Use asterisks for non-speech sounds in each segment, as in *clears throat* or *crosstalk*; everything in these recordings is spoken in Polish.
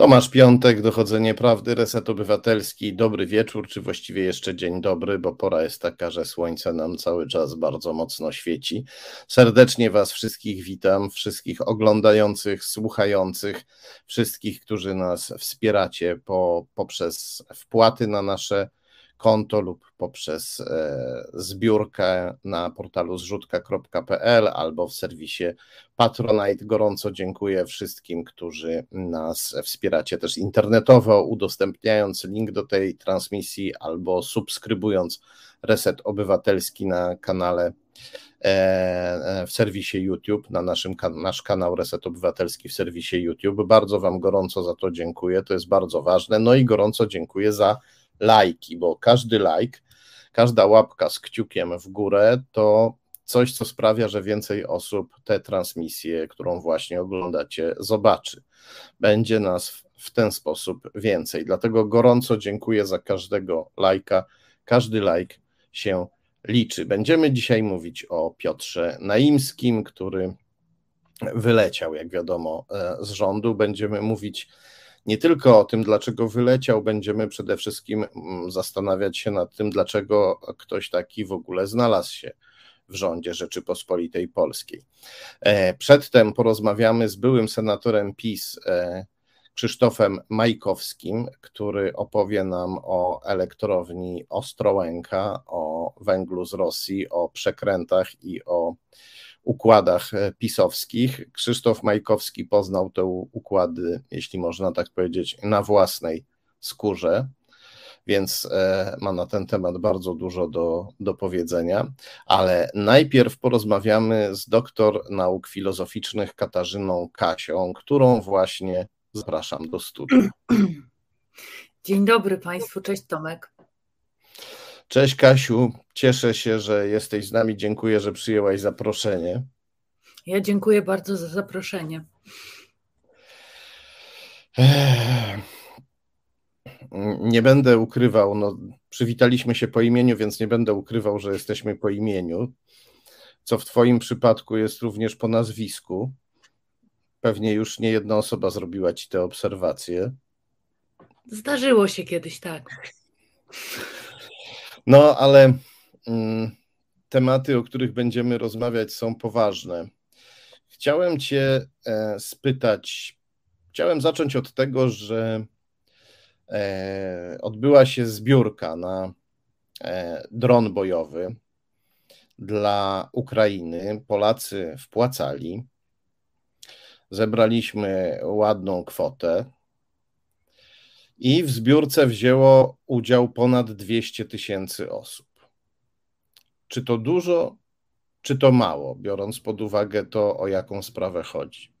Tomasz Piątek, Dochodzenie Prawdy, Reset Obywatelski. Dobry wieczór, czy właściwie jeszcze dzień dobry, bo pora jest taka, że słońce nam cały czas bardzo mocno świeci. Serdecznie Was wszystkich witam, wszystkich oglądających, słuchających, wszystkich, którzy nas wspieracie po, poprzez wpłaty na nasze konto lub poprzez e, zbiórkę na portalu zrzutka.pl albo w serwisie Patronite. Gorąco dziękuję wszystkim, którzy nas wspieracie też internetowo, udostępniając link do tej transmisji albo subskrybując Reset Obywatelski na kanale e, e, w serwisie YouTube, na naszym, nasz kanał Reset Obywatelski w serwisie YouTube. Bardzo Wam gorąco za to dziękuję, to jest bardzo ważne. No i gorąco dziękuję za lajki, bo każdy like, każda łapka z kciukiem w górę to coś, co sprawia, że więcej osób tę transmisję, którą właśnie oglądacie, zobaczy. Będzie nas w ten sposób więcej. Dlatego gorąco dziękuję za każdego lajka. Każdy like się liczy. Będziemy dzisiaj mówić o Piotrze Naimskim, który wyleciał, jak wiadomo, e, z rządu. Będziemy mówić nie tylko o tym, dlaczego wyleciał, będziemy przede wszystkim mm, zastanawiać się nad tym, dlaczego ktoś taki w ogóle znalazł się w rządzie Rzeczypospolitej Polskiej. E, przedtem porozmawiamy z byłym senatorem PiS e, Krzysztofem Majkowskim, który opowie nam o elektrowni Ostrołęka, o węglu z Rosji, o przekrętach i o układach e, pisowskich. Krzysztof Majkowski poznał te układy, jeśli można tak powiedzieć, na własnej skórze, więc e, ma na ten temat bardzo dużo do, do powiedzenia. Ale najpierw porozmawiamy z doktor nauk filozoficznych Katarzyną Kasią, którą właśnie zapraszam do studia. Dzień dobry Państwu, cześć Tomek. Cześć Kasiu, cieszę się, że jesteś z nami. Dziękuję, że przyjęłaś zaproszenie. Ja dziękuję bardzo za zaproszenie. Nie będę ukrywał, no, przywitaliśmy się po imieniu, więc nie będę ukrywał, że jesteśmy po imieniu, co w Twoim przypadku jest również po nazwisku. Pewnie już nie jedna osoba zrobiła Ci te obserwacje. Zdarzyło się kiedyś, tak. No, ale mm, tematy, o których będziemy rozmawiać, są poważne. Chciałem Cię e, spytać, chciałem zacząć od tego, że e, odbyła się zbiórka na e, dron bojowy dla Ukrainy. Polacy wpłacali. Zebraliśmy ładną kwotę. I w zbiórce wzięło udział ponad 200 tysięcy osób. Czy to dużo, czy to mało, biorąc pod uwagę to, o jaką sprawę chodzi?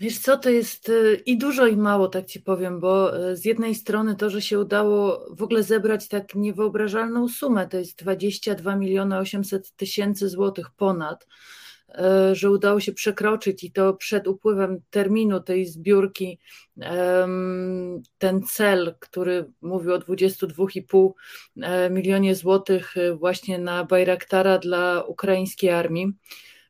Wiesz co, to jest y, i dużo, i mało, tak ci powiem, bo y, z jednej strony to, że się udało w ogóle zebrać tak niewyobrażalną sumę, to jest 22 miliony 800 tysięcy złotych ponad, że udało się przekroczyć i to przed upływem terminu tej zbiórki ten cel, który mówił o 22,5 e, milionie złotych e, właśnie na Bajraktara dla ukraińskiej armii.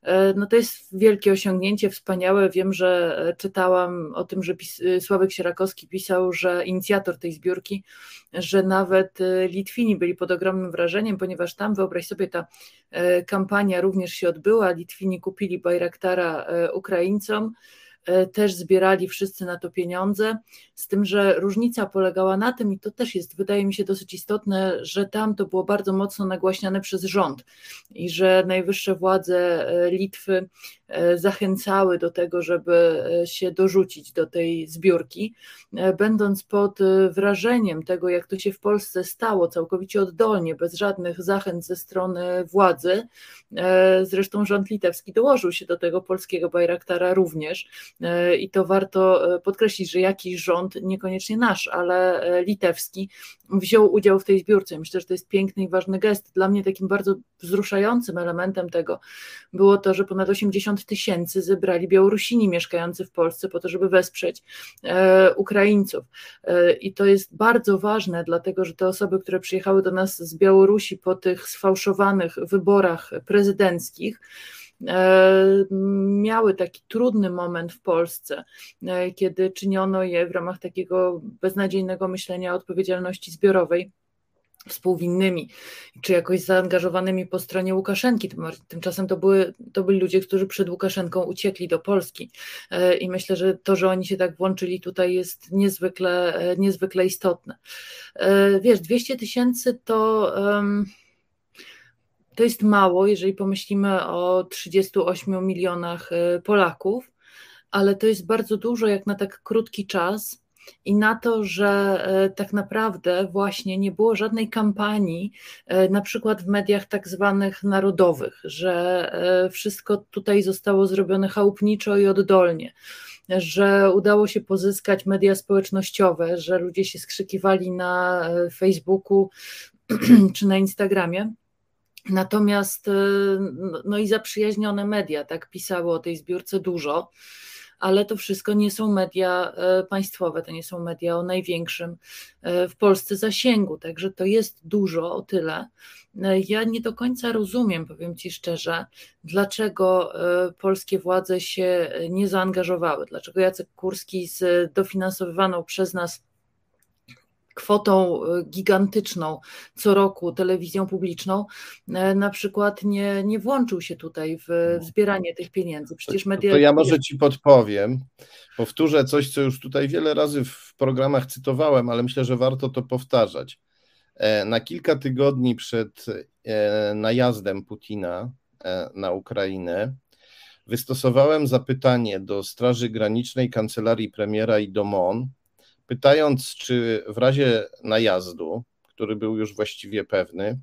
E, no to jest wielkie osiągnięcie, wspaniałe. Wiem, że e, czytałam o tym, że pis e, Sławek Sierakowski pisał, że inicjator tej zbiórki, że nawet Litwini byli pod ogromnym wrażeniem, ponieważ tam, wyobraź sobie, ta kampania również się odbyła. Litwini kupili Bajraktara Ukraińcom. E, też zbierali wszyscy na to pieniądze, z tym, że różnica polegała na tym, i to też jest, wydaje mi się, dosyć istotne, że tam to było bardzo mocno nagłaśniane przez rząd i że najwyższe władze e, Litwy e, zachęcały do tego, żeby się dorzucić do tej zbiórki, będąc pod wrażeniem tego, jak to się w Polsce stało, całkowicie oddolnie, bez żadnych zachęt ze strony władzy. Zresztą rząd litewski dołożył się do tego polskiego Bajraktara również i to warto e, podkreślić, że jakiś rząd, niekoniecznie nasz, ale e, litewski, wziął udział w tej zbiórce. Myślę, że to jest piękny i ważny gest. Dla mnie takim bardzo wzruszającym elementem tego było to, że ponad 80 tysięcy zebrali Białorusini mieszkający w Polsce po to, żeby wesprzeć Ukraińców. I to jest bardzo ważne, dlatego że te osoby, które przyjechały do nas z Białorusi po tych sfałszowanych wyborach prezydenckich, miały taki trudny moment w Polsce, kiedy czyniono je w ramach takiego beznadziejnego myślenia o odpowiedzialności zbiorowej współwinnymi, czy jakoś zaangażowanymi po stronie Łukaszenki. Tymczasem to, były, to byli ludzie, którzy przed Łukaszenką uciekli do Polski e, i myślę, że to, że oni się tak włączyli tutaj jest niezwykle, e, niezwykle istotne. E, wiesz, 200 tysięcy to... To jest mało, jeżeli pomyślimy o 38 milionach Polaków, ale to jest bardzo dużo jak na tak krótki czas i na to, że e, tak naprawdę właśnie nie było żadnej kampanii, e, na przykład w mediach tak zwanych narodowych, że wszystko tutaj zostało zrobione chałupniczo i oddolnie że udało się pozyskać media społecznościowe, że ludzie się skrzykiwali na Facebooku *clears throat* czy na Instagramie. Natomiast no, no i zaprzyjaźnione media tak pisały o tej zbiórce dużo ale to wszystko nie są media e, państwowe, to nie są media o największym e, w Polsce zasięgu, także to jest dużo o tyle. E, ja nie do końca rozumiem, powiem Ci szczerze, dlaczego polskie władze się nie zaangażowały, dlaczego Jacek Kurski z dofinansowywaną przez nas kwotą e, gigantyczną co roku telewizją publiczną, e, na przykład nie, nie włączył się tutaj w, w zbieranie tych pieniędzy. Przecież media. To ja może ci podpowiem. Powtórzę coś, co już tutaj wiele razy w programach cytowałem, ale myślę, że warto to powtarzać. E, na kilka tygodni przed najazdem Putina na Ukrainę wystosowałem zapytanie do Straży Granicznej, Kancelarii Premiera i do MON, pytając, czy w razie najazdu, który był już właściwie pewny,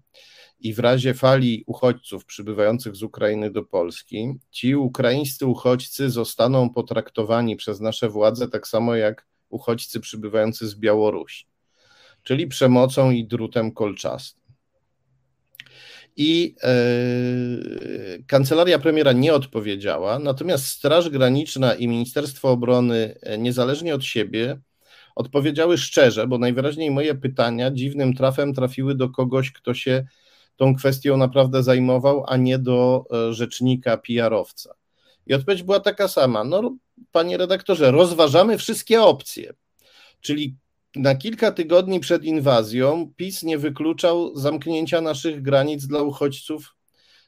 i w razie fali uchodźców przybywających z Ukrainy do Polski, ci ukraińscy uchodźcy zostaną potraktowani przez nasze władze tak samo jak uchodźcy przybywający z Białorusi, czyli przemocą i drutem kolczastym. I e, kancelaria premiera nie odpowiedziała, natomiast Straż Graniczna i Ministerstwo Obrony, e, niezależnie od siebie, odpowiedziały szczerze, bo najwyraźniej moje pytania dziwnym trafem trafiły do kogoś, kto się tą kwestią naprawdę zajmował, a nie do e, rzecznika PR-owca. I odpowiedź była taka sama. No, panie redaktorze, rozważamy wszystkie opcje. Czyli na kilka tygodni przed inwazją PiS nie wykluczał zamknięcia naszych granic dla uchodźców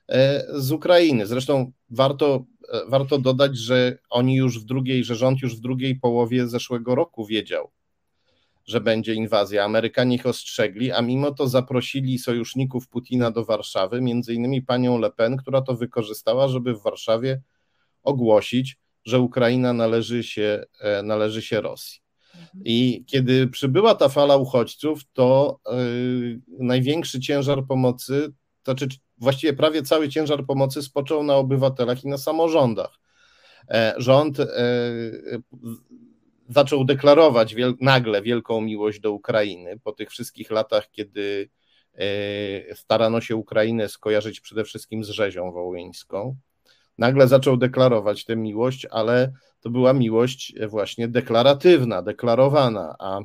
e, z Ukrainy. Zresztą warto, e, warto dodać, że oni już w drugiej, że rząd już w drugiej połowie zeszłego roku wiedział, że będzie inwazja. Amerykanie ich ostrzegli, a mimo to zaprosili sojuszników Putina do Warszawy, między innymi panią Le Pen, która to wykorzystała, żeby w Warszawie ogłosić, że Ukraina należy się, e, należy się Rosji. I kiedy przybyła ta fala uchodźców, to yy, największy ciężar pomocy, to znaczy właściwie prawie cały ciężar pomocy spoczął na obywatelach i na samorządach. E, rząd zaczął deklarować wiel nagle wielką miłość do Ukrainy po tych wszystkich latach, kiedy e, starano się Ukrainę skojarzyć przede wszystkim z rzezią wołyńską. Nagle zaczął deklarować tę miłość, ale to była miłość właśnie deklaratywna, deklarowana, a,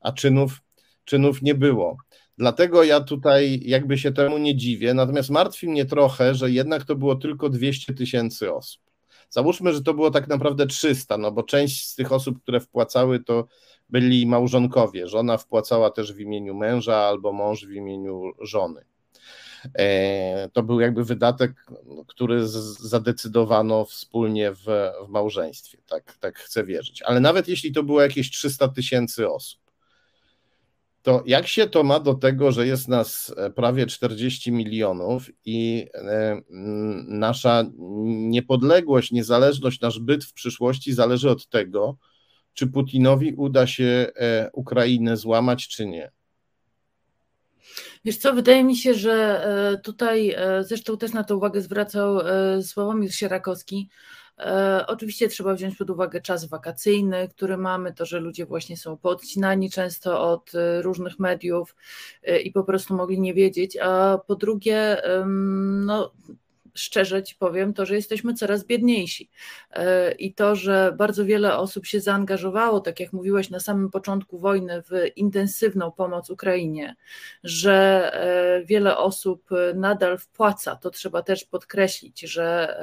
a czynów, czynów nie było. Dlatego ja tutaj jakby się temu nie dziwię, natomiast martwi mnie trochę, że jednak to było tylko 200 tysięcy osób. Załóżmy, że to było tak naprawdę 300, no bo część z tych osób, które wpłacały, to byli małżonkowie. Żona wpłacała też w imieniu męża albo mąż w imieniu żony. E, to był jakby wydatek, który zadecydowano wspólnie w, w małżeństwie, tak, tak chcę wierzyć. Ale nawet jeśli to było jakieś 300 tysięcy osób, to jak się to ma do tego, że jest nas e, prawie 40 milionów i e, nasza niepodległość, niezależność, nasz byt w przyszłości zależy od tego, czy Putinowi uda się e, Ukrainę złamać, czy nie? Wiesz co, wydaje mi się, że tutaj zresztą też na to uwagę zwracał Sławomir Sierakowski, oczywiście trzeba wziąć pod uwagę czas wakacyjny, który mamy, to, że ludzie właśnie są podcinani często od e, różnych mediów e, i po prostu mogli nie wiedzieć, a po drugie, no, szczerze ci powiem, to, że jesteśmy coraz biedniejsi e, i to, że bardzo wiele osób się zaangażowało, tak jak mówiłeś na samym początku wojny, w intensywną pomoc Ukrainie, że e, wiele osób nadal wpłaca, to trzeba też podkreślić, że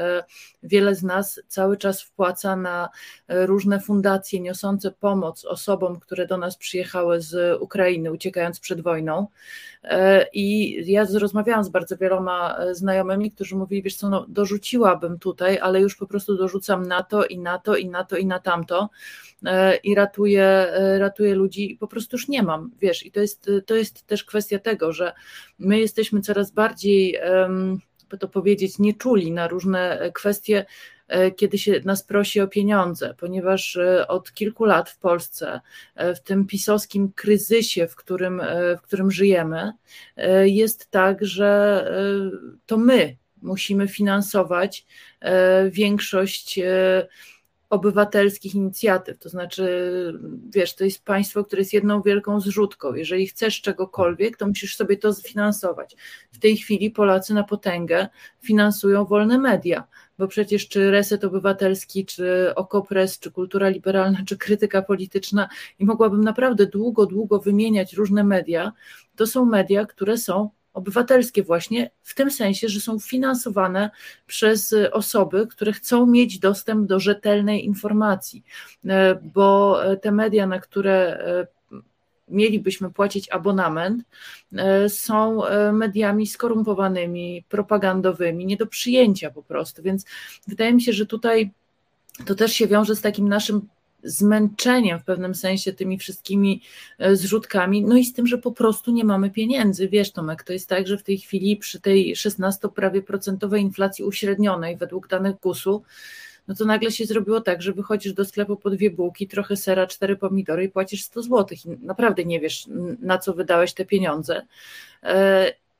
wiele z nas cały czas wpłaca na różne fundacje niosące pomoc osobom, które do nas przyjechały z Ukrainy, uciekając przed wojną. I ja rozmawiałam z bardzo wieloma znajomymi, którzy mówili, wiesz co, no, dorzuciłabym tutaj, ale już po prostu dorzucam na to i na to i na to i na tamto e, i ratuję, e, ratuję ludzi. I po prostu już nie mam, wiesz, i to jest, to jest też kwestia tego, że my jesteśmy coraz bardziej, by to powiedzieć, nieczuli na różne kwestie, e, kiedy się nas prosi o pieniądze, ponieważ od kilku lat w Polsce, w tym pisowskim kryzysie, w którym, w którym żyjemy, jest tak, że to my musimy finansować e, większość e, obywatelskich inicjatyw. To znaczy, wiesz, to jest państwo, które jest jedną wielką zrzutką. Jeżeli chcesz czegokolwiek, to musisz sobie to sfinansować. W tej chwili Polacy na potęgę finansują wolne media, bo przecież czy Reset Obywatelski, czy Okopres, czy Kultura Liberalna, czy Krytyka Polityczna i mogłabym naprawdę długo, długo wymieniać różne media, to są media, które są obywatelskie właśnie w tym sensie, że są finansowane przez osoby, które chcą mieć dostęp do rzetelnej informacji, e, bo te media, na które e, mielibyśmy płacić abonament, e, są mediami skorumpowanymi, propagandowymi, nie do przyjęcia po prostu. Więc wydaje mi się, że tutaj to też się wiąże z takim naszym zmęczeniem w pewnym sensie tymi wszystkimi e, zrzutkami, no i z tym, że po prostu nie mamy pieniędzy. Wiesz Tomek, to jest tak, że w tej chwili przy tej 16 prawie procentowej inflacji uśrednionej według danych GUS-u, no to nagle się zrobiło tak, że wychodzisz do sklepu po dwie bułki, trochę sera, cztery pomidory i płacisz 100 zł i naprawdę nie wiesz, na co wydałeś te pieniądze.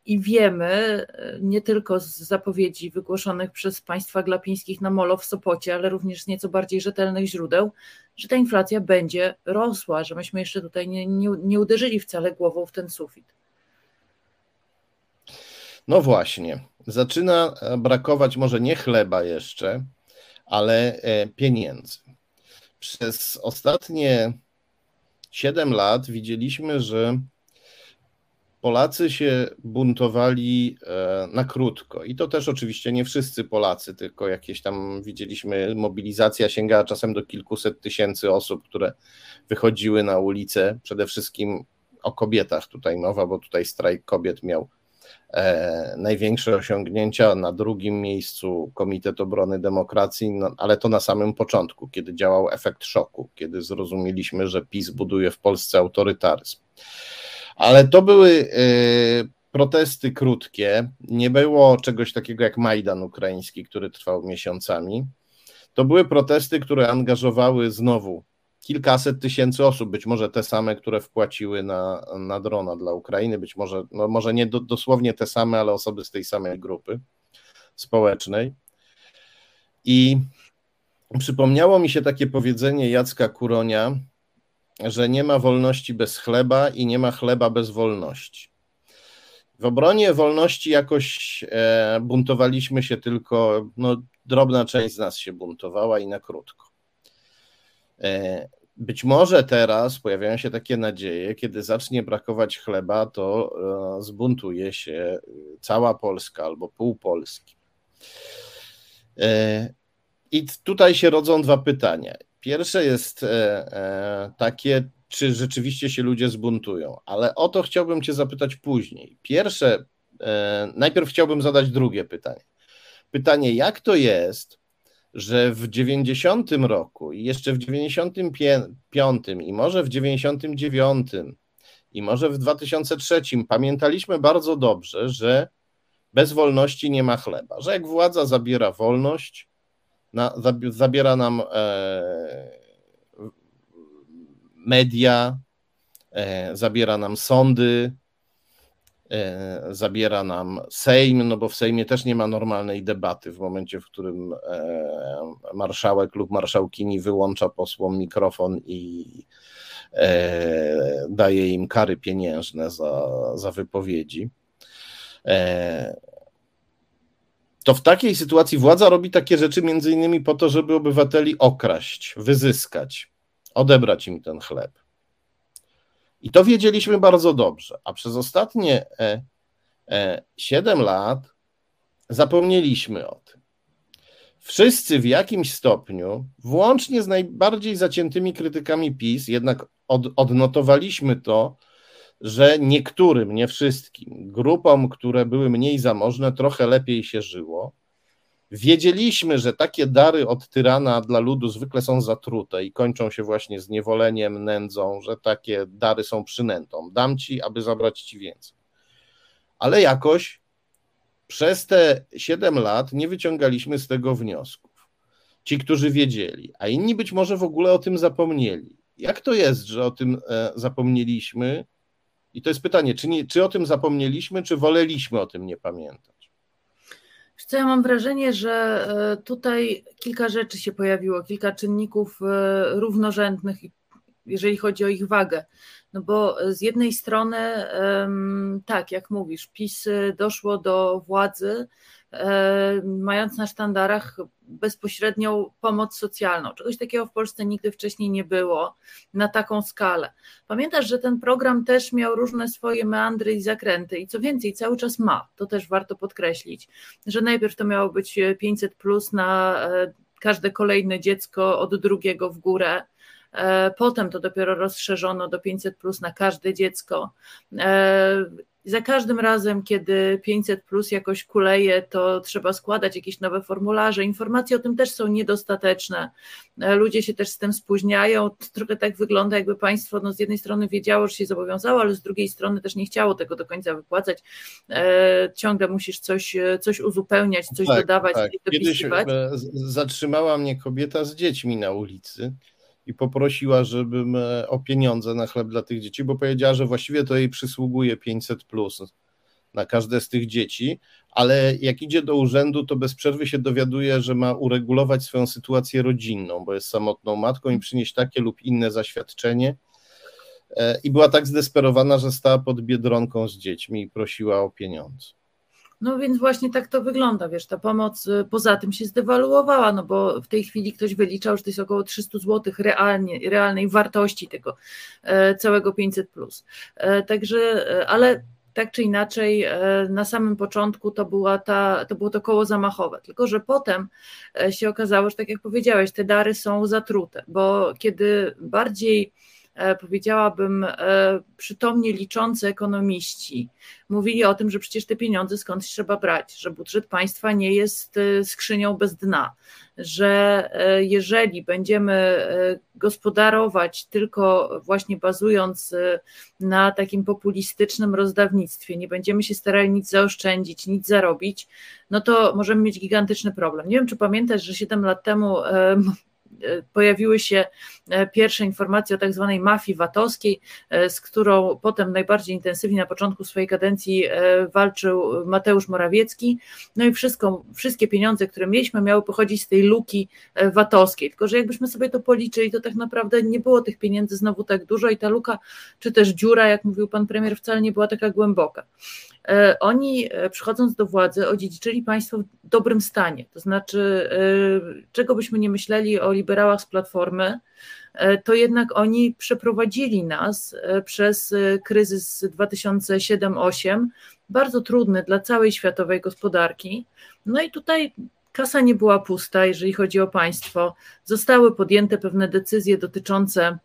E, i wiemy, e, nie tylko z zapowiedzi wygłoszonych przez państwa glapińskich na Molo w Sopocie, ale również z nieco bardziej rzetelnych źródeł, że ta inflacja będzie rosła, że myśmy jeszcze tutaj nie, nie, nie uderzyli wcale głową w ten sufit. No właśnie, zaczyna brakować może nie chleba jeszcze, ale e, pieniędzy. Przez ostatnie 7 lat widzieliśmy, że Polacy się buntowali e, na krótko. I to też oczywiście nie wszyscy Polacy, tylko jakieś tam widzieliśmy, mobilizacja sięgała czasem do kilkuset tysięcy osób, które wychodziły na ulicę. Przede wszystkim o kobietach tutaj mowa, bo tutaj strajk kobiet miał e, największe osiągnięcia. Na drugim miejscu Komitet Obrony Demokracji, no, ale to na samym początku, kiedy działał efekt szoku, kiedy zrozumieliśmy, że PiS buduje w Polsce autorytaryzm. Ale to były y, protesty krótkie, nie było czegoś takiego jak Majdan ukraiński, który trwał miesiącami. To były protesty, które angażowały znowu kilkaset tysięcy osób, być może te same, które wpłaciły na, na drona dla Ukrainy, być może, no może nie do, dosłownie te same, ale osoby z tej samej grupy społecznej. I przypomniało mi się takie powiedzenie Jacka Kuronia, że nie ma wolności bez chleba i nie ma chleba bez wolności. W obronie wolności jakoś e, buntowaliśmy się tylko, no, drobna część z nas się buntowała i na krótko. E, być może teraz pojawiają się takie nadzieje, kiedy zacznie brakować chleba, to e, zbuntuje się cała Polska albo pół Polski. I tutaj się rodzą dwa pytania. Pierwsze jest e, e, takie, czy rzeczywiście się ludzie zbuntują, ale o to chciałbym Cię zapytać później. Pierwsze, e, najpierw chciałbym zadać drugie pytanie. Pytanie, jak to jest, że w 90 roku i jeszcze w 95 i może w 99 i może w 2003 pamiętaliśmy bardzo dobrze, że bez wolności nie ma chleba, że jak władza zabiera wolność, na, zabiera nam e, media, e, zabiera nam sądy, e, zabiera nam Sejm, no bo w Sejmie też nie ma normalnej debaty w momencie, w którym marszałek lub marszałkini wyłącza posłom mikrofon i daje im kary pieniężne za, za wypowiedzi. E, to w takiej sytuacji władza robi takie rzeczy między innymi po to, żeby obywateli okraść, wyzyskać, odebrać im ten chleb. I to wiedzieliśmy bardzo dobrze, a przez ostatnie e, e, 7 lat zapomnieliśmy o tym. Wszyscy w jakimś stopniu, włącznie z najbardziej zaciętymi krytykami PiS, jednak od, odnotowaliśmy to, że niektórym, nie wszystkim, grupom, które były mniej zamożne, trochę lepiej się żyło. Wiedzieliśmy, że takie dary od tyrana dla ludu zwykle są zatrute i kończą się właśnie zniewoleniem, nędzą, że takie dary są przynętą. Dam ci, aby zabrać ci więcej. Ale jakoś przez te 7 lat nie wyciągaliśmy z tego wniosków. Ci, którzy wiedzieli, a inni być może w ogóle o tym zapomnieli. Jak to jest, że o tym e, zapomnieliśmy? I to jest pytanie, czy, nie, czy o tym zapomnieliśmy, czy woleliśmy o tym nie pamiętać? Co ja mam wrażenie, że e, tutaj kilka rzeczy się pojawiło, kilka czynników e, równorzędnych, jeżeli chodzi o ich wagę. No bo z jednej strony, tak, jak mówisz, PiS doszło do władzy, mając na sztandarach bezpośrednią pomoc socjalną. Czegoś takiego w Polsce nigdy wcześniej nie było na taką skalę. Pamiętasz, że ten program też miał różne swoje meandry i zakręty i co więcej, cały czas ma, to też warto podkreślić, że najpierw to miało być 500 plus na e, każde kolejne dziecko od drugiego w górę, E, potem to dopiero rozszerzono do 500 plus na każde dziecko. E, za każdym razem, kiedy 500 plus jakoś kuleje, to trzeba składać jakieś nowe formularze. Informacje o tym też są niedostateczne. E, ludzie się też z tym spóźniają. Trochę tak wygląda, jakby państwo no, z jednej strony wiedziało, że się zobowiązało, ale z drugiej strony też nie chciało tego do końca wypłacać. ciągle musisz coś, coś uzupełniać, coś tak, dodawać, tak. Kiedyś zatrzymała mnie kobieta z dziećmi na ulicy i poprosiła, żebym e, o pieniądze na chleb dla tych dzieci, bo powiedziała, że właściwie to jej przysługuje 500 plus na każde z tych dzieci, ale jak idzie do urzędu, to bez przerwy się dowiaduje, że ma uregulować swoją sytuację rodzinną, bo jest samotną matką i przynieść takie lub inne zaświadczenie. E, I była tak zdesperowana, że stała pod biedronką z dziećmi i prosiła o pieniądze. No więc właśnie tak to wygląda, wiesz, ta pomoc y, poza tym się zdewaluowała, no bo w tej chwili ktoś wyliczał, że to jest około 300 zł realnie, realnej wartości tego e, całego 500+. Plus. E, także, e, ale tak czy inaczej na samym początku to, była ta, to było to koło zamachowe, tylko że potem się okazało, że tak jak powiedziałeś, te dary są zatrute, bo kiedy bardziej powiedziałabym, e, przytomnie liczący ekonomiści mówili o tym, że przecież te pieniądze skądś trzeba brać, że budżet państwa nie jest e, skrzynią bez dna, że jeżeli będziemy gospodarować tylko właśnie bazując na takim populistycznym rozdawnictwie, nie będziemy się starali nic zaoszczędzić, nic zarobić, no to możemy mieć gigantyczny problem. Nie wiem, czy pamiętasz, że 7 lat temu pojawiły się e, pierwsze informacje o tak zwanej mafii VAT-owskiej, e, z którą potem najbardziej intensywnie na początku swojej kadencji e, walczył Mateusz Morawiecki. No i wszystko, wszystkie pieniądze, które mieliśmy, miały pochodzić z tej luki VAT-owskiej. Tylko, że jakbyśmy sobie to policzyli, to tak naprawdę nie było tych pieniędzy znowu tak dużo i ta luka, czy też dziura, jak mówił pan premier, wcale nie była taka głęboka. Oni przychodząc do władzy odziedziczyli państwo w dobrym stanie, to znaczy czego byśmy nie myśleli o liberałach z Platformy, e, to jednak oni przeprowadzili nas e, przez e, kryzys 2007-2008, bardzo trudny dla całej światowej gospodarki. No i tutaj kasa nie była pusta, jeżeli chodzi o państwo. Zostały podjęte pewne decyzje dotyczące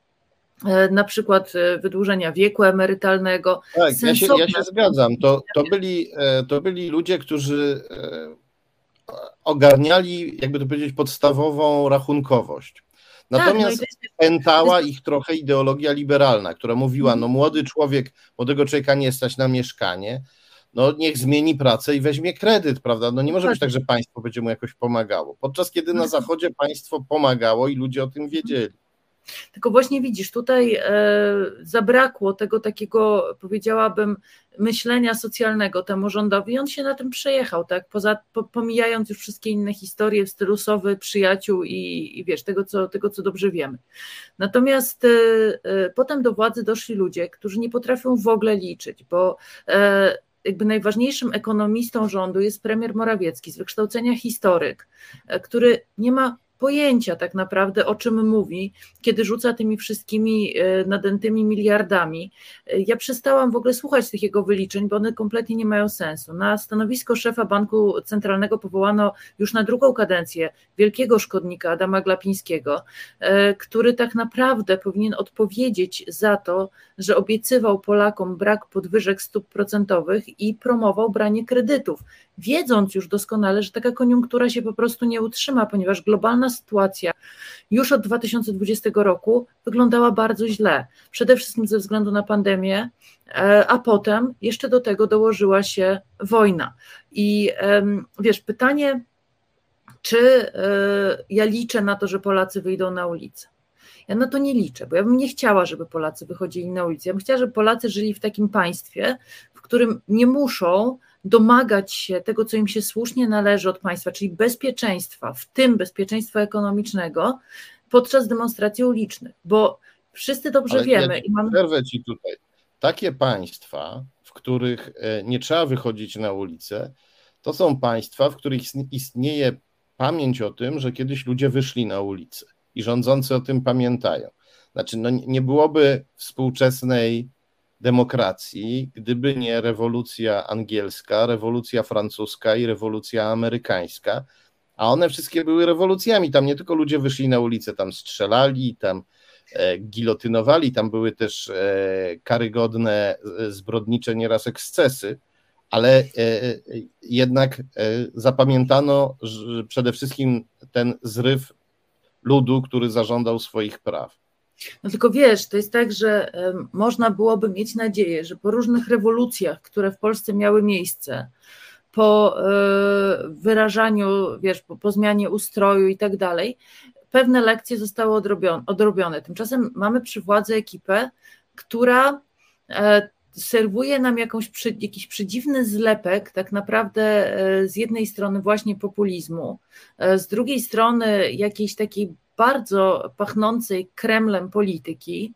na przykład wydłużenia wieku emerytalnego. Tak, ja się, ja się zgadzam. To, to, byli, to byli ludzie, którzy ogarniali, jakby to powiedzieć, podstawową rachunkowość. Natomiast tak, no pętała ich trochę ideologia liberalna, która mówiła, mhm. no młody człowiek, młodego człowieka nie stać na mieszkanie, no niech zmieni pracę i weźmie kredyt, prawda? No nie może być tak, że państwo będzie mu jakoś pomagało. Podczas kiedy na mhm. zachodzie państwo pomagało i ludzie o tym wiedzieli. Tylko właśnie widzisz, tutaj e, zabrakło tego takiego, powiedziałabym, myślenia socjalnego temu rządowi. On się na tym przejechał, tak? Poza, pomijając już wszystkie inne historie w przyjaciół i, i wiesz, tego co, tego, co dobrze wiemy. Natomiast e, e, potem do władzy doszli ludzie, którzy nie potrafią w ogóle liczyć, bo jakby najważniejszym ekonomistą rządu jest premier Morawiecki, z wykształcenia historyk, który nie ma pojęcia tak naprawdę, o czym mówi, kiedy rzuca tymi wszystkimi e, nadętymi miliardami. E, ja przestałam w ogóle słuchać tych jego wyliczeń, bo one kompletnie nie mają sensu. Na stanowisko szefa Banku Centralnego powołano już na drugą kadencję wielkiego szkodnika Adama Glapińskiego, e, który tak naprawdę powinien odpowiedzieć za to, że obiecywał Polakom brak podwyżek stóp procentowych i promował branie kredytów, wiedząc już doskonale, że taka koniunktura się po prostu nie utrzyma, ponieważ globalna sytuacja już od 2020 roku wyglądała bardzo źle. Przede wszystkim ze względu na pandemię, e, a potem jeszcze do tego dołożyła się wojna. I wiesz, pytanie, czy e, ja liczę na to, że Polacy wyjdą na ulicę? Ja na to nie liczę, bo ja bym nie chciała, żeby Polacy wychodzili na ulicę. Ja bym chciała, żeby Polacy żyli w takim państwie, w którym nie muszą domagać się tego, co im się słusznie należy od państwa, czyli bezpieczeństwa, w tym bezpieczeństwa ekonomicznego, podczas demonstracji ulicznych, bo wszyscy dobrze Ale wiemy. Ja mamy... Przerwę ci tutaj. Takie państwa, w których e, nie trzeba wychodzić na ulicę, to są państwa, w których istnieje pamięć o tym, że kiedyś ludzie wyszli na ulicę i rządzący o tym pamiętają. Znaczy, no nie byłoby współczesnej demokracji, gdyby nie rewolucja angielska, rewolucja francuska i rewolucja amerykańska, a one wszystkie były rewolucjami. Tam nie tylko ludzie wyszli na ulicę, tam strzelali, tam e, gilotynowali, tam były też e, karygodne, e, zbrodnicze nieraz ekscesy, ale jednak zapamiętano przede wszystkim ten zryw ludu, który zażądał swoich praw. No tylko wiesz, to jest tak, że można byłoby mieć nadzieję, że po różnych rewolucjach, które w Polsce miały miejsce, po e, wyrażaniu, wiesz, po, po zmianie ustroju i tak dalej, pewne lekcje zostały odrobione, odrobione. Tymczasem mamy przy władzy ekipę, która e, serwuje nam jakąś, jakiś przedziwny zlepek, tak naprawdę e, z jednej strony właśnie populizmu, z drugiej strony jakiejś takiej bardzo pachnącej Kremlem polityki.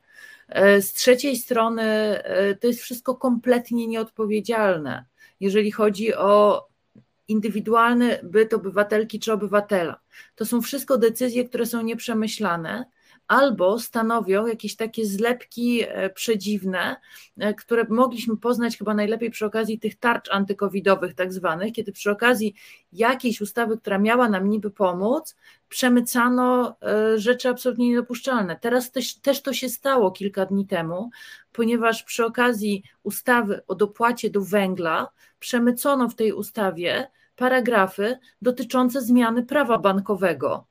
E, z trzeciej strony e, to jest wszystko kompletnie nieodpowiedzialne, jeżeli chodzi o indywidualny byt obywatelki czy obywatela. To są wszystko decyzje, które są nieprzemyślane albo stanowią jakieś takie zlepki e, przedziwne, e, które mogliśmy poznać chyba najlepiej przy okazji tych tarcz antykowidowych, tak zwanych, kiedy przy okazji jakiejś ustawy, która miała nam niby pomóc, przemycano e, rzeczy absolutnie niedopuszczalne. Teraz też, też to się stało kilka dni temu, ponieważ przy okazji ustawy o dopłacie do węgla przemycono w tej ustawie paragrafy dotyczące zmiany prawa bankowego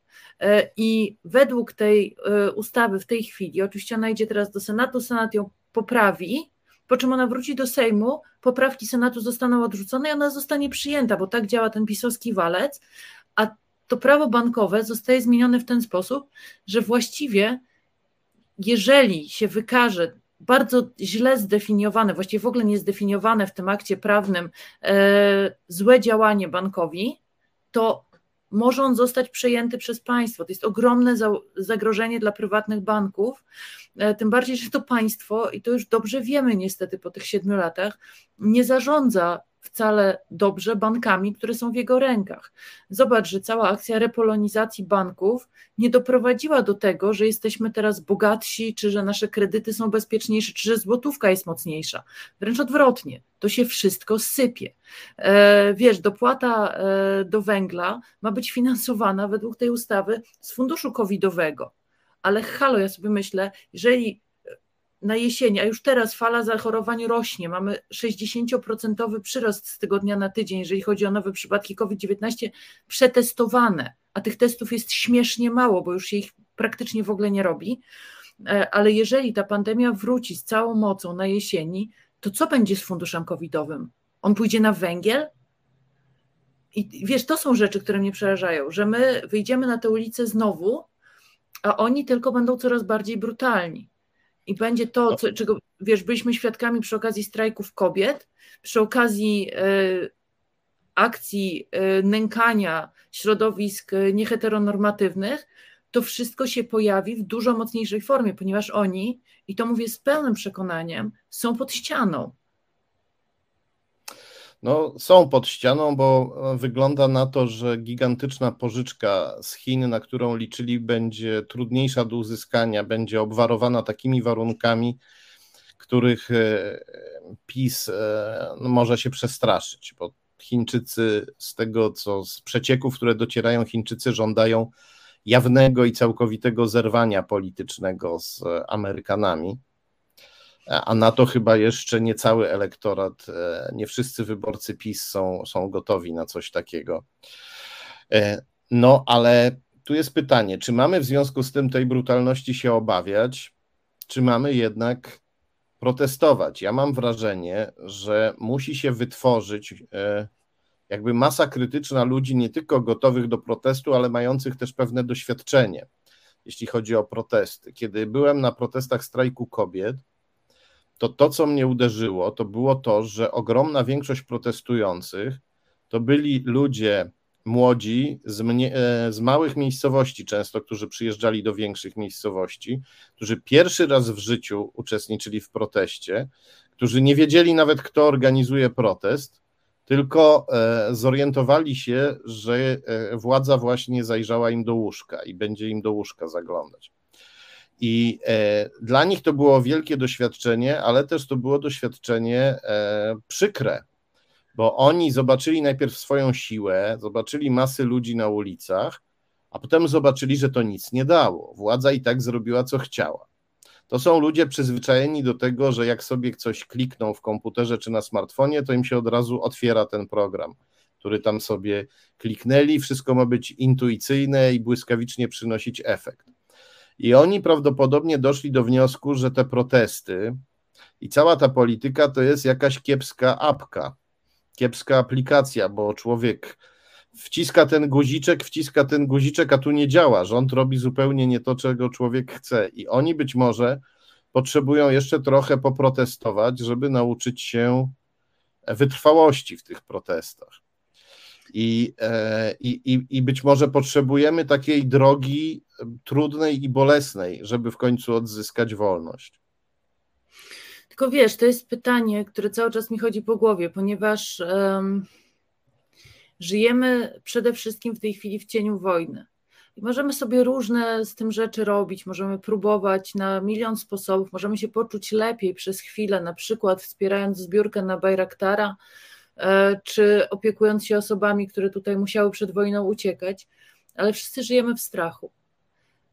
I według tej e, ustawy w tej chwili, oczywiście ona idzie teraz do Senatu, Senat ją poprawi, po czym ona wróci do Sejmu, poprawki Senatu zostaną odrzucone i ona zostanie przyjęta, bo tak działa ten pisowski walec, a to prawo bankowe zostaje zmienione w ten sposób, że właściwie jeżeli się wykaże bardzo źle zdefiniowane, właściwie w ogóle nie zdefiniowane w tym akcie prawnym e, złe działanie bankowi, to może on zostać przejęty przez państwo. To jest ogromne zagrożenie dla prywatnych banków, e, tym bardziej, że to państwo, i to już dobrze wiemy niestety po tych siedmiu latach, nie zarządza wcale dobrze bankami, które są w jego rękach. Zobacz, że cała akcja repolonizacji banków nie doprowadziła do tego, że jesteśmy teraz bogatsi, czy że nasze kredyty są bezpieczniejsze, czy że złotówka jest mocniejsza. Wręcz odwrotnie, to się wszystko sypie. E, wiesz, dopłata e, do węgla ma być finansowana według tej ustawy z funduszu covidowego. Ale halo, ja sobie myślę, jeżeli na jesieni, a już teraz fala zachorowań rośnie. Mamy 60% przyrost z tygodnia na tydzień, jeżeli chodzi o nowe przypadki COVID-19 przetestowane, a tych testów jest śmiesznie mało, bo już się ich praktycznie w ogóle nie robi. E, ale jeżeli ta pandemia wróci z całą mocą na jesieni, to co będzie z funduszem covidowym? On pójdzie na węgiel? I wiesz, to są rzeczy, które mnie przerażają, że my wyjdziemy na tę ulicę znowu, a oni tylko będą coraz bardziej brutalni. I będzie to, co, czego wiesz, byliśmy świadkami przy okazji strajków kobiet, przy okazji y, akcji y, nękania środowisk y, nieheteronormatywnych, to wszystko się pojawi w dużo mocniejszej formie, ponieważ oni, i to mówię z pełnym przekonaniem, są pod ścianą. No, są pod ścianą, bo wygląda na to, że gigantyczna pożyczka z Chin, na którą liczyli, będzie trudniejsza do uzyskania, będzie obwarowana takimi warunkami, których e, PiS e, no, może się przestraszyć, bo Chińczycy z tego, co z przecieków, które docierają, Chińczycy żądają jawnego i całkowitego zerwania politycznego z Amerykanami. A na to chyba jeszcze nie cały elektorat, e, nie wszyscy wyborcy PiS są, są gotowi na coś takiego. No, ale tu jest pytanie, czy mamy w związku z tym tej brutalności się obawiać, czy mamy jednak protestować. Ja mam wrażenie, że musi się wytworzyć e, jakby masa krytyczna ludzi, nie tylko gotowych do protestu, ale mających też pewne doświadczenie, jeśli chodzi o protesty. Kiedy byłem na protestach strajku kobiet, to to, co mnie uderzyło, to było to, że ogromna większość protestujących to byli ludzie młodzi z, mnie, e, z, małych miejscowości, często, którzy przyjeżdżali do większych miejscowości, którzy pierwszy raz w życiu uczestniczyli w proteście, którzy nie wiedzieli nawet, kto organizuje protest, tylko e, zorientowali się, że e, władza właśnie zajrzała im do łóżka i będzie im do łóżka zaglądać. I dla nich to było wielkie doświadczenie, ale też to było doświadczenie przykre, bo oni zobaczyli najpierw swoją siłę, zobaczyli masy ludzi na ulicach, a potem zobaczyli, że to nic nie dało. Władza i tak zrobiła, co chciała. To są ludzie przyzwyczajeni do tego, że jak sobie coś klikną w komputerze czy na smartfonie, to im się od razu otwiera ten program, który tam sobie kliknęli. Wszystko ma być intuicyjne i błyskawicznie przynosić efekt. I oni prawdopodobnie doszli do wniosku, że te protesty i cała ta polityka to jest jakaś kiepska apka, kiepska aplikacja, bo człowiek wciska ten guziczek, wciska ten guziczek, a tu nie działa. Rząd robi zupełnie nie to, czego człowiek chce. I oni być może potrzebują jeszcze trochę poprotestować, żeby nauczyć się wytrwałości w tych protestach. I, e, i, i być może potrzebujemy takiej drogi trudnej i bolesnej, żeby w końcu odzyskać wolność. Tylko wiesz, to jest pytanie, które cały czas mi chodzi po głowie, ponieważ um, żyjemy przede wszystkim w tej chwili w cieniu wojny. I możemy sobie różne z tym rzeczy robić, możemy próbować na milion sposobów, możemy się poczuć lepiej przez chwilę, na przykład wspierając zbiórkę na Bajraktara, e, czy opiekując się osobami, które tutaj musiały przed wojną uciekać, ale wszyscy żyjemy w strachu.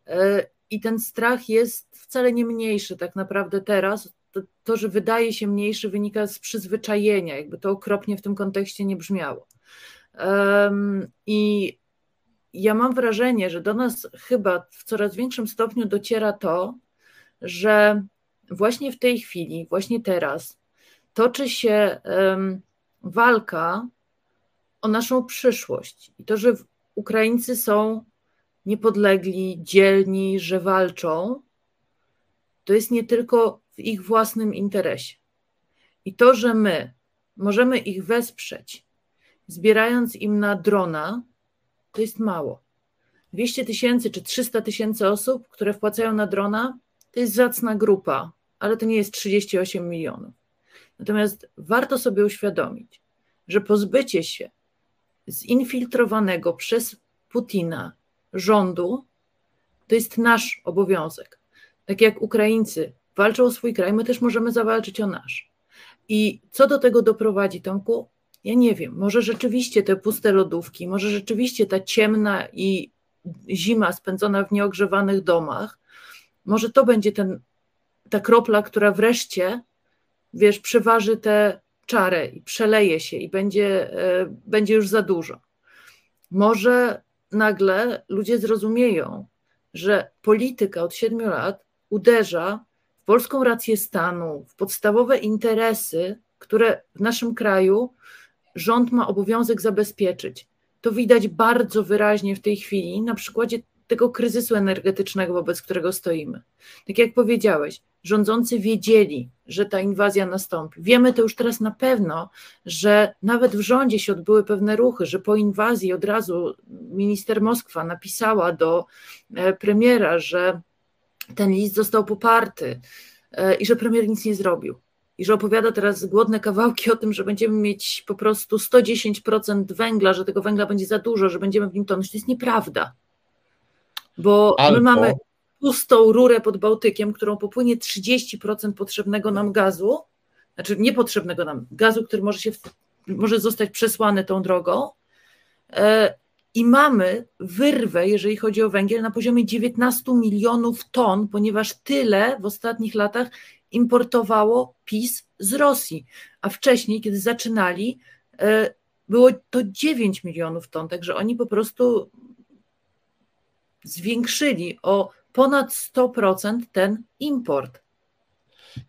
E, I ten strach jest wcale nie mniejszy tak naprawdę teraz to, to, że wydaje się mniejszy, wynika z przyzwyczajenia, jakby to okropnie w tym kontekście nie brzmiało. I ja mam wrażenie, że do nas chyba w coraz większym stopniu dociera to, że właśnie w tej chwili, właśnie teraz, toczy się walka o naszą przyszłość. I to, że Ukraińcy są niepodlegli, dzielni, że walczą, to jest nie tylko w ich własnym interesie. I to, że my możemy ich wesprzeć, zbierając im na drona, to jest mało. 200 tysięcy czy 300 tysięcy osób, które wpłacają na drona, to jest zacna grupa, ale to nie jest 38 milionów. Natomiast warto sobie uświadomić, że pozbycie się zinfiltrowanego przez Putina rządu to jest nasz obowiązek. Tak jak Ukraińcy walczą o swój kraj, my też możemy zawalczyć o nasz. I co do tego doprowadzi, Tomku? Ja nie wiem. Może rzeczywiście te puste lodówki, może rzeczywiście ta ciemna i zima spędzona w nieogrzewanych domach, może to będzie ten, ta kropla, która wreszcie, wiesz, przeważy tę czarę i przeleje się i będzie, e, będzie już za dużo. Może nagle ludzie zrozumieją, że polityka od siedmiu lat uderza polską rację stanu, w podstawowe interesy, które w naszym kraju rząd ma obowiązek zabezpieczyć. To widać bardzo wyraźnie w tej chwili na przykładzie tego kryzysu energetycznego, wobec którego stoimy. Tak jak powiedziałeś, rządzący wiedzieli, że ta inwazja nastąpi. Wiemy to już teraz na pewno, że nawet w rządzie się odbyły pewne ruchy, że po inwazji od razu minister Moskwa napisała do e, premiera, że ten list został poparty e, i że premier nic nie zrobił. i że opowiada teraz głodne kawałki o tym, że będziemy mieć po prostu 110% węgla, że tego węgla będzie za dużo, że będziemy w nim tonąć. To jest nieprawda. Bo Albo... my mamy pustą rurę pod Bałtykiem, którą popłynie 30% potrzebnego nam gazu, znaczy niepotrzebnego nam gazu, który może, się, może zostać przesłany tą drogą. E, I mamy wyrwę, jeżeli chodzi o węgiel, na poziomie 19 milionów ton, ponieważ tyle w ostatnich latach importowało PiS z Rosji. A wcześniej, kiedy zaczynali, e, było to 9 milionów ton. Także oni po prostu zwiększyli o ponad 100% ten import.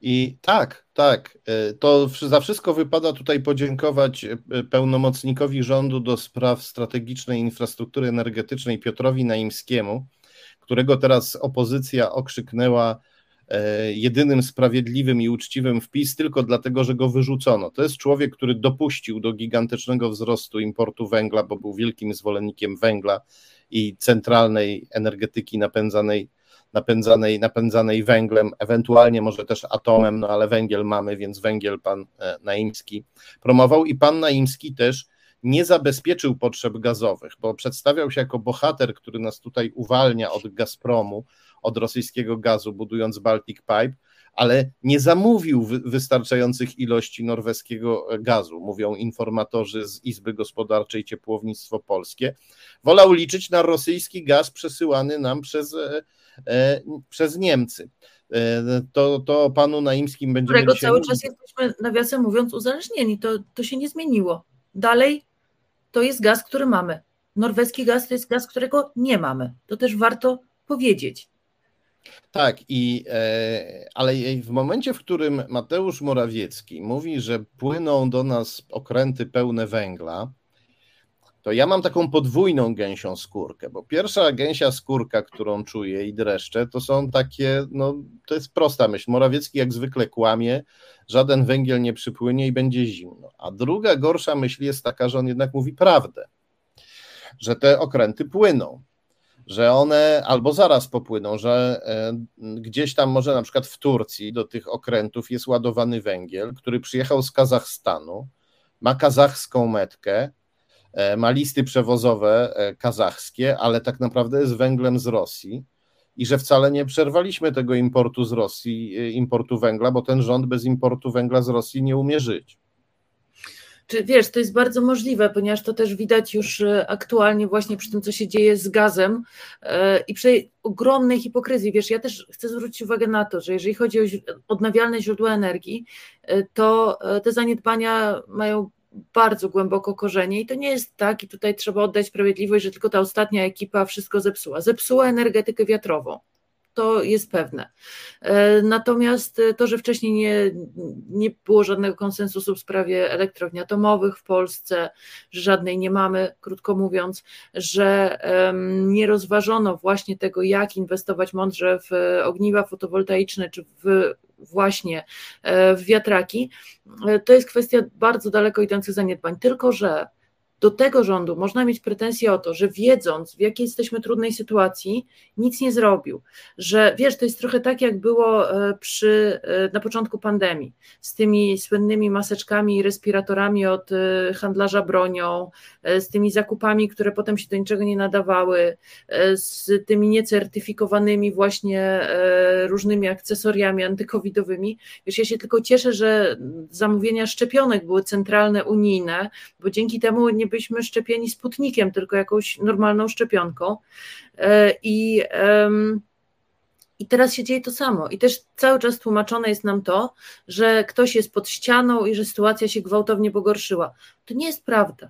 I tak, tak, e, to za wszystko wypada tutaj podziękować e, pełnomocnikowi rządu do spraw strategicznej infrastruktury energetycznej Piotrowi Naimskiemu, którego teraz opozycja okrzyknęła e, jedynym sprawiedliwym i uczciwym wpis tylko dlatego, że go wyrzucono. To jest człowiek, który dopuścił do gigantycznego wzrostu importu węgla, bo był wielkim zwolennikiem węgla i centralnej energetyki napędzanej napędzanej, napędzanej węglem, ewentualnie może też atomem, no ale węgiel mamy, więc węgiel pan e, Naimski promował i pan Naimski też nie zabezpieczył potrzeb gazowych, bo przedstawiał się jako bohater, który nas tutaj uwalnia od Gazpromu, od rosyjskiego gazu, budując Baltic Pipe, ale nie zamówił wystarczających ilości norweskiego gazu, mówią informatorzy z Izby Gospodarczej Ciepłownictwo Polskie. Wolał liczyć na rosyjski gaz przesyłany nam przez e, E, przez Niemcy. E, to, to panu Naimskim będzie. Którego dzisiaj... cały czas jesteśmy, nawiasem mówiąc, uzależnieni. To, to się nie zmieniło. Dalej to jest gaz, który mamy. Norweski gaz to jest gaz, którego nie mamy. To też warto powiedzieć. Tak, i, e, ale w momencie, w którym Mateusz Morawiecki mówi, że płyną do nas okręty pełne węgla, to ja mam taką podwójną gęsią skórkę, bo pierwsza gęsia skórka, którą czuję i dreszcze, to są takie, no to jest prosta myśl, Morawiecki jak zwykle kłamie, żaden węgiel nie przypłynie i będzie zimno, a druga gorsza myśl jest taka, że on jednak mówi prawdę, że te okręty płyną, że one albo zaraz popłyną, że e, gdzieś tam może na przykład w Turcji do tych okrętów jest ładowany węgiel, który przyjechał z Kazachstanu, ma kazachską metkę, E, ma listy przewozowe e, kazachskie, ale tak naprawdę jest węglem z Rosji i że wcale nie przerwaliśmy tego importu z Rosji, importu węgla, bo ten rząd bez importu węgla z Rosji nie umie żyć. Czy wiesz, to jest bardzo możliwe, ponieważ to też widać już aktualnie właśnie przy tym, co się dzieje z gazem i przy ogromnej hipokryzji. Wiesz, ja też chcę zwrócić uwagę na to, że jeżeli chodzi o odnawialne źródła energii, to te zaniedbania mają bardzo głęboko korzenie i to nie jest tak, i tutaj trzeba oddać sprawiedliwość, że tylko ta ostatnia ekipa wszystko zepsuła. Zepsuła energetykę wiatrową. To jest pewne. E, natomiast to, że wcześniej nie, nie było żadnego konsensusu w sprawie elektrowni atomowych w Polsce, że żadnej nie mamy, krótko mówiąc, że nie rozważono właśnie tego, jak inwestować mądrze w ogniwa fotowoltaiczne czy w właśnie e, w wiatraki, e, to jest kwestia bardzo daleko idących zaniedbań. Tylko, że do tego rządu można mieć pretensje o to, że wiedząc, w jakiej jesteśmy trudnej sytuacji, nic nie zrobił. Że wiesz, to jest trochę tak, jak było e, przy, e, na początku pandemii, z tymi słynnymi maseczkami i respiratorami od e, handlarza bronią, z tymi zakupami, które potem się do niczego nie nadawały, z tymi niecertyfikowanymi właśnie różnymi akcesoriami antykowidowymi. Wiesz, ja się tylko cieszę, że zamówienia szczepionek były centralne, unijne, bo dzięki temu nie byliśmy szczepieni sputnikiem, tylko jakąś normalną szczepionką. E, I, I teraz się dzieje to samo. I też cały czas tłumaczone jest nam to, że ktoś jest pod ścianą i że sytuacja się gwałtownie pogorszyła. To nie jest prawda.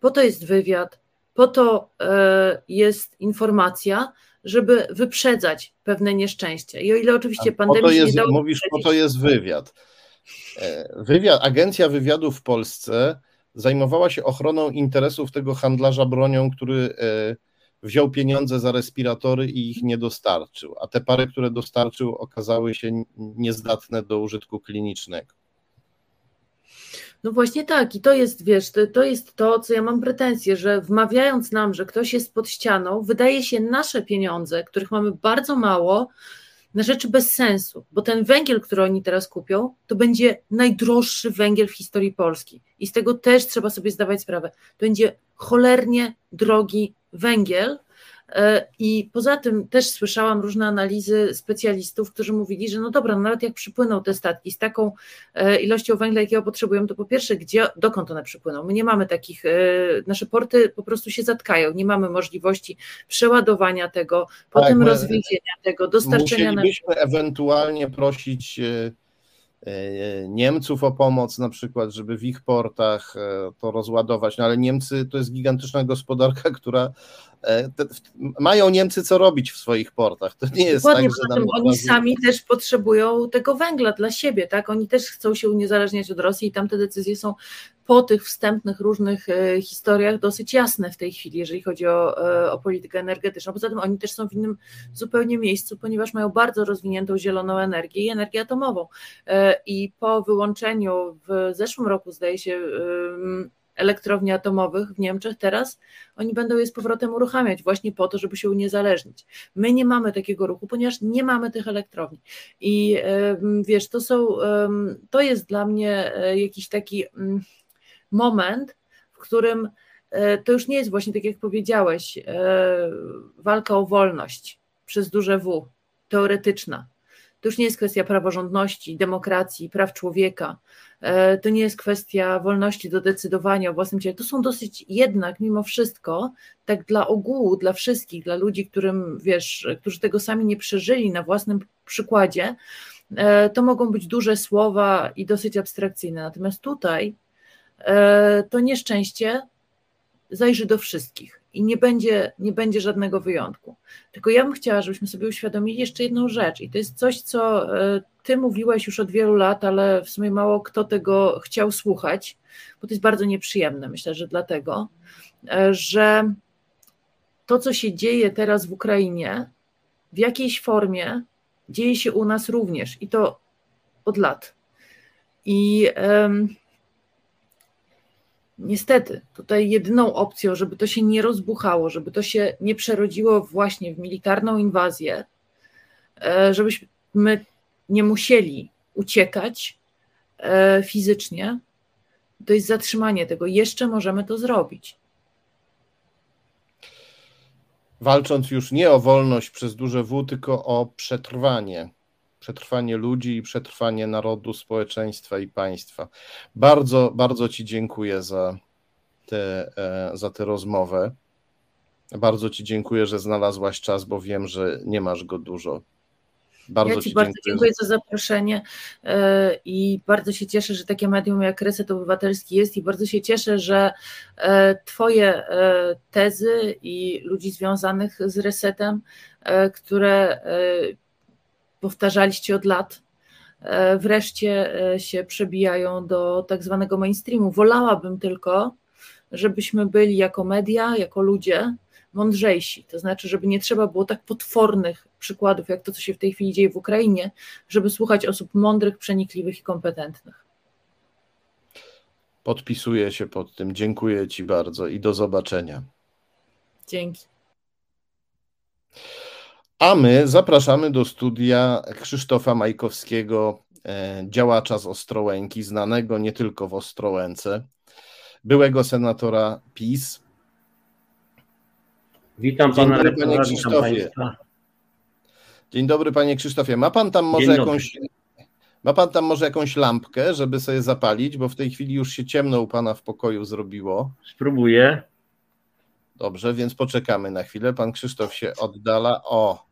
Po to jest wywiad, po to e, jest informacja, żeby wyprzedzać pewne nieszczęścia. I o ile oczywiście pandemia jest, nie dało Mówisz, po to jest wywiad. E, wywiad. Agencja wywiadu w Polsce zajmowała się ochroną interesów tego handlarza bronią, który e, wziął pieniądze za respiratory i ich nie dostarczył, a te pary, które dostarczył, okazały się niezdatne do użytku klinicznego. No właśnie tak, i to jest, wiesz, to, to jest to, co ja mam pretensję, że wmawiając nam, że ktoś jest pod ścianą, wydaje się nasze pieniądze, których mamy bardzo mało, na rzeczy bez sensu, bo ten węgiel, który oni teraz kupią, to będzie najdroższy węgiel w historii Polski. I z tego też trzeba sobie zdawać sprawę. To będzie cholernie drogi węgiel, I poza tym też słyszałam różne analizy specjalistów, którzy mówili, że no dobra, no nawet jak przypłyną te statki z taką e, ilością węgla, jakiego potrzebują, to po pierwsze, gdzie, dokąd one przypłyną? My nie mamy takich, e, nasze porty po prostu się zatkają, nie mamy możliwości przeładowania tego, potem tak, rozwiezienia tego, dostarczenia. Musielibyśmy na... ewentualnie prosić Niemców o pomoc, na przykład, żeby w ich portach to rozładować, no ale Niemcy to jest gigantyczna gospodarka, która E, mają Niemcy co robić w swoich portach. To nie jest Dokładnie, tak, że nam oni sami też potrzebują tego węgla dla siebie, tak? Oni też chcą się uniezależniać od Rosji i tam te decyzje są po tych wstępnych różnych e, historiach dosyć jasne w tej chwili, jeżeli chodzi o, e, o politykę energetyczną. Poza tym oni też są w innym zupełnie miejscu, ponieważ mają bardzo rozwiniętą zieloną energię i energię atomową. I po wyłączeniu w zeszłym roku, zdaje się, elektrowni atomowych w Niemczech teraz, oni będą je z powrotem uruchamiać właśnie po to, żeby się uniezależnić. My nie mamy takiego ruchu, ponieważ nie mamy tych elektrowni. I wiesz, to są, to jest dla mnie e, jakiś taki mm, moment, w którym e, to już nie jest właśnie tak jak powiedziałeś, e, walka o wolność przez duże W, teoretyczna. To już nie jest kwestia praworządności, demokracji, praw człowieka, E, to nie jest kwestia wolności do decydowania o własnym ciele. To są dosyć jednak mimo wszystko, tak dla ogółu, dla wszystkich, dla ludzi, którym wiesz, którzy tego sami nie przeżyli na własnym przykładzie, e, to mogą być duże słowa i dosyć abstrakcyjne. Natomiast tutaj e, to nieszczęście zajrzy do wszystkich i nie będzie, nie będzie żadnego wyjątku. Tylko ja bym chciała, żebyśmy sobie uświadomili jeszcze jedną rzecz, i to jest coś, co ty mówiłeś już od wielu lat, ale w sumie mało kto tego chciał słuchać, bo to jest bardzo nieprzyjemne, myślę, że dlatego, e, że to, co się dzieje teraz w Ukrainie, w jakiejś formie dzieje się u nas również i to od lat. I um, niestety, tutaj jedyną opcją, żeby to się nie rozbuchało, żeby to się nie przerodziło właśnie w militarną inwazję, e, żebyśmy nie musieli uciekać e, fizycznie, to jest zatrzymanie tego. Jeszcze możemy to zrobić. Walcząc już nie o wolność przez duże W, tylko o przetrwanie. Przetrwanie ludzi i przetrwanie narodu, społeczeństwa i państwa. Bardzo, bardzo Ci dziękuję za tę e, za tę rozmowę. Bardzo Ci dziękuję, że znalazłaś czas, bo wiem, że nie masz go dużo. Bardzo ja Ci, Ci bardzo dziękuję. dziękuję za zaproszenie e, i bardzo się cieszę, że takie medium jak Reset Obywatelski jest i bardzo się cieszę, że e, Twoje tezy i ludzi związanych z Resetem, które powtarzaliście od lat, wreszcie się przebijają do tak zwanego mainstreamu. Wolałabym tylko, żebyśmy byli jako media, jako ludzie, mądrzejsi. To znaczy, żeby nie trzeba było tak potwornych przykładów, jak to, co się w tej chwili dzieje w Ukrainie, żeby słuchać osób mądrych, przenikliwych i kompetentnych. Podpisuję się pod tym. Dziękuję Ci bardzo i do zobaczenia. Dzięki. A my zapraszamy do studia Krzysztofa Majkowskiego, e, działacza z Ostrołęki, znanego nie tylko w Ostrołęce, byłego senatora PiS, Witam Dzień pana dobry, panie Krzysztofie. Dzień dobry, panie Krzysztofie. Ma pan tam może jakąś. Ma pan tam może jakąś lampkę, żeby sobie zapalić, bo w tej chwili już się ciemno u pana w pokoju zrobiło. Spróbuję. Dobrze, więc poczekamy na chwilę. Pan Krzysztof się oddala. O, o,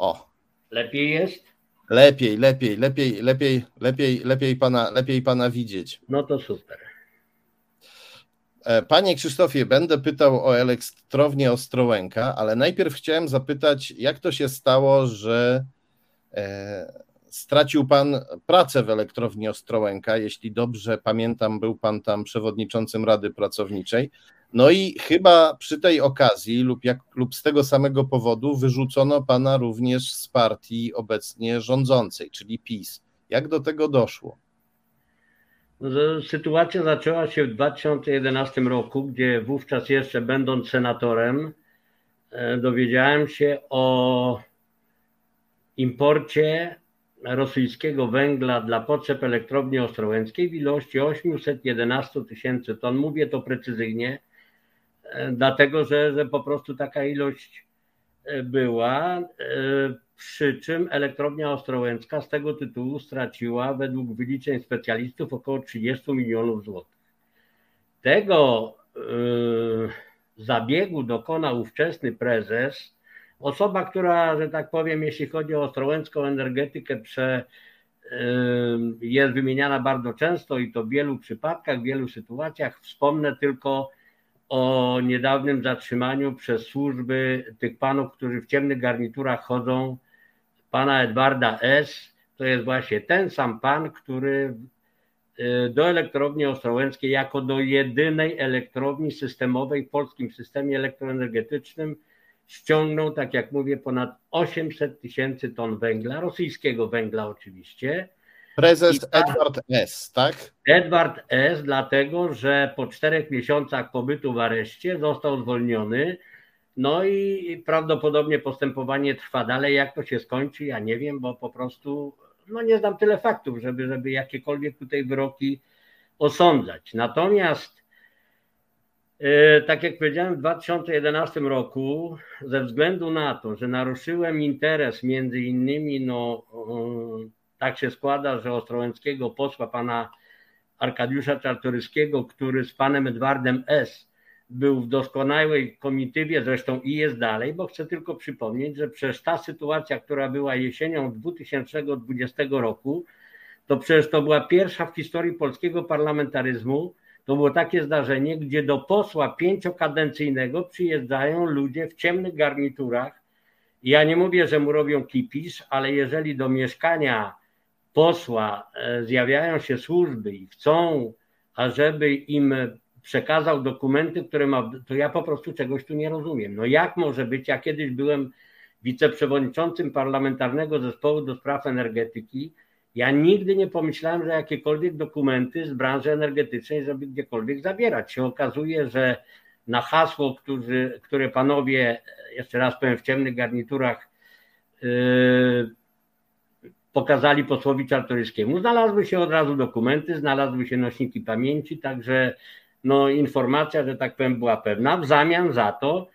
o. Lepiej jest? Lepiej, lepiej, lepiej, lepiej, lepiej, lepiej pana, lepiej pana widzieć. No to super. E, panie Krzysztofie, będę pytał o elektrownię Ostrołęka, ale najpierw chciałem zapytać, jak to się stało, że e, stracił Pan pracę w elektrowni Ostrołęka. Jeśli dobrze pamiętam, był Pan tam przewodniczącym Rady Pracowniczej. No i chyba przy tej okazji lub, jak, lub z tego samego powodu wyrzucono Pana również z partii obecnie rządzącej, czyli PiS. Jak do tego doszło? Sytuacja zaczęła się w 2011 roku, gdzie wówczas jeszcze będąc senatorem, e, dowiedziałem się o imporcie rosyjskiego węgla dla potrzeb elektrowni ostrołęckiej w ilości 811 tysięcy ton. Mówię to precyzyjnie, dlatego że, że po prostu taka ilość e, była, e, przy czym elektrownia ostrołęcka z tego tytułu straciła według wyliczeń specjalistów około 30 milionów złotych. Tego zabiegu dokonał ówczesny prezes Osoba, która, że tak powiem, jeśli chodzi o ostrołęcką energetykę, prze, jest wymieniana bardzo często i to w wielu przypadkach, w wielu sytuacjach. Wspomnę tylko o niedawnym zatrzymaniu przez służby tych panów, którzy w ciemnych garniturach chodzą, pana Edwarda S. To jest właśnie ten sam pan, który y, do elektrowni ostrołęckiej jako do jedynej elektrowni systemowej w polskim systemie elektroenergetycznym ściągnął, tak jak mówię, ponad 800 tysięcy ton węgla, rosyjskiego węgla oczywiście. Prezes Edward S., tak? Edward S., dlatego że po czterech miesiącach pobytu w areszcie został zwolniony. No i prawdopodobnie postępowanie trwa dalej. Jak to się skończy, ja nie wiem, bo po prostu no nie znam tyle faktów, żeby, żeby jakiekolwiek tutaj wyroki osądzać. Natomiast E, tak jak powiedziałem, w 2011 roku, ze względu na to, że naruszyłem interes między innymi, no tak się składa, że ostrołęckiego posła pana Arkadiusza Czartoryskiego, który z panem Edwardem S. był w doskonałej komitywie, zresztą i jest dalej, bo chcę tylko przypomnieć, że przecież ta sytuacja, która była jesienią 2020 roku, to przecież to była pierwsza w historii polskiego parlamentaryzmu, to było takie zdarzenie, gdzie do posła pięciokadencyjnego przyjeżdżają ludzie w ciemnych garniturach. Ja nie mówię, że mu robią kipisz, ale jeżeli do mieszkania posła e, zjawiają się służby i chcą, ażeby im przekazał dokumenty, które ma, to ja po prostu czegoś tu nie rozumiem. No jak może być? Ja kiedyś byłem wiceprzewodniczącym parlamentarnego zespołu do spraw energetyki ja nigdy nie pomyślałem, że jakiekolwiek dokumenty z branży energetycznej, żeby gdziekolwiek zabierać. Się okazuje, że na hasło, którzy, które panowie, jeszcze raz powiem, w ciemnych garniturach yy, pokazali posłowi Czartoryskiemu, znalazły się od razu dokumenty, znalazły się nośniki pamięci, także no, informacja, że tak powiem, była pewna. W zamian za to,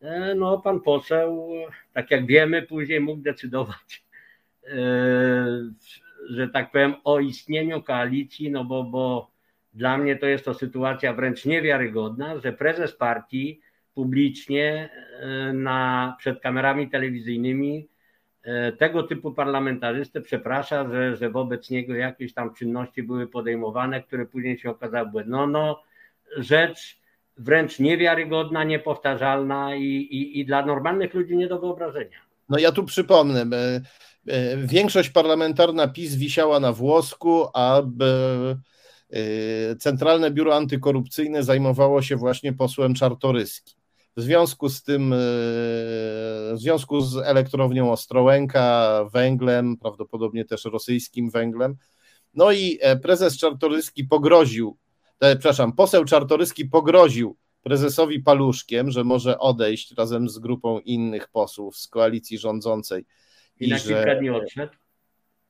yy, no, pan poseł, tak jak wiemy, później mógł decydować yy, że tak powiem, o istnieniu koalicji, no bo, bo dla mnie to jest to sytuacja wręcz niewiarygodna, że prezes partii publicznie e, na, przed kamerami telewizyjnymi e, tego typu parlamentarzystę przeprasza, że, że wobec niego jakieś tam czynności były podejmowane, które później się okazały no, no, rzecz wręcz niewiarygodna, niepowtarzalna i, i, i dla normalnych ludzi nie do wyobrażenia. No ja tu przypomnę, E, większość parlamentarna PiS wisiała na włosku, a e, Centralne Biuro Antykorupcyjne zajmowało się właśnie posłem Czartoryskim. W związku z tym, e, w związku z elektrownią Ostrołęka, węglem, prawdopodobnie też rosyjskim węglem, no i prezes Czartoryski pogroził, przepraszam, poseł Czartoryski pogroził prezesowi Paluszkiem, że może odejść razem z grupą innych posłów z koalicji rządzącej. I, I na że, kilka dni odszedł?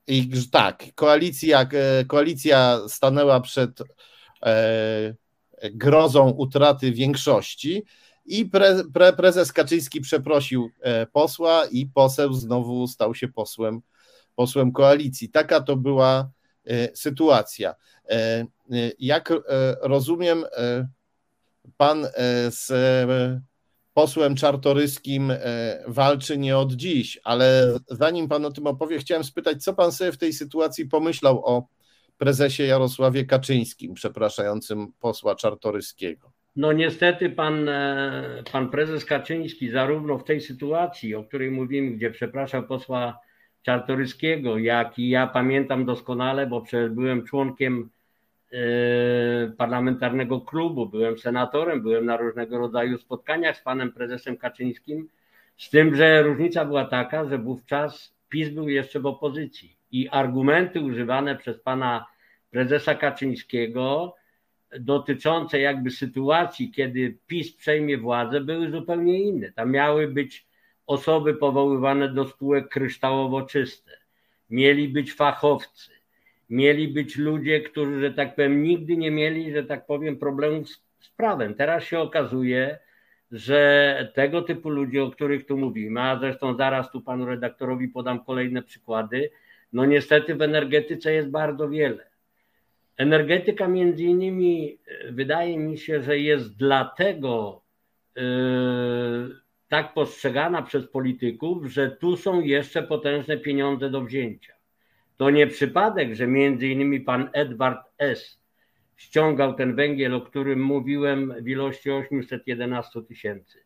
I tak, koalicja, e, koalicja stanęła przed e, grozą utraty większości i pre, pre, prezes Kaczyński przeprosił e, posła i poseł znowu stał się posłem, posłem koalicji. Taka to była e, sytuacja. E, jak rozumiem, pan z posłem Czartoryskim walczy nie od dziś, ale zanim pan o tym opowie, chciałem spytać, co pan sobie w tej sytuacji pomyślał o prezesie Jarosławie Kaczyńskim, przepraszającym posła Czartoryskiego? No niestety pan, e, pan prezes Kaczyński zarówno w tej sytuacji, o której mówimy, gdzie przepraszał posła Czartoryskiego, jak i ja pamiętam doskonale, bo byłem członkiem E, parlamentarnego klubu, byłem senatorem, byłem na różnego rodzaju spotkaniach z panem prezesem Kaczyńskim, z tym, że różnica była taka, że wówczas PiS był jeszcze w opozycji i argumenty używane przez pana prezesa Kaczyńskiego dotyczące jakby sytuacji, kiedy PiS przejmie władzę, były zupełnie inne. Tam miały być osoby powoływane do spółek kryształowo czyste, mieli być fachowcy, mieli być ludzie, którzy, że tak powiem, nigdy nie mieli, że tak powiem, problemów z, z prawem. Teraz się okazuje, że tego typu ludzie, o których tu mówimy, a zresztą zaraz tu panu redaktorowi podam kolejne przykłady, no niestety w energetyce jest bardzo wiele. Energetyka między innymi e, wydaje mi się, że jest dlatego yy, tak postrzegana przez polityków, że tu są jeszcze potężne pieniądze do wzięcia. To nie przypadek, że między innymi pan Edward S. ściągał ten węgiel, o którym mówiłem w ilości 811 tysięcy.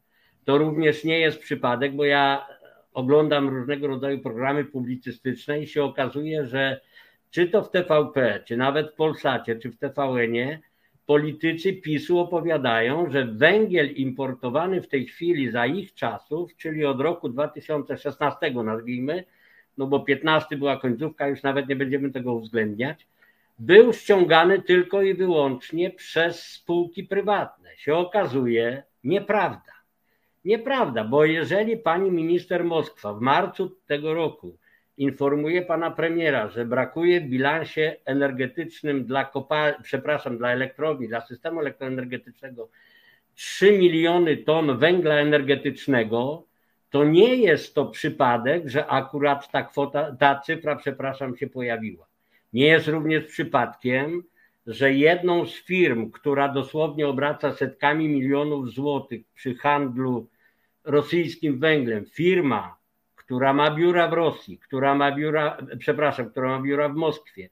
To również nie jest przypadek, bo ja oglądam różnego rodzaju programy publicystyczne i się okazuje, że czy to w TVP, czy nawet w Polsacie, czy w TVN-ie, politycy PiSu opowiadają, że węgiel importowany w tej chwili za ich czasów, czyli od roku 2016 nazwijmy, no bo 15 była końcówka, już nawet nie będziemy tego uwzględniać, był ściągany tylko i wyłącznie przez spółki prywatne. Się okazuje nieprawda. Nieprawda, bo jeżeli pani minister Moskwa w marcu tego roku informuje pana premiera, że brakuje w bilansie energetycznym dla kopalni, przepraszam, dla elektrowni, dla systemu elektroenergetycznego 3 miliony ton węgla energetycznego, to nie jest to przypadek, że akurat ta kwota, ta cyfra, przepraszam, się pojawiła. Nie jest również przypadkiem, że jedną z firm, która dosłownie obraca setkami milionów złotych przy handlu rosyjskim węglem, firma, która ma biura w Rosji, która ma biura, przepraszam, która ma biura w Moskwie,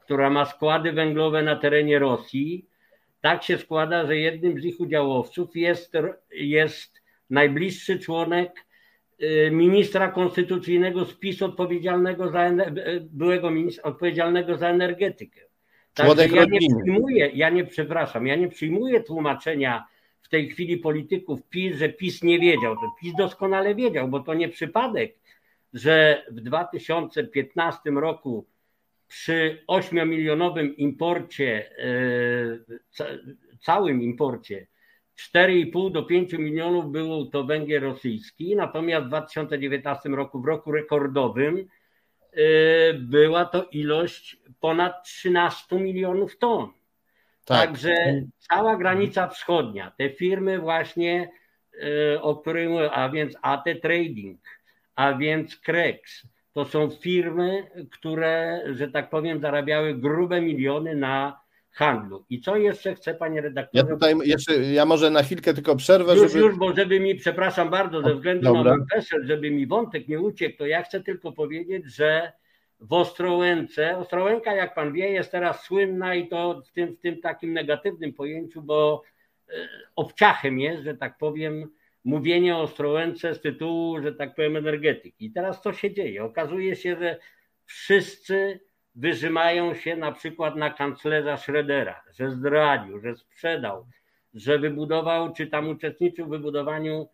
która ma składy węglowe na terenie Rosji, tak się składa, że jednym z ich udziałowców jest, jest najbliższy członek y, ministra konstytucyjnego z PiS odpowiedzialnego za, y, byłego ministra odpowiedzialnego za energetykę. Także ja nie przyjmuję, ja nie przepraszam, ja nie przyjmuję tłumaczenia w tej chwili polityków PiS, że PiS nie wiedział. To PiS doskonale wiedział, bo to nie przypadek, że w 2015 roku przy 8-milionowym imporcie, e, całym imporcie, 4,5 do 5 milionów był to węgiel rosyjski, natomiast w 2019 roku, w roku rekordowym, e, była to ilość ponad 13 milionów ton. Tak. Także cała granica wschodnia, te firmy właśnie, e, o których mówię, a więc AT Trading, a więc Krex, to są firmy, które, że tak powiem, zarabiały grube miliony na handlu. I co jeszcze chcę, panie redaktorze? Ja tutaj jeszcze, ja może na chwilkę tylko przerwę, już, żeby... Już, bo żeby mi, przepraszam bardzo, ze względu Dobra. na PESEL, żeby mi wątek nie uciekł, to ja chcę tylko powiedzieć, że w Ostrołęce. Ostrołęka, jak pan wie, jest teraz słynna i to w tym, w tym takim negatywnym pojęciu, bo e, obciachem jest, że tak powiem, mówienie o Ostrołęce z tytułu, że tak powiem, energetyki. I teraz co się dzieje? Okazuje się, że wszyscy wyżymają się na przykład na kanclerza Schroedera, że zdradził, że sprzedał, że wybudował, czy tam uczestniczył w wybudowaniu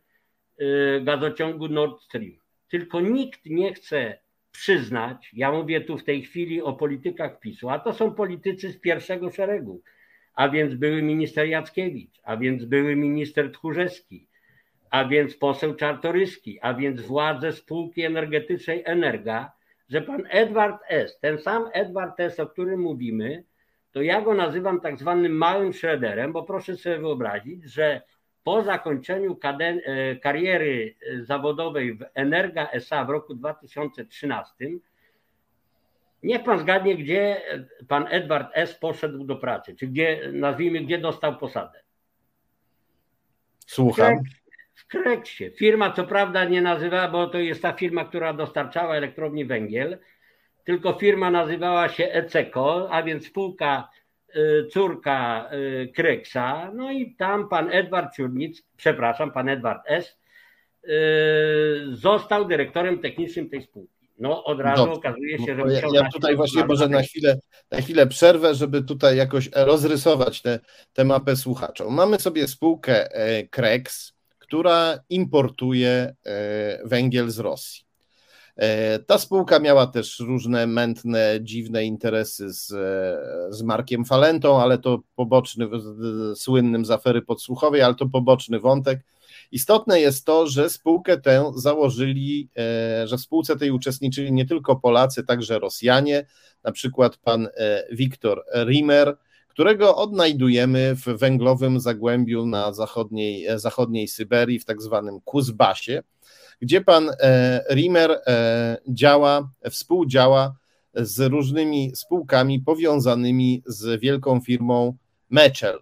e, gazociągu Nord Stream. Tylko nikt nie chce przyznać, ja mówię tu w tej chwili o politykach PiSu, a to są politycy z pierwszego szeregu, a więc były minister Jackiewicz, a więc były minister Tchórzewski, a więc poseł Czartoryski, a więc władze spółki energetycznej Energa, że pan Edward S., ten sam Edward S., o którym mówimy, to ja go nazywam tak zwanym małym Schroederem, bo proszę sobie wyobrazić, że po zakończeniu e, kariery e, zawodowej w Energa SA w roku 2013, niech pan zgadnie, gdzie pan Edward S. poszedł do pracy, czy gdzie, nazwijmy, gdzie dostał posadę. Słucham. Kreksie. Firma co prawda nie nazywa, bo to jest ta firma, która dostarczała elektrowni węgiel, tylko firma nazywała się ECECO, a więc spółka Y, córka y, Kreksa, no i tam pan Edward Ciurnic, przepraszam, pan Edward S., y, został dyrektorem technicznym tej spółki. No od razu Dobrze. okazuje się, że... Ja, ja tutaj właśnie może na chwilę, na chwilę przerwę, żeby tutaj jakoś rozrysować tę mapę słuchaczom. Mamy sobie spółkę Kreks, która importuje e, węgiel z Rosji. E, ta spółka miała też różne mętne, dziwne interesy z, z Markiem Falentą, ale to poboczny, słynnym z afery podsłuchowej, ale to poboczny wątek. Istotne jest to, że spółkę tę założyli, e, że w spółce tej uczestniczyli nie tylko Polacy, także Rosjanie, na przykład pan e, Wiktor Rimer, którego odnajdujemy w węglowym zagłębiu na zachodniej, e, zachodniej Syberii, w tak zwanym Kuzbasie, gdzie pan Rimer działa, współdziała z różnymi spółkami powiązanymi z wielką firmą Mechel.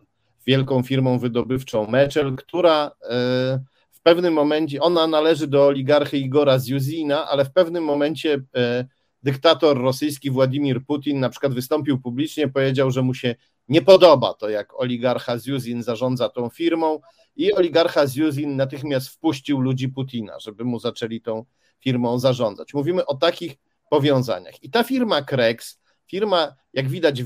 Wielką firmą wydobywczą Mechel, która e, w pewnym momencie, ona należy do oligarchy Igora Zuzina, ale w pewnym momencie e, dyktator rosyjski Władimir Putin na przykład wystąpił publicznie, powiedział, że mu się nie podoba to, jak oligarcha Zuzin zarządza tą firmą i oligarcha Zuzin natychmiast wpuścił ludzi Putina, żeby mu zaczęli tą firmą zarządzać. Mówimy o takich powiązaniach. I ta firma Krex Firma, jak widać,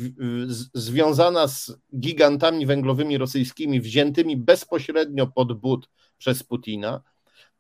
związana z gigantami węglowymi rosyjskimi, wziętymi bezpośrednio pod but przez Putina.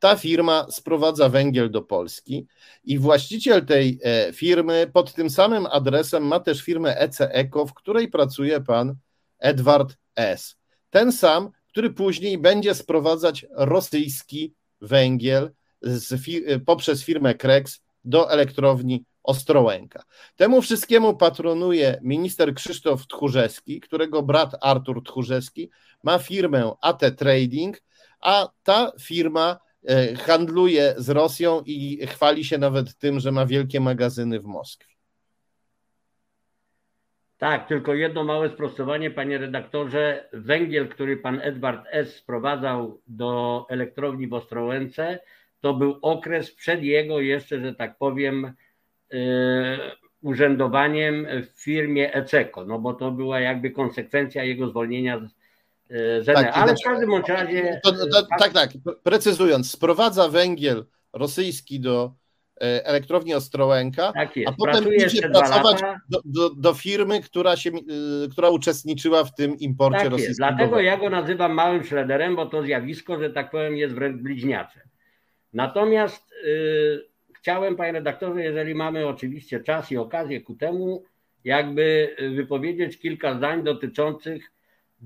Ta firma sprowadza węgiel do Polski i właściciel tej e, firmy pod tym samym adresem ma też firmę EC Eco, w której pracuje pan Edward S. Ten sam, który później będzie sprowadzać rosyjski węgiel z, poprzez firmę Krex do elektrowni Ostrołęka. Temu wszystkiemu patronuje minister Krzysztof Tchórzewski, którego brat Artur Tchórzewski ma firmę AT Trading, a ta firma e, handluje z Rosją i chwali się nawet tym, że ma wielkie magazyny w Moskwie. Tak, tylko jedno małe sprostowanie, panie redaktorze. Węgiel, który pan Edward S. sprowadzał do elektrowni w Ostrołęce, to był okres przed jego jeszcze, że tak powiem, Y, urzędowaniem w firmie Ececo, no bo to była jakby konsekwencja jego zwolnienia z ZE. Tak, Ale w każdym bądź razie. To, to, to, tak, tak. Precyzując, sprowadza węgiel rosyjski do e, elektrowni Ostrołęka, tak a potem idzie pracować do, do, do, firmy, która, się, e, która uczestniczyła w tym imporcie tak rosyjskim. Dlatego ja go nazywam małym szlederem, bo to zjawisko, że tak powiem, jest wręcz bliźniacze. Natomiast yy, chciałem, panie redaktorze, jeżeli mamy oczywiście czas i okazję ku temu, jakby wypowiedzieć kilka zdań dotyczących,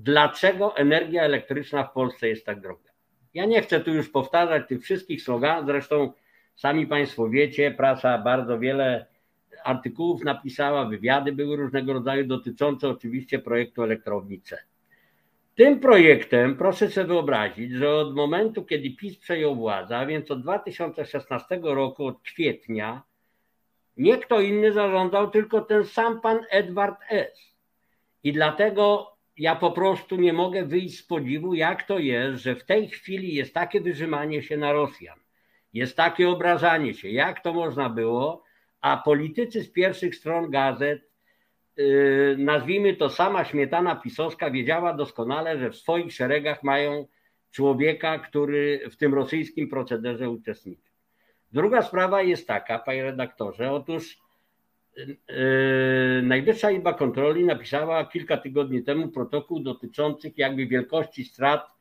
dlaczego energia elektryczna w Polsce jest tak droga. Ja nie chcę tu już powtarzać tych wszystkich sloganów, zresztą sami Państwo wiecie, prasa bardzo wiele artykułów napisała, wywiady były różnego rodzaju dotyczące oczywiście projektu elektrowni C. Tym projektem proszę sobie wyobrazić, że od momentu, kiedy PiS przejął władzę, a więc od 2016 roku, od kwietnia, nie kto inny zarządzał, tylko ten sam pan Edward S. I dlatego ja po prostu nie mogę wyjść z podziwu, jak to jest, że w tej chwili jest takie wyrzymanie się na Rosjan, jest takie obrażanie się, jak to można było, a politycy z pierwszych stron gazet Y, nazwijmy to sama śmietana pisowska wiedziała doskonale, że w swoich szeregach mają człowieka, który w tym rosyjskim procederze uczestniczy. Druga sprawa jest taka, panie redaktorze, otóż yy, Najwyższa Izba Kontroli napisała kilka tygodni temu protokół dotyczących jakby wielkości strat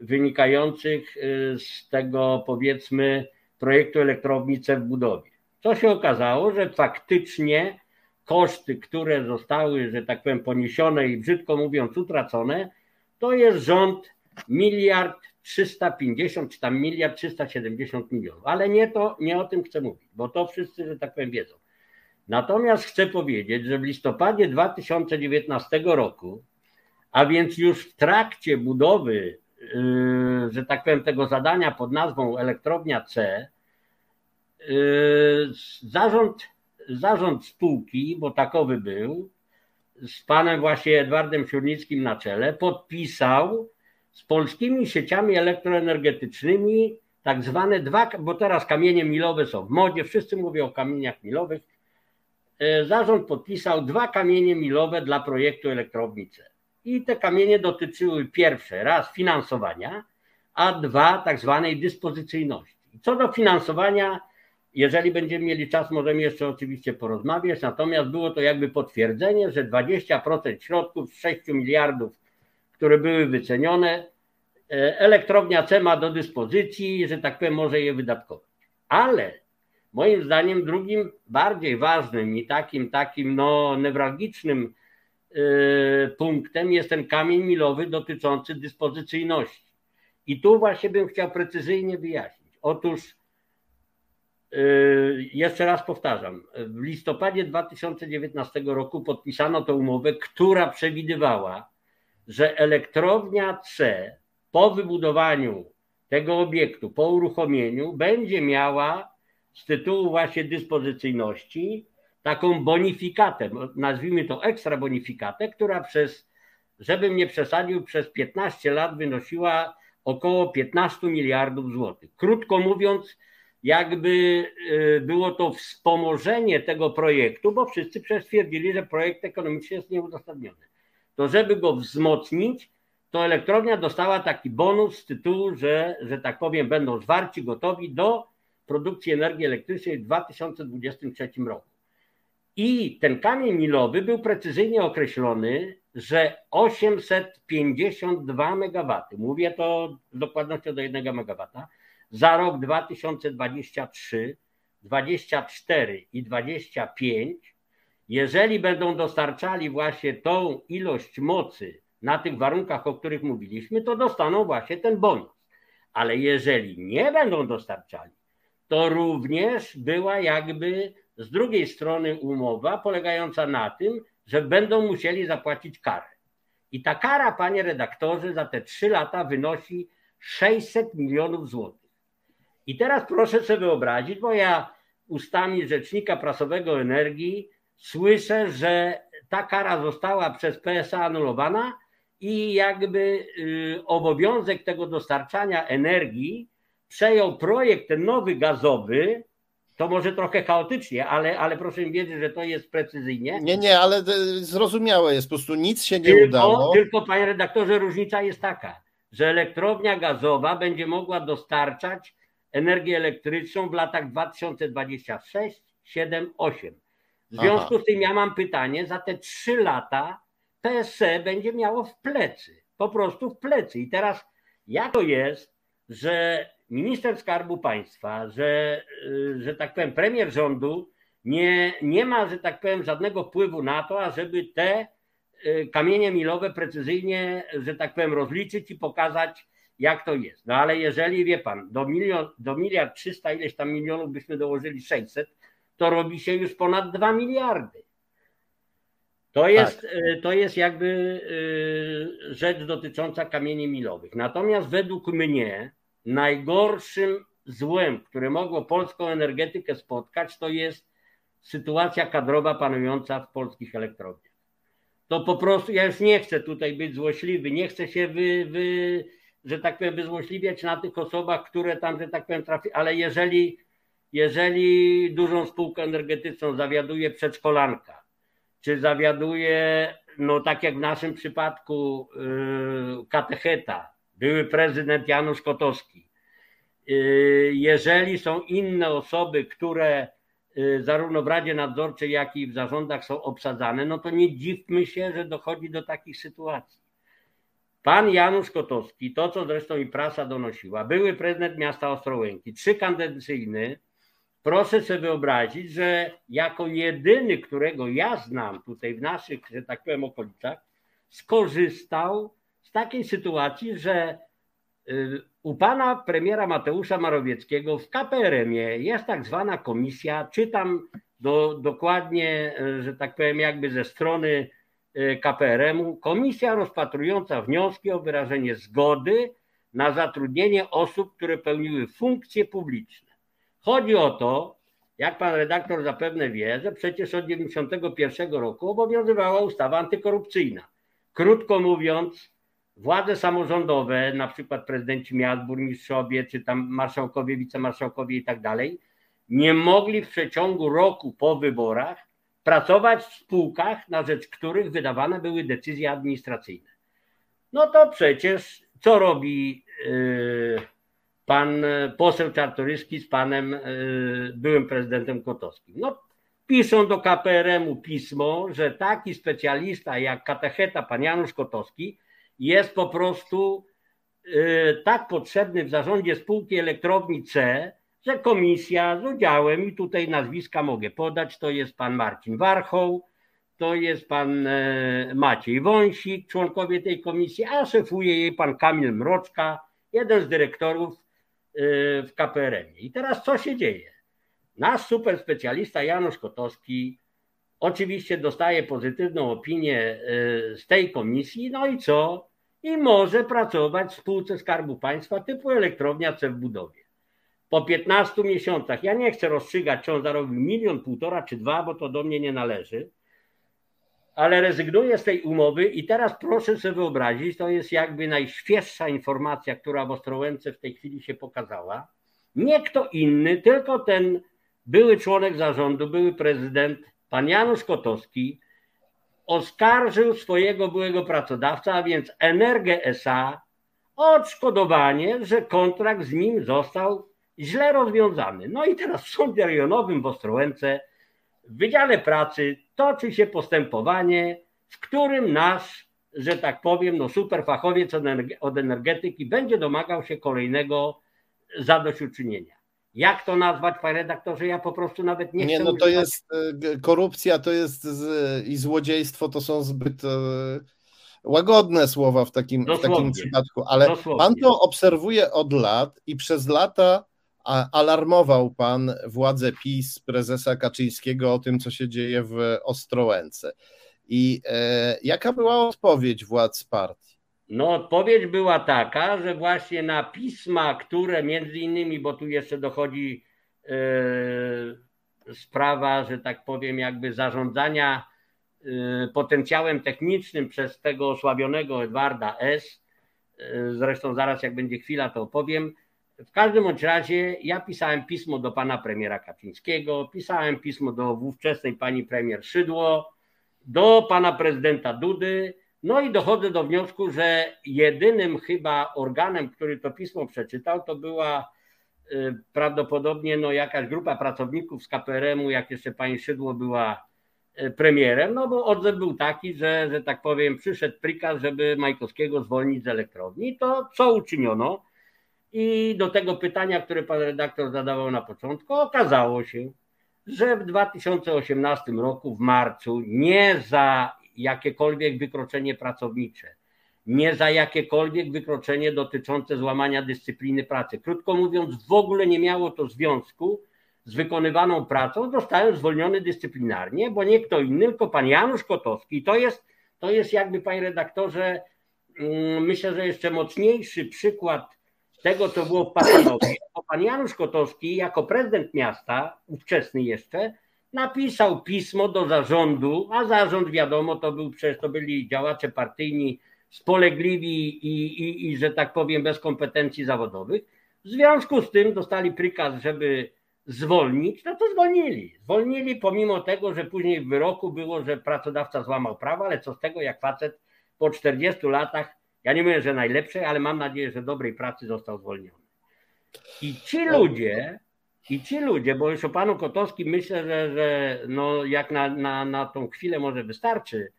wynikających y, z tego powiedzmy projektu elektrowni w budowie. Co się okazało, że faktycznie koszty, które zostały, że tak powiem, poniesione i brzydko mówiąc utracone, to jest rząd miliard 350 czy tam miliard 370 milionów. Ale nie, to, nie o tym chcę mówić, bo to wszyscy, że tak powiem, wiedzą. Natomiast chcę powiedzieć, że w listopadzie 2019 roku, a więc już w trakcie budowy, yy, że tak powiem, tego zadania pod nazwą Elektrownia C, yy, zarząd zarząd spółki, bo takowy był, z panem właśnie Edwardem Siurnickim na czele, podpisał z polskimi sieciami elektroenergetycznymi tak zwane dwa, bo teraz kamienie milowe są w modzie, wszyscy mówią o kamieniach milowych. E, zarząd podpisał dwa kamienie milowe dla projektu elektrownicy. I te kamienie dotyczyły pierwsze, raz finansowania, a dwa tak zwanej dyspozycyjności. Co do finansowania, jeżeli będziemy mieli czas, możemy jeszcze oczywiście porozmawiać. Natomiast było to jakby potwierdzenie, że 20% środków z 6 miliardów, które były wycenione, e, elektrownia C ma do dyspozycji, że tak powiem, może je wydatkować. Ale moim zdaniem drugim bardziej ważnym i takim takim no, newralgicznym yy, punktem jest ten kamień milowy dotyczący dyspozycyjności. I tu właśnie bym chciał precyzyjnie wyjaśnić. Otóż yy, jeszcze raz powtarzam, w listopadzie 2019 roku podpisano tę umowę, która przewidywała, że elektrownia C po wybudowaniu tego obiektu, po uruchomieniu, będzie miała z tytułu właśnie dyspozycyjności taką bonifikatę, nazwijmy to ekstra bonifikatę, która przez, żebym nie przesadził, przez 15 lat wynosiła około 15 miliardów złotych. Krótko mówiąc, jakby y, było to wspomożenie tego projektu, bo wszyscy przecież twierdzili, że projekt ekonomiczny jest nieuzasadniony. To żeby go wzmocnić, to elektrownia dostała taki bonus z tytułu, że, że tak powiem, będą zwarci, gotowi do produkcji energii elektrycznej w 2023 roku. I ten kamień milowy był precyzyjnie określony, że 852 MW, mówię to z dokładnością do 1 MW, za rok 2023, 24 i 25, jeżeli będą dostarczali właśnie tą ilość mocy na tych warunkach, o których mówiliśmy, to dostaną właśnie ten bonus. Ale jeżeli nie będą dostarczali, to również była jakby z drugiej strony umowa polegająca na tym, że będą musieli zapłacić karę. I ta kara, panie redaktorze, za te trzy lata wynosi 600 milionów złotych. I teraz proszę sobie wyobrazić, bo ja ustami rzecznika prasowego energii słyszę, że ta kara została przez PSA anulowana i jakby y, obowiązek tego dostarczania energii przejął projekt ten nowy gazowy, to może trochę chaotycznie, ale, ale proszę mi wiedzieć, że to jest precyzyjnie. Nie, nie, ale zrozumiałe jest, po prostu nic się nie tylko, udało. Tylko, panie redaktorze, różnica jest taka, że elektrownia gazowa będzie mogła dostarczać energię elektryczną w latach 2026, 7, 8. W związku Aha. z tym ja mam pytanie, za te trzy lata PSE będzie miało w plecy, po prostu w plecy. I teraz jak to jest, że minister Skarbu Państwa, że, y, że tak powiem, premier rządu nie, nie ma, że tak powiem, żadnego wpływu na to, ażeby te y, kamienie milowe precyzyjnie, że tak powiem, rozliczyć i pokazać, jak to jest. No ale jeżeli, wie pan, do, milion, do miliard trzysta ileś tam milionów byśmy dołożyli 600, to robi się już ponad 2 miliardy. To jest, tak. To jest jakby rzecz dotycząca kamieni milowych. Natomiast według mnie, najgorszym złem, które mogło polską energetykę spotkać, to jest sytuacja kadrowa panująca w polskich elektrowniach. To po prostu, ja już nie chcę tutaj być złośliwy, nie chcę się wy, wy że tak powiem, wyzłośliwiać na tych osobach, które tam, że tak powiem, trafi, ale jeżeli, jeżeli dużą spółkę energetyczną zawiaduje przedszkolanka, czy zawiaduje, no tak jak w naszym przypadku, yy, katecheta, były prezydent Janusz Kotowski. Y, jeżeli są inne osoby, które y, zarówno w Radzie Nadzorczej, jak i w zarządach są obsadzane, no to nie dziwmy się, że dochodzi do takich sytuacji. Pan Janusz Kotowski, to co zresztą i prasa donosiła, były prezydent miasta Ostrołęki, trzykadencyjny, proszę sobie wyobrazić, że jako jedyny, którego ja znam tutaj w naszych, że tak powiem, okolicach, skorzystał z takiej sytuacji, że y, u pana premiera Mateusza Marowieckiego w KPRM-ie jest tak zwana komisja, czytam do, dokładnie, y, że tak powiem, jakby ze strony y, KPRM-u, komisja rozpatrująca wnioski o wyrażenie zgody na zatrudnienie osób, które pełniły funkcje publiczne. Chodzi o to, jak pan redaktor zapewne wie, że przecież od 1991 roku obowiązywała ustawa antykorupcyjna. Krótko mówiąc, władze samorządowe, na przykład prezydenci miast, burmistrzowie, czy tam marszałkowie, wicemarszałkowie i tak dalej, nie mogli w przeciągu roku po wyborach pracować w spółkach, na rzecz których wydawane były decyzje administracyjne. No to przecież co robi yy, pan poseł Czartoryski z panem yy, byłym prezydentem Kotowskim? No, piszą do KPRM-u pismo, że taki specjalista jak katecheta pan Janusz Kotowski jest po prostu y, tak potrzebny w zarządzie spółki elektrowni C, że komisja z udziałem, i tutaj nazwiska mogę podać, to jest pan Marcin Warchoł, to jest pan e, Maciej Wąsik, członkowie tej komisji, a szefuje jej pan Kamil Mroczka jeden z dyrektorów y, w KPRM. I teraz co się dzieje? Nasz super specjalista Janusz Kotowski oczywiście dostaje pozytywną opinię y, z tej komisji, no i co? I może pracować w spółce Skarbu Państwa typu elektrownia C w budowie. Po 15 miesiącach, ja nie chcę rozstrzygać, czy on zarobił milion, półtora czy dwa, bo to do mnie nie należy, ale rezygnuję z tej umowy i teraz proszę sobie wyobrazić, to jest jakby najświeższa informacja, która w Ostrołęce w tej chwili się pokazała. Nie kto inny, tylko ten były członek zarządu, były prezydent, pan Janusz Kotowski, oskarżył swojego byłego pracodawcę, a więc Energię SA, o odszkodowanie, że kontrakt z nim został źle rozwiązany. No i teraz w sądzie rejonowym w Ostrołęce w Wydziale Pracy toczy się postępowanie, w którym nasz, że tak powiem, no superfachowiec od energetyki będzie domagał się kolejnego zadośćuczynienia. Jak to nazwać, panie redaktorze? Ja po prostu nawet nie, nie chcę. Nie, no to używać... jest e, korupcja, to jest z, i złodziejstwo to są zbyt e, łagodne słowa w takim, w takim przypadku, ale Dosłownie. pan to obserwuje od lat i przez lata alarmował pan władze PiS, prezesa Kaczyńskiego o tym, co się dzieje w Ostrołęce. I e, jaka była odpowiedź władz partii? No, odpowiedź była taka, że właśnie na pisma, które między innymi, bo tu jeszcze dochodzi e, sprawa, że tak powiem, jakby zarządzania e, potencjałem technicznym przez tego osłabionego Edwarda S. E, zresztą zaraz, jak będzie chwila, to opowiem w każdym bądź razie ja pisałem pismo do pana premiera Kaczyńskiego, pisałem pismo do ówczesnej pani premier Szydło, do pana prezydenta Dudy, no i dochodzę do wniosku, że jedynym chyba organem, który to pismo przeczytał, to była y, prawdopodobnie no, jakaś grupa pracowników z KPRM-u, jak jeszcze pani Szydło była y, premierem, no bo odzew był taki, że, że tak powiem, przyszedł prikaz, żeby Majkowskiego zwolnić z elektrowni. To co uczyniono? I do tego pytania, które pan redaktor zadawał na początku, okazało się, że w 2018 roku, w marcu, nie za jakiekolwiek wykroczenie pracownicze, nie za jakiekolwiek wykroczenie dotyczące złamania dyscypliny pracy. Krótko mówiąc, w ogóle nie miało to związku z wykonywaną pracą, zostałem zwolniony dyscyplinarnie, bo nie kto inny, tylko pan Janusz Kotowski. To jest, to jest jakby, panie redaktorze, mm, myślę, że jeszcze mocniejszy przykład tego, co było w Patanowie, pan Janusz Kotowski jako prezydent miasta, ówczesny jeszcze, napisał pismo do zarządu, a zarząd wiadomo, to był przecież to byli działacze partyjni spolegliwi i, i, i że tak powiem bez kompetencji zawodowych. W związku z tym dostali prikaz, żeby zwolnić, no to zwolnili. Zwolnili pomimo tego, że później w wyroku było, że pracodawca złamał prawo, ale co z tego, jak facet po 40 latach ja nie mówię, że najlepszej, ale mam nadzieję, że dobrej pracy został zwolniony. I ci ludzie, i ci ludzie, bo już o panu Kotowskim myślę, że, że no jak na, na, na tą chwilę może wystarczy,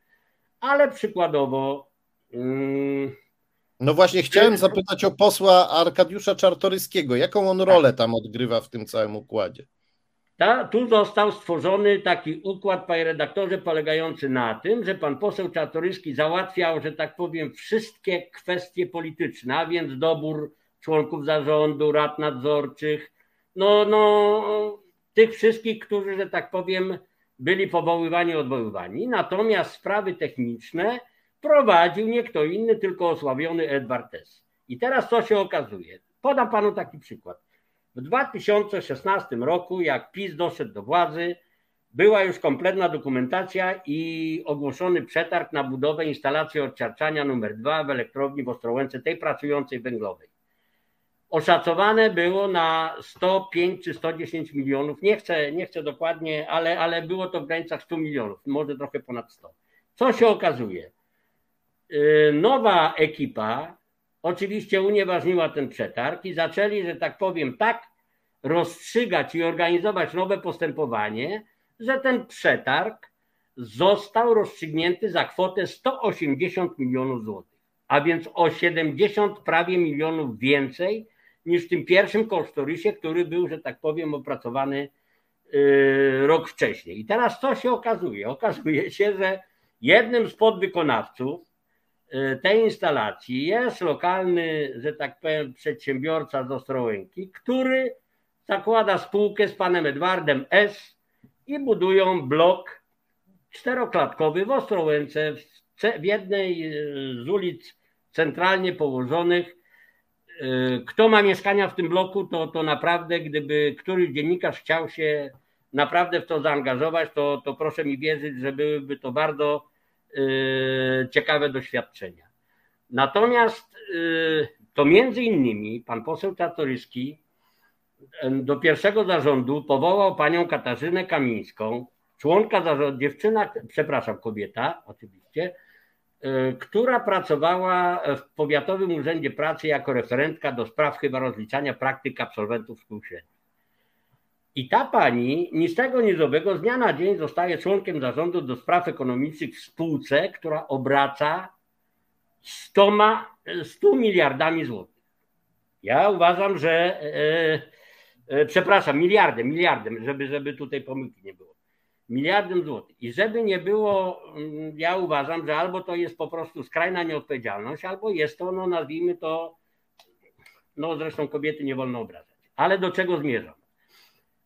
ale przykładowo. Mm, no właśnie, chciałem zapytać o posła Arkadiusza Czartoryskiego. Jaką on rolę tam odgrywa w tym całym układzie? Ta, tu został stworzony taki układ, panie redaktorze, polegający na tym, że pan poseł Czartoryski załatwiał, że tak powiem, wszystkie kwestie polityczne, a więc dobór członków zarządu, rad nadzorczych, no, no, tych wszystkich, którzy, że tak powiem, byli powoływani, odwoływani. Natomiast sprawy techniczne prowadził nie kto inny, tylko osławiony Edward S. I teraz co się okazuje? Podam panu taki przykład. W 2016 roku, jak PiS doszedł do władzy, była już kompletna dokumentacja i ogłoszony przetarg na budowę instalacji odczarczania numer 2 w elektrowni w Ostrołęce, tej pracującej węglowej. Oszacowane było na 105 czy 110 milionów. Nie chcę, nie chcę dokładnie, ale, ale było to w granicach 100 milionów, może trochę ponad 100. Co się okazuje? Y, nowa ekipa oczywiście unieważniła ten przetarg i zaczęli, że tak powiem, tak rozstrzygać i organizować nowe postępowanie, że ten przetarg został rozstrzygnięty za kwotę 180 milionów złotych, a więc o 70 prawie milionów więcej niż w tym pierwszym kosztorysie, który był, że tak powiem, opracowany yy, rok wcześniej. I teraz co się okazuje? *laughs* Okazuje się, że jednym z podwykonawców e, tej instalacji jest lokalny, że tak powiem, przedsiębiorca z Ostrołęki, który zakłada spółkę z panem Edwardem S. i budują blok czteroklatkowy w Ostrołęce, w jednej e, z ulic centralnie położonych. E, kto ma mieszkania w tym bloku, to, to naprawdę, gdyby któryś dziennikarz chciał się naprawdę w to zaangażować, to, to proszę mi wierzyć, że byłyby to bardzo y, ciekawe doświadczenia. Natomiast y, to między innymi pan poseł Czartoryski do pierwszego zarządu powołał panią Katarzynę Kamińską, członka zarządu, dziewczyna, przepraszam, kobieta oczywiście, y, która pracowała w Powiatowym Urzędzie Pracy jako referentka do spraw chyba rozliczania praktyk absolwentów szkół średnich. I ta pani ni z tego ni z dnia na dzień zostaje członkiem zarządu do spraw ekonomicznych w spółce, która obraca 100, 100 miliardami złotych. Ja uważam, że e, e, przepraszam, miliardem, miliardem, żeby, żeby tutaj pomyłki nie było. Miliardem złotych. I żeby nie było, mm, ja uważam, że albo to jest po prostu skrajna nieodpowiedzialność, albo jest to, no nazwijmy to, no zresztą kobiety nie wolno obrażać. Ale do czego zmierzam?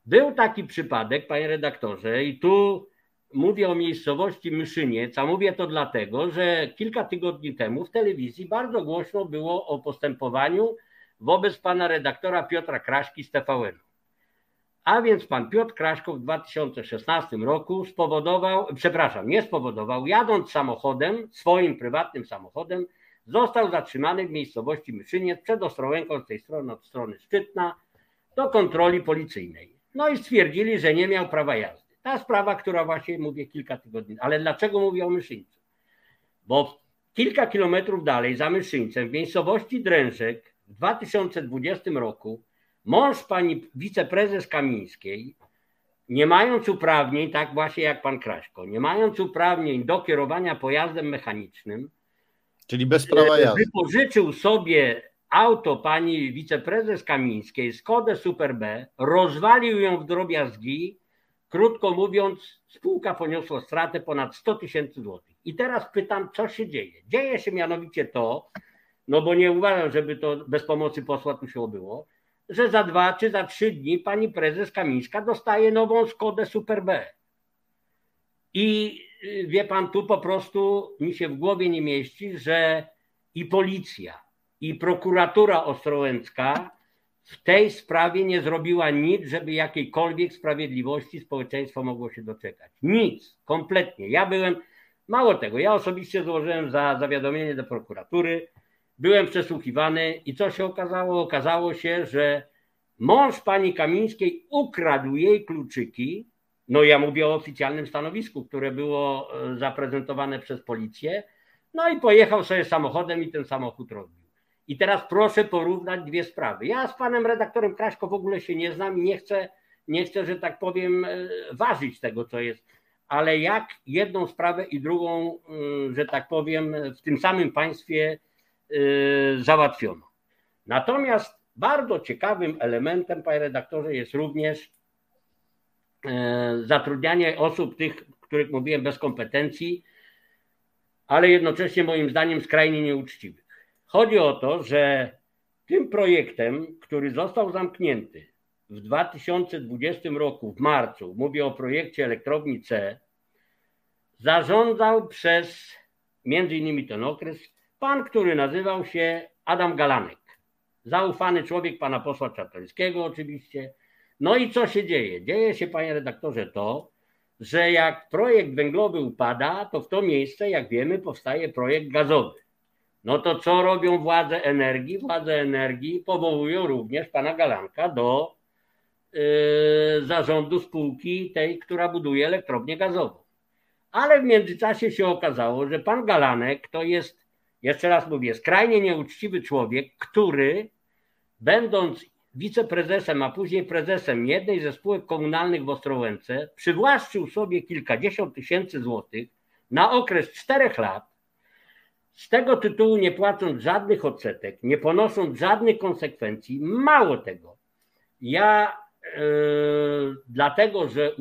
Był taki przypadek, panie redaktorze, i tu mówię o miejscowości Myszyniec, a mówię to dlatego, że kilka tygodni temu w telewizji bardzo głośno było o postępowaniu wobec pana redaktora Piotra Kraśki z tvn A więc pan Piotr Kraśko w 2016 roku spowodował, przepraszam, nie spowodował, jadąc samochodem, swoim prywatnym samochodem, został zatrzymany w miejscowości Myszyniec przed Ostrołęką z tej strony, od strony Szczytna, do kontroli policyjnej. No i stwierdzili, że nie miał prawa jazdy. Ta sprawa, która właśnie mówię kilka tygodni. Ale dlaczego mówię o Myszyńcu? Bo kilka kilometrów dalej, za Myszyńcem, w miejscowości Drężek w 2020 roku mąż pani wiceprezes Kamińskiej, nie mając uprawnień, tak właśnie jak pan Kraśko, nie mając uprawnień do kierowania pojazdem mechanicznym, czyli bez prawa jazdy, wypożyczył sobie auto pani wiceprezes Kamińskiej, Skodę Super B, rozwalił ją w drobiazgi. Krótko mówiąc, spółka poniosła stratę ponad 100 tysięcy złotych. I teraz pytam, co się dzieje? Dzieje się mianowicie to, no bo nie uważam, żeby to bez pomocy posła tu się obyło, że za dwa czy za trzy dni pani prezes Kamińska dostaje nową Skodę Super B. I y, wie pan, tu po prostu mi się w głowie nie mieści, że i policja, i prokuratura ostrołęcka w tej sprawie nie zrobiła nic, żeby jakiejkolwiek sprawiedliwości społeczeństwo mogło się doczekać. Nic, kompletnie. Ja byłem, mało tego, ja osobiście złożyłem za zawiadomienie do prokuratury, byłem przesłuchiwany i co się okazało? Okazało się, że mąż pani Kamińskiej ukradł jej kluczyki. No ja mówię o oficjalnym stanowisku, które było e, zaprezentowane przez policję. No i pojechał sobie samochodem i ten samochód rozbił. I teraz proszę porównać dwie sprawy. Ja z panem redaktorem Kraśko w ogóle się nie znam i nie chcę, nie chcę, że tak powiem, e, ważyć tego, co jest, ale jak jedną sprawę i drugą, e, że tak powiem, w tym samym państwie załatwiono. Natomiast bardzo ciekawym elementem, panie redaktorze, jest również zatrudnianie osób, tych, których mówiłem, bez kompetencji, ale jednocześnie moim zdaniem skrajnie nieuczciwych. Chodzi o to, że tym projektem, który został zamknięty w 2020 roku, w marcu, mówię o projekcie elektrowni C, zarządzał przez między innymi ten okres pan, który nazywał się Adam Galanek. Zaufany człowiek pana posła Czartoryskiego oczywiście. No i co się dzieje? Dzieje się, panie redaktorze, to, że jak projekt węglowy upada, to w to miejsce, jak wiemy, powstaje projekt gazowy. No to co robią władze energii? Władze energii powołują również pana Galanka do yy, zarządu spółki tej, która buduje elektrownię gazową. Ale w międzyczasie się okazało, że pan Galanek to jest, jeszcze raz mówię, skrajnie nieuczciwy człowiek, który będąc wiceprezesem, a później prezesem jednej ze spółek komunalnych w Ostrołęce, przywłaszczył sobie kilkadziesiąt tysięcy złotych na okres czterech lat z tego tytułu nie płacąc żadnych odsetek, nie ponosząc żadnych konsekwencji, mało tego. Ja yy, dlatego, że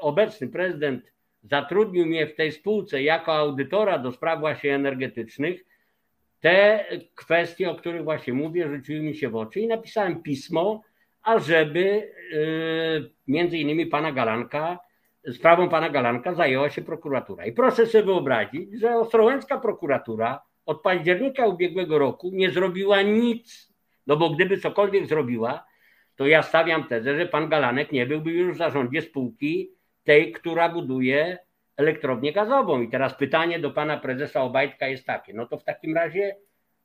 obecny prezydent zatrudnił mnie w tej spółce jako audytora do spraw właśnie energetycznych, te kwestie, o których właśnie mówię, rzuciły mi się w oczy i napisałem pismo, ażeby y, między innymi pana Galanka, sprawą pana Galanka zajęła się prokuratura. I proszę sobie wyobrazić, że Ostrołęcka prokuratura od października ubiegłego roku nie zrobiła nic, no bo gdyby cokolwiek zrobiła, to ja stawiam tezę, że pan Galanek nie byłby już w zarządzie spółki tej, która buduje elektrownię gazową. I teraz pytanie do pana prezesa Obajtka jest takie, no to w takim razie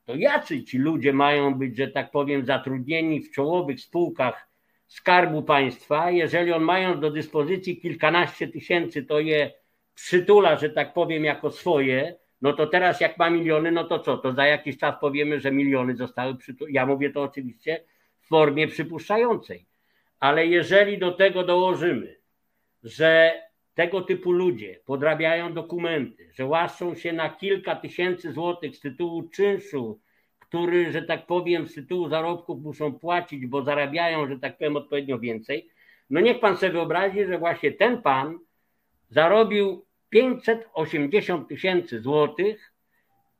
to jacy ci ludzie mają być, że tak powiem, zatrudnieni w czołowych spółkach Skarbu Państwa, jeżeli on mając do dyspozycji kilkanaście tysięcy, to je przytula, że tak powiem, jako swoje, no to teraz jak ma miliony, no to co? To za jakiś czas powiemy, że miliony zostały przytulone. Ja mówię to oczywiście w formie przypuszczającej. Ale jeżeli do tego dołożymy, że tego typu ludzie podrabiają dokumenty, że łaszczą się na kilka tysięcy złotych z tytułu czynszu, który, że tak powiem, z tytułu zarobków muszą płacić, bo zarabiają, że tak powiem, odpowiednio więcej. No niech pan sobie wyobrazi, że właśnie ten pan zarobił 580 tysięcy złotych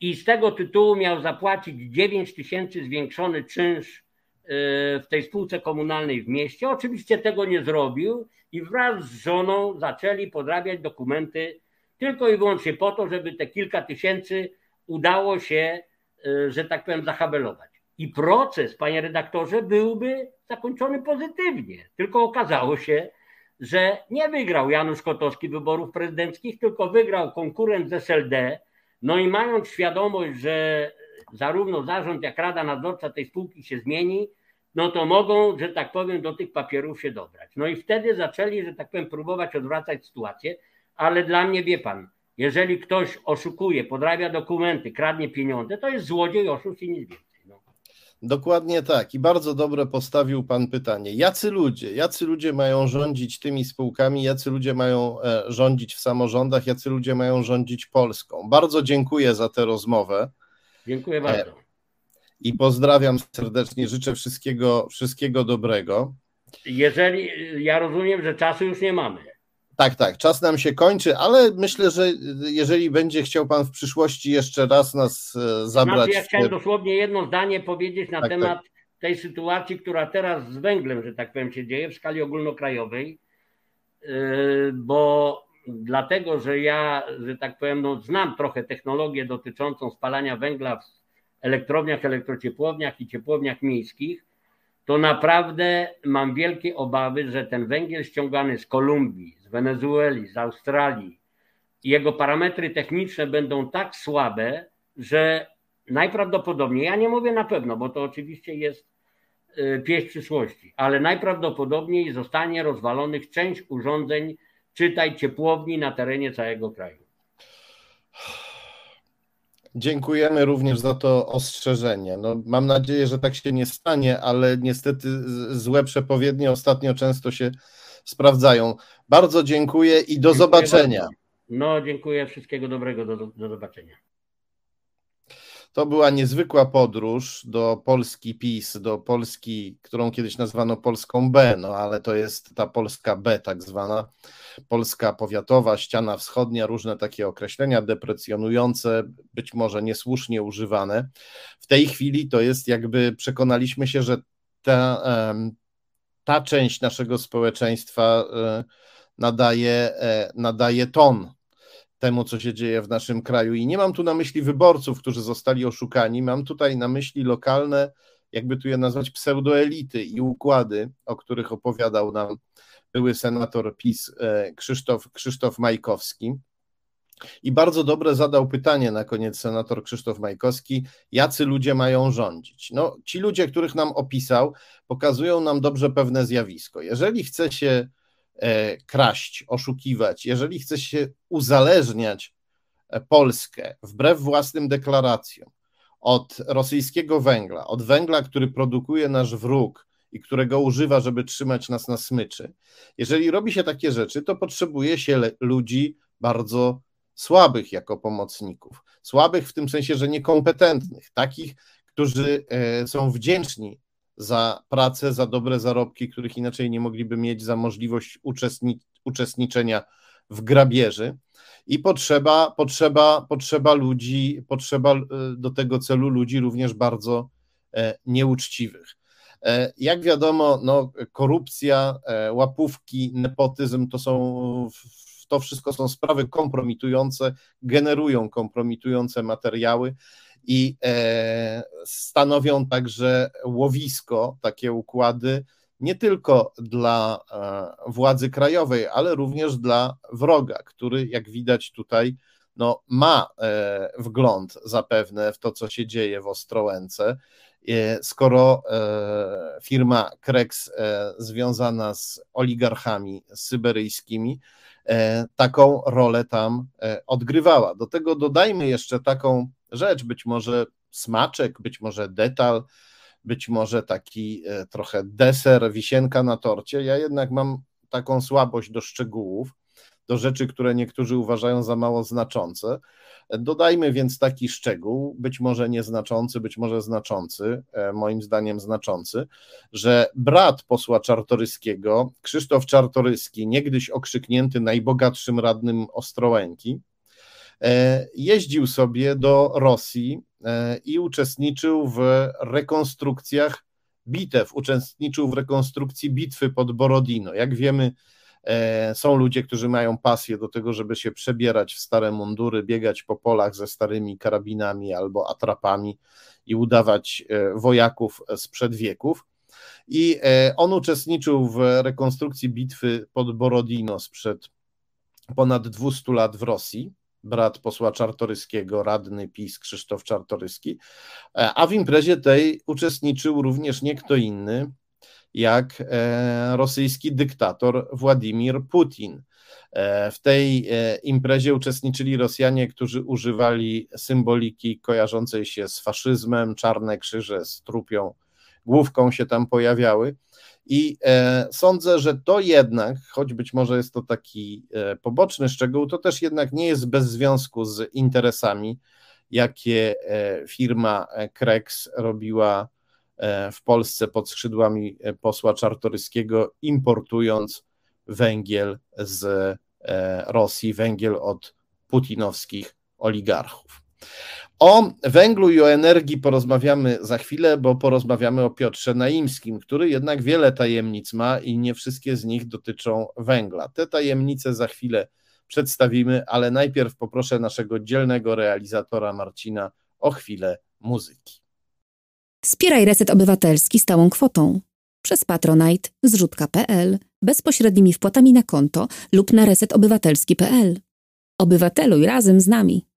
i z tego tytułu miał zapłacić 9 tysięcy zwiększony czynsz w tej spółce komunalnej w mieście. Oczywiście tego nie zrobił i wraz z żoną zaczęli podrabiać dokumenty tylko i wyłącznie po to, żeby te kilka tysięcy udało się, e, że tak powiem, zahabelować. I proces, panie redaktorze, byłby zakończony pozytywnie. Tylko okazało się, że nie wygrał Janusz Kotowski wyborów prezydenckich, tylko wygrał konkurent z SLD. No i mając świadomość, że zarówno zarząd, jak Rada Nadzorcza tej spółki się zmieni, no to mogą, że tak powiem, do tych papierów się dobrać. No i wtedy zaczęli, że tak powiem, próbować odwracać sytuację, ale dla mnie, wie pan, jeżeli ktoś oszukuje, podrabia dokumenty, kradnie pieniądze, to jest złodziej, oszust i nic więcej. Dokładnie tak. I bardzo dobre postawił Pan pytanie. Jacy ludzie, jacy ludzie mają rządzić tymi spółkami, jacy ludzie mają e, rządzić w samorządach, jacy ludzie mają rządzić Polską? Bardzo dziękuję za tę rozmowę. Dziękuję bardzo. I pozdrawiam serdecznie, życzę wszystkiego, wszystkiego dobrego. Jeżeli ja rozumiem, że czasu już nie mamy. Tak, tak, czas nam się kończy, ale myślę, że jeżeli będzie chciał Pan w przyszłości jeszcze raz nas e, zabrać. Znaczy, ja chciałem dosłownie jedno zdanie powiedzieć na tak, temat tak. tej sytuacji, która teraz z węglem, że tak powiem, się dzieje w skali ogólnokrajowej, e, bo dlatego, że ja, że tak powiem, no, znam trochę technologię dotyczącą spalania węgla w elektrowniach, elektrociepłowniach i ciepłowniach miejskich, to naprawdę mam wielkie obawy, że ten węgiel ściągany z Kolumbii, z Wenezueli, z Australii, jego parametry techniczne będą tak słabe, że najprawdopodobniej, ja nie mówię na pewno, bo to oczywiście jest y, pieśń przyszłości, ale najprawdopodobniej zostanie rozwalonych część urządzeń, czytaj ciepłowni na terenie całego kraju. Dziękujemy również za to ostrzeżenie. No, mam nadzieję, że tak się nie stanie, ale niestety złe przepowiednie ostatnio często się sprawdzają. Bardzo dziękuję i do dziękuję zobaczenia. Bardzo. No, dziękuję. Wszystkiego dobrego. Do, do zobaczenia. To była niezwykła podróż do Polski PiS, do Polski, którą kiedyś nazwano Polską B, no ale to jest ta Polska B tak zwana, Polska powiatowa, ściana wschodnia, różne takie określenia deprecjonujące, być może niesłusznie używane. W tej chwili to jest jakby przekonaliśmy się, że ta, ta część naszego społeczeństwa e, nadaje, e, nadaje ton temu, co się dzieje w naszym kraju. I nie mam tu na myśli wyborców, którzy zostali oszukani, mam tutaj na myśli lokalne, jakby tu je nazwać, pseudoelity i układy, o których opowiadał nam były senator PiS e, Krzysztof, Krzysztof Majkowski. I bardzo dobre zadał pytanie na koniec senator Krzysztof Majkowski, jacy ludzie mają rządzić. No, ci ludzie, których nam opisał, pokazują nam dobrze pewne zjawisko. Jeżeli chce się kraść, oszukiwać, jeżeli chce się uzależniać e, Polskę wbrew własnym deklaracjom od rosyjskiego węgla, od węgla, który produkuje nasz wróg i którego używa, żeby trzymać nas na smyczy. Jeżeli robi się takie rzeczy, to potrzebuje się ludzi bardzo słabych jako pomocników. Słabych w tym sensie, że niekompetentnych, takich, którzy e, są wdzięczni za pracę, za dobre zarobki, których inaczej nie mogliby mieć, za możliwość uczestni uczestniczenia w grabieży i potrzeba, potrzeba, potrzeba ludzi, potrzeba e, do tego celu ludzi również bardzo e, nieuczciwych. E, jak wiadomo, no, korupcja, łapówki, nepotyzm to są to wszystko są sprawy kompromitujące, generują kompromitujące materiały i stanowią także łowisko, takie układy nie tylko dla e, władzy krajowej, ale również dla wroga, który, jak widać tutaj, no, ma e, wgląd zapewne w to, co się dzieje w Ostrołęce. E, skoro firma Krex związana z oligarchami syberyjskimi taką rolę tam odgrywała. Do tego dodajmy jeszcze taką rzecz, być może smaczek, być może detal, być może taki e, trochę deser, wisienka na torcie. Ja jednak mam taką słabość do szczegółów, do rzeczy, które niektórzy uważają za mało znaczące. Dodajmy więc taki szczegół, być może nieznaczący, być może znaczący, e, moim zdaniem znaczący, że brat posła Czartoryskiego, Krzysztof Czartoryski, niegdyś okrzyknięty najbogatszym radnym Ostrołęki, jeździł sobie do Rosji E, i uczestniczył w rekonstrukcjach bitew, uczestniczył w rekonstrukcji bitwy pod Borodino. Jak wiemy, e, są ludzie, którzy mają pasję do tego, żeby się przebierać w stare mundury, biegać po polach ze starymi karabinami albo atrapami i udawać e, wojaków sprzed wieków. I on uczestniczył w rekonstrukcji bitwy pod Borodino sprzed ponad 200 lat w Rosji brat posła Czartoryskiego, radny PiS Krzysztof Czartoryski, e, a w imprezie tej uczestniczył również nie kto inny, jak e, rosyjski dyktator Władimir Putin. E, w tej imprezie uczestniczyli Rosjanie, którzy używali symboliki kojarzącej się z faszyzmem, czarne krzyże z trupią główką się tam pojawiały. I e, sądzę, że to jednak, choć być może jest to taki e, poboczny szczegół, to też jednak nie jest bez związku z interesami, jakie e, firma Krex robiła w Polsce pod skrzydłami posła Czartoryskiego, importując węgiel z Rosji, węgiel od putinowskich oligarchów. O węglu i o energii porozmawiamy za chwilę, bo porozmawiamy o Piotrze Naimskim, który jednak wiele tajemnic ma i nie wszystkie z nich dotyczą węgla. Te tajemnice za chwilę przedstawimy, ale najpierw poproszę naszego dzielnego realizatora Marcina o chwilę muzyki. Wspieraj Reset Obywatelski stałą kwotą przez Patronite, zrzutka.pl, bezpośrednimi wpłatami na konto lub na resetobywatelski.pl. Obywateluj razem z nami.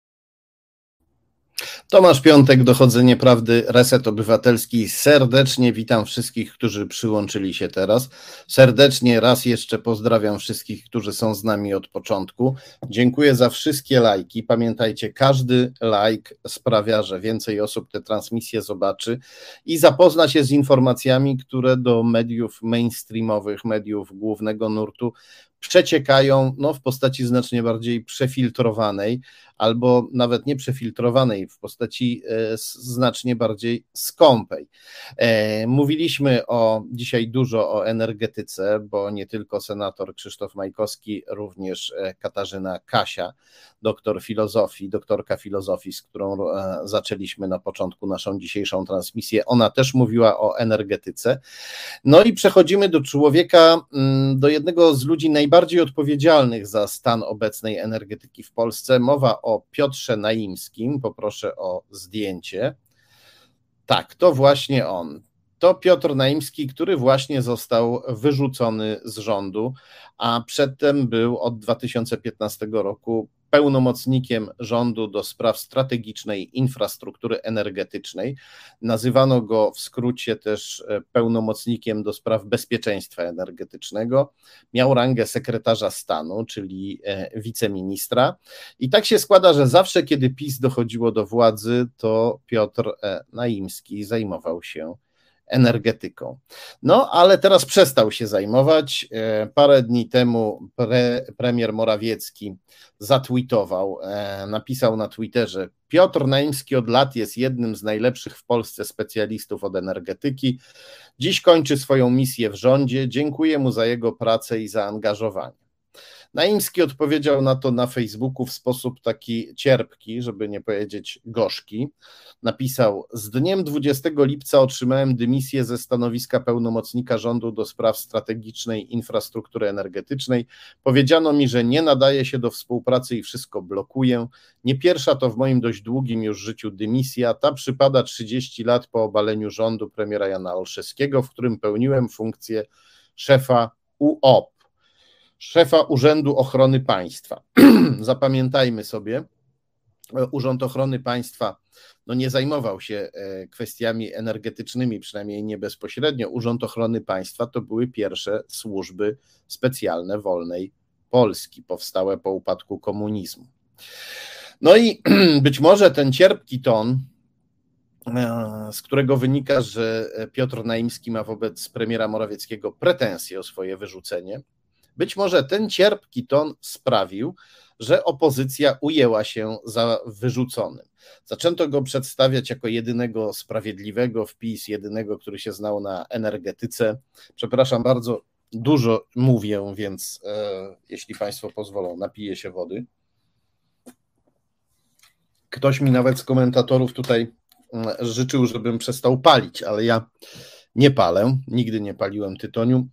Tomasz Piątek, Dochodzenie Prawdy, Reset Obywatelski. Serdecznie witam wszystkich, którzy przyłączyli się teraz. Serdecznie raz jeszcze pozdrawiam wszystkich, którzy są z nami od początku. Dziękuję za wszystkie lajki. Pamiętajcie, każdy like sprawia, że więcej osób te transmisje zobaczy i zapozna się z informacjami, które do mediów mainstreamowych, mediów głównego nurtu przeciekają no, w postaci znacznie bardziej przefiltrowanej, albo nawet nie przefiltrowanej, w postaci e, znacznie bardziej skąpej. E, mówiliśmy o dzisiaj dużo o energetyce, bo nie tylko senator Krzysztof Majkowski, również e, Katarzyna Kasia, doktor filozofii, doktorka filozofii, z którą zaczęliśmy na początku naszą dzisiejszą transmisję. Ona też mówiła o energetyce. No i przechodzimy do człowieka, mm, do jednego z ludzi najbardziej odpowiedzialnych za stan obecnej energetyki w Polsce. Mowa o o Piotrze Naimskim, poproszę o zdjęcie. Tak, to właśnie on. To Piotr Naimski, który właśnie został wyrzucony z rządu, a przedtem był od 2015 roku pełnomocnikiem rządu do spraw strategicznej infrastruktury energetycznej. Nazywano go w skrócie też e, pełnomocnikiem do spraw bezpieczeństwa energetycznego. Miał rangę sekretarza stanu, czyli e, wiceministra. I tak się składa, że zawsze, kiedy PiS dochodziło do władzy, to Piotr e, Naimski zajmował się energetyką. No, ale teraz przestał się zajmować. E, parę dni temu pre, premier Morawiecki zatweetował, e, napisał na Twitterze: Piotr Naimski od lat jest jednym z najlepszych w Polsce specjalistów od energetyki. Dziś kończy swoją misję w rządzie. Dziękuję mu za jego pracę i zaangażowanie. Naimski odpowiedział na to na Facebooku w sposób taki cierpki, żeby nie powiedzieć gorzki. Napisał: Z dniem 20 lipca otrzymałem dymisję ze stanowiska pełnomocnika rządu do spraw strategicznej infrastruktury energetycznej. Powiedziano mi, że nie nadaje się do współpracy i wszystko blokuję. Nie pierwsza to w moim dość długim już życiu dymisja. Ta przypada 30 lat po obaleniu rządu premiera Jana Olszewskiego, w którym pełniłem funkcję szefa UOP szefa Urzędu Ochrony Państwa. *clears throat* Zapamiętajmy sobie, Urząd Ochrony Państwa no nie zajmował się e, kwestiami energetycznymi, przynajmniej nie bezpośrednio. Urząd Ochrony Państwa to były pierwsze służby specjalne wolnej Polski, powstałe po upadku komunizmu. No i *clears throat* być może ten cierpki ton, e, z którego wynika, że Piotr Naimski ma wobec premiera Morawieckiego pretensje o swoje wyrzucenie, być może ten cierpki ton sprawił, że opozycja ujęła się za wyrzuconym. Zaczęto go przedstawiać jako jedynego sprawiedliwego wpis, jedynego, który się znał na energetyce. Przepraszam bardzo, dużo mówię, więc e, jeśli Państwo pozwolą, napiję się wody. Ktoś mi nawet z komentatorów tutaj mm, życzył, żebym przestał palić, ale ja nie palę, nigdy nie paliłem tytoniu.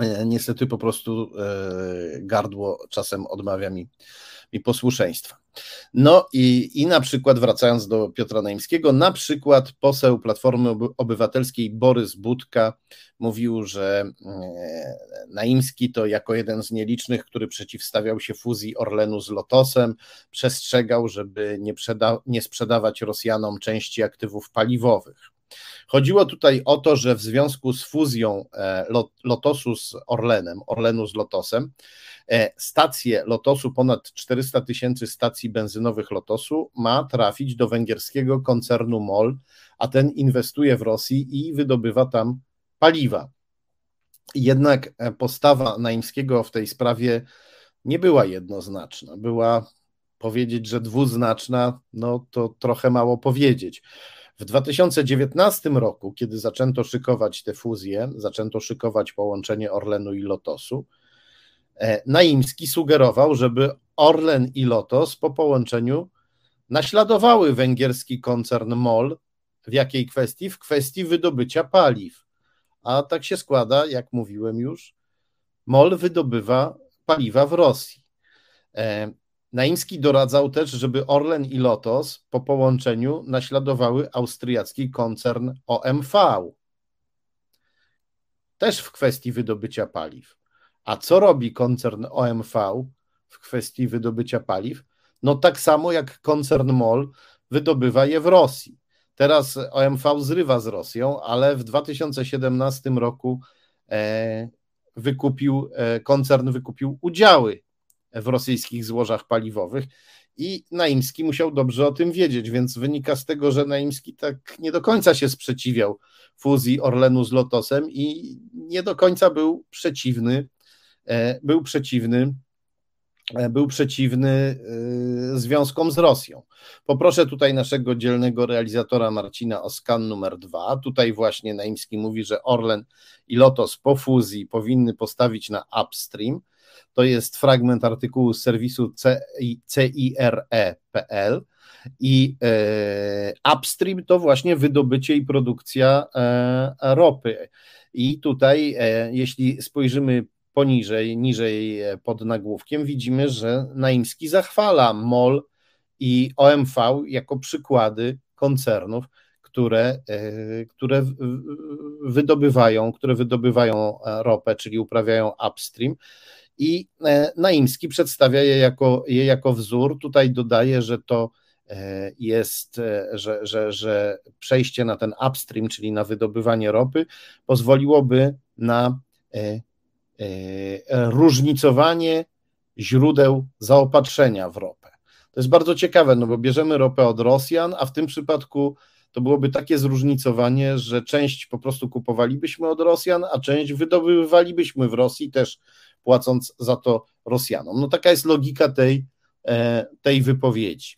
E, niestety po prostu e, gardło czasem odmawia mi, mi posłuszeństwa. No i, i na przykład wracając do Piotra Naimskiego, na przykład poseł Platformy Obywatelskiej Borys Budka mówił, że e, Naimski to jako jeden z nielicznych, który przeciwstawiał się fuzji Orlenu z Lotosem, przestrzegał, żeby nie, nie sprzedawać Rosjanom części aktywów paliwowych. Chodziło tutaj o to, że w związku z fuzją e, Lotosu z Orlenem, Orlenu z Lotosem, e, stacje Lotosu, ponad 400 tysięcy stacji benzynowych Lotosu ma trafić do węgierskiego koncernu MOL, a ten inwestuje w Rosji i wydobywa tam paliwa. Jednak e, postawa Naimskiego w tej sprawie nie była jednoznaczna. Była powiedzieć, że dwuznaczna, no to trochę mało powiedzieć. W 2019 roku, kiedy zaczęto szykować te fuzje, zaczęto szykować połączenie Orlenu i Lotosu, e, Naimski sugerował, żeby Orlen i Lotos po połączeniu naśladowały węgierski koncern MOL. W jakiej kwestii? W kwestii wydobycia paliw. A tak się składa, jak mówiłem już, MOL wydobywa paliwa w Rosji. Naimski doradzał też, żeby Orlen i Lotos po połączeniu naśladowały austriacki koncern OMV. Też w kwestii wydobycia paliw. A co robi koncern OMV w kwestii wydobycia paliw? No tak samo jak koncern MOL wydobywa je w Rosji. Teraz OMV zrywa z Rosją, ale w 2017 roku e, wykupił, e, koncern wykupił udziały w rosyjskich złożach paliwowych. I Naimski musiał dobrze o tym wiedzieć, więc wynika z tego, że Naimski tak nie do końca się sprzeciwiał fuzji Orlenu z Lotosem i nie do końca był przeciwny, e, był przeciwny e, był przeciwny e, związkom z Rosją. Poproszę tutaj naszego dzielnego realizatora Marcina o skan numer dwa. Tutaj właśnie Naimski mówi, że Orlen i Lotos po fuzji powinny postawić na upstream, to jest fragment artykułu z serwisu CIRE.pl i e, upstream to właśnie wydobycie i produkcja e, ropy. I tutaj, e, jeśli spojrzymy poniżej, niżej pod nagłówkiem, widzimy, że Naimski zachwala MOL i OMV jako przykłady koncernów, które, które wydobywają, które wydobywają ropę, czyli uprawiają upstream i e, Naimski przedstawia je jako, je jako wzór. Tutaj dodaje, że to e, jest, e, że, że, że przejście na ten upstream, czyli na wydobywanie ropy, pozwoliłoby na różnicowanie źródeł zaopatrzenia w ropę. To jest bardzo ciekawe, no bo bierzemy ropę od Rosjan, a w tym przypadku to byłoby takie zróżnicowanie, że część po prostu kupowalibyśmy od Rosjan, a część wydobywalibyśmy w Rosji też płacąc za to Rosjanom. No taka jest logika tej, e, tej wypowiedzi.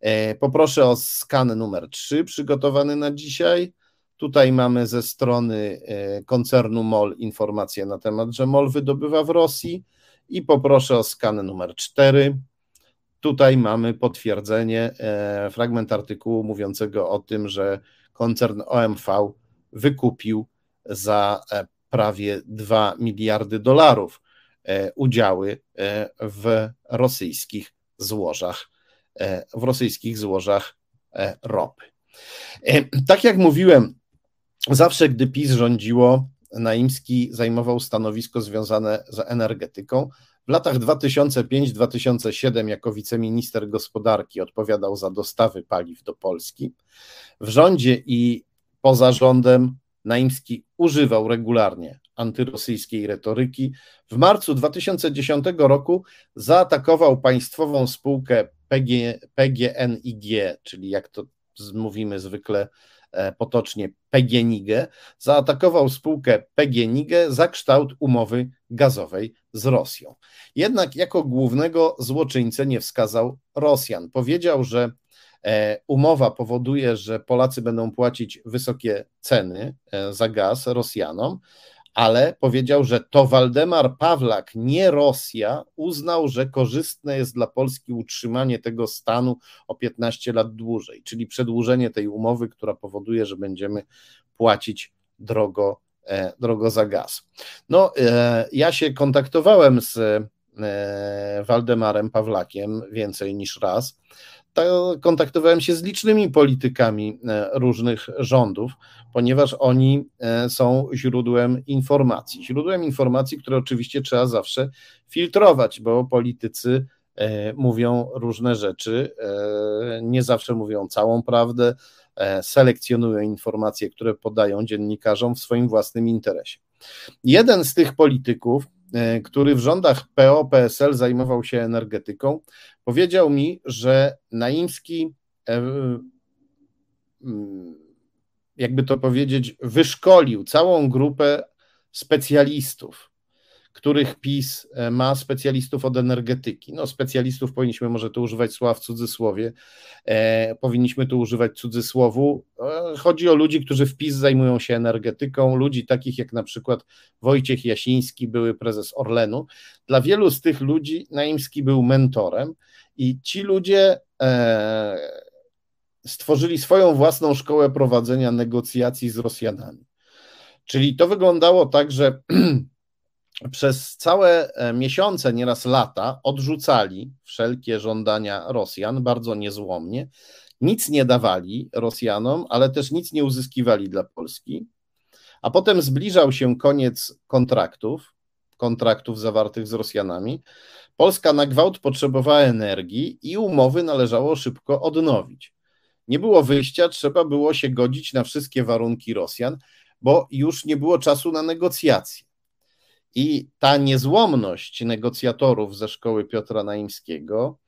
E, poproszę o skan numer 3 przygotowany na dzisiaj. Tutaj mamy ze strony e, koncernu MOL informację na temat, że MOL wydobywa w Rosji I poproszę o skan numer 4. Tutaj mamy potwierdzenie, fragment artykułu mówiącego o tym, że koncern OMV wykupił za prawie 2 miliardy dolarów udziały w rosyjskich złożach, w rosyjskich złożach ropy. Tak jak mówiłem, zawsze gdy PiS rządziło, Naimski zajmował stanowisko związane z energetyką. W latach 2005-2007 jako wiceminister gospodarki odpowiadał za dostawy paliw do Polski. W rządzie i poza rządem Naimski używał regularnie antyrosyjskiej retoryki. W marcu 2010 roku zaatakował państwową spółkę PG, PGNiG, czyli jak to mówimy zwykle E, potocznie PGNiG, zaatakował spółkę PGNiG za kształt umowy gazowej z Rosją. Jednak jako głównego złoczyńcę nie wskazał Rosjan. Powiedział, że e, umowa powoduje, że Polacy będą płacić wysokie ceny e, za gaz Rosjanom, ale powiedział, że to Waldemar Pawlak, nie Rosja, uznał, że korzystne jest dla Polski utrzymanie tego stanu o 15 lat dłużej, czyli przedłużenie tej umowy, która powoduje, że będziemy płacić drogo, e, drogo za gaz. No, e, ja się kontaktowałem z e, Waldemarem Pawlakiem więcej niż raz kontaktowałem się z licznymi politykami e, różnych rządów, ponieważ oni e, są źródłem informacji. Źródłem informacji, które oczywiście trzeba zawsze filtrować, bo politycy e, mówią różne rzeczy, nie zawsze mówią całą prawdę, selekcjonują informacje, które podają dziennikarzom w swoim własnym interesie. Jeden z tych polityków, który w rządach PO-PSL zajmował się energetyką, powiedział mi, że Naimski, e, mm, jakby to powiedzieć, wyszkolił całą grupę specjalistów których PiS e, ma specjalistów od energetyki. No, specjalistów powinniśmy może tu używać słowa w cudzysłowie, e, powinniśmy tu używać cudzysłowu. E, chodzi o ludzi, którzy w PiS zajmują się energetyką, ludzi takich jak na przykład Wojciech Jasiński, były prezes Orlenu. Dla wielu z tych ludzi Naimski był mentorem i ci ludzie e, stworzyli swoją własną szkołę prowadzenia negocjacji z Rosjanami. Czyli to wyglądało tak, że *clears throat* przez całe e, miesiące, nieraz lata, odrzucali wszelkie żądania Rosjan bardzo niezłomnie. Nic nie dawali Rosjanom, ale też nic nie uzyskiwali dla Polski. A potem zbliżał się koniec kontraktów, kontraktów zawartych z Rosjanami. Polska na gwałt potrzebowała energii i umowy należało szybko odnowić. Nie było wyjścia, trzeba było się godzić na wszystkie warunki Rosjan, bo już nie było czasu na negocjacje. I ta niezłomność negocjatorów ze szkoły Piotra Naimskiego,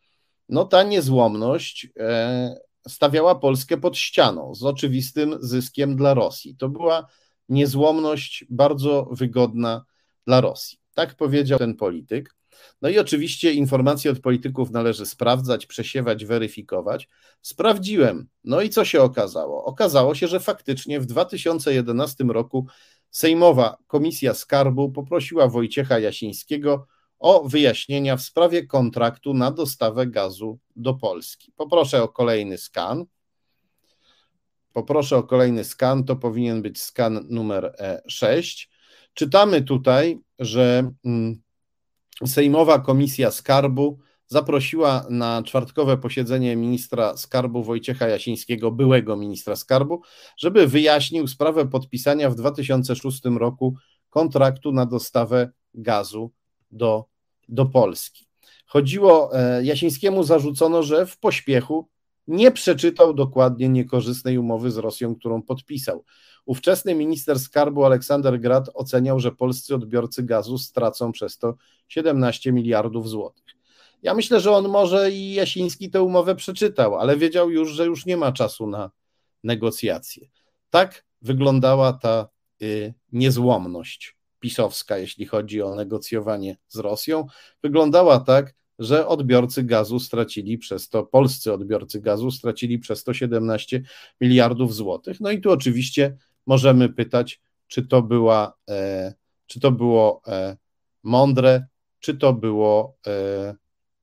no ta niezłomność e, stawiała Polskę pod ścianą z oczywistym zyskiem dla Rosji. To była niezłomność bardzo wygodna dla Rosji. Tak powiedział ten polityk. No i oczywiście informacje od polityków należy sprawdzać, przesiewać, weryfikować. Sprawdziłem. No i co się okazało? Okazało się, że faktycznie w 2011 roku Sejmowa Komisja Skarbu poprosiła Wojciecha Jasińskiego o wyjaśnienia w sprawie kontraktu na dostawę gazu do Polski. Poproszę o kolejny skan. Poproszę o kolejny skan, to powinien być skan numer 6. E, Czytamy tutaj, że mm, Sejmowa Komisja Skarbu zaprosiła na czwartkowe posiedzenie ministra skarbu Wojciecha Jasińskiego, byłego ministra skarbu, żeby wyjaśnił sprawę podpisania w 2006 roku kontraktu na dostawę gazu do, do Polski. Chodziło, e, Jasińskiemu zarzucono, że w pośpiechu nie przeczytał dokładnie niekorzystnej umowy z Rosją, którą podpisał. Ówczesny minister skarbu Aleksander Grad oceniał, że polscy odbiorcy gazu stracą przez to 17 miliardów złotych. Ja myślę, że on może i Jasiński tę umowę przeczytał, ale wiedział już, że już nie ma czasu na negocjacje. Tak wyglądała ta y, niezłomność pisowska, jeśli chodzi o negocjowanie z Rosją. Wyglądała tak, że odbiorcy gazu stracili przez to, polscy odbiorcy gazu stracili przez to 17 miliardów złotych. No i tu oczywiście możemy pytać, czy to była, e, czy to było e, mądre, czy to było,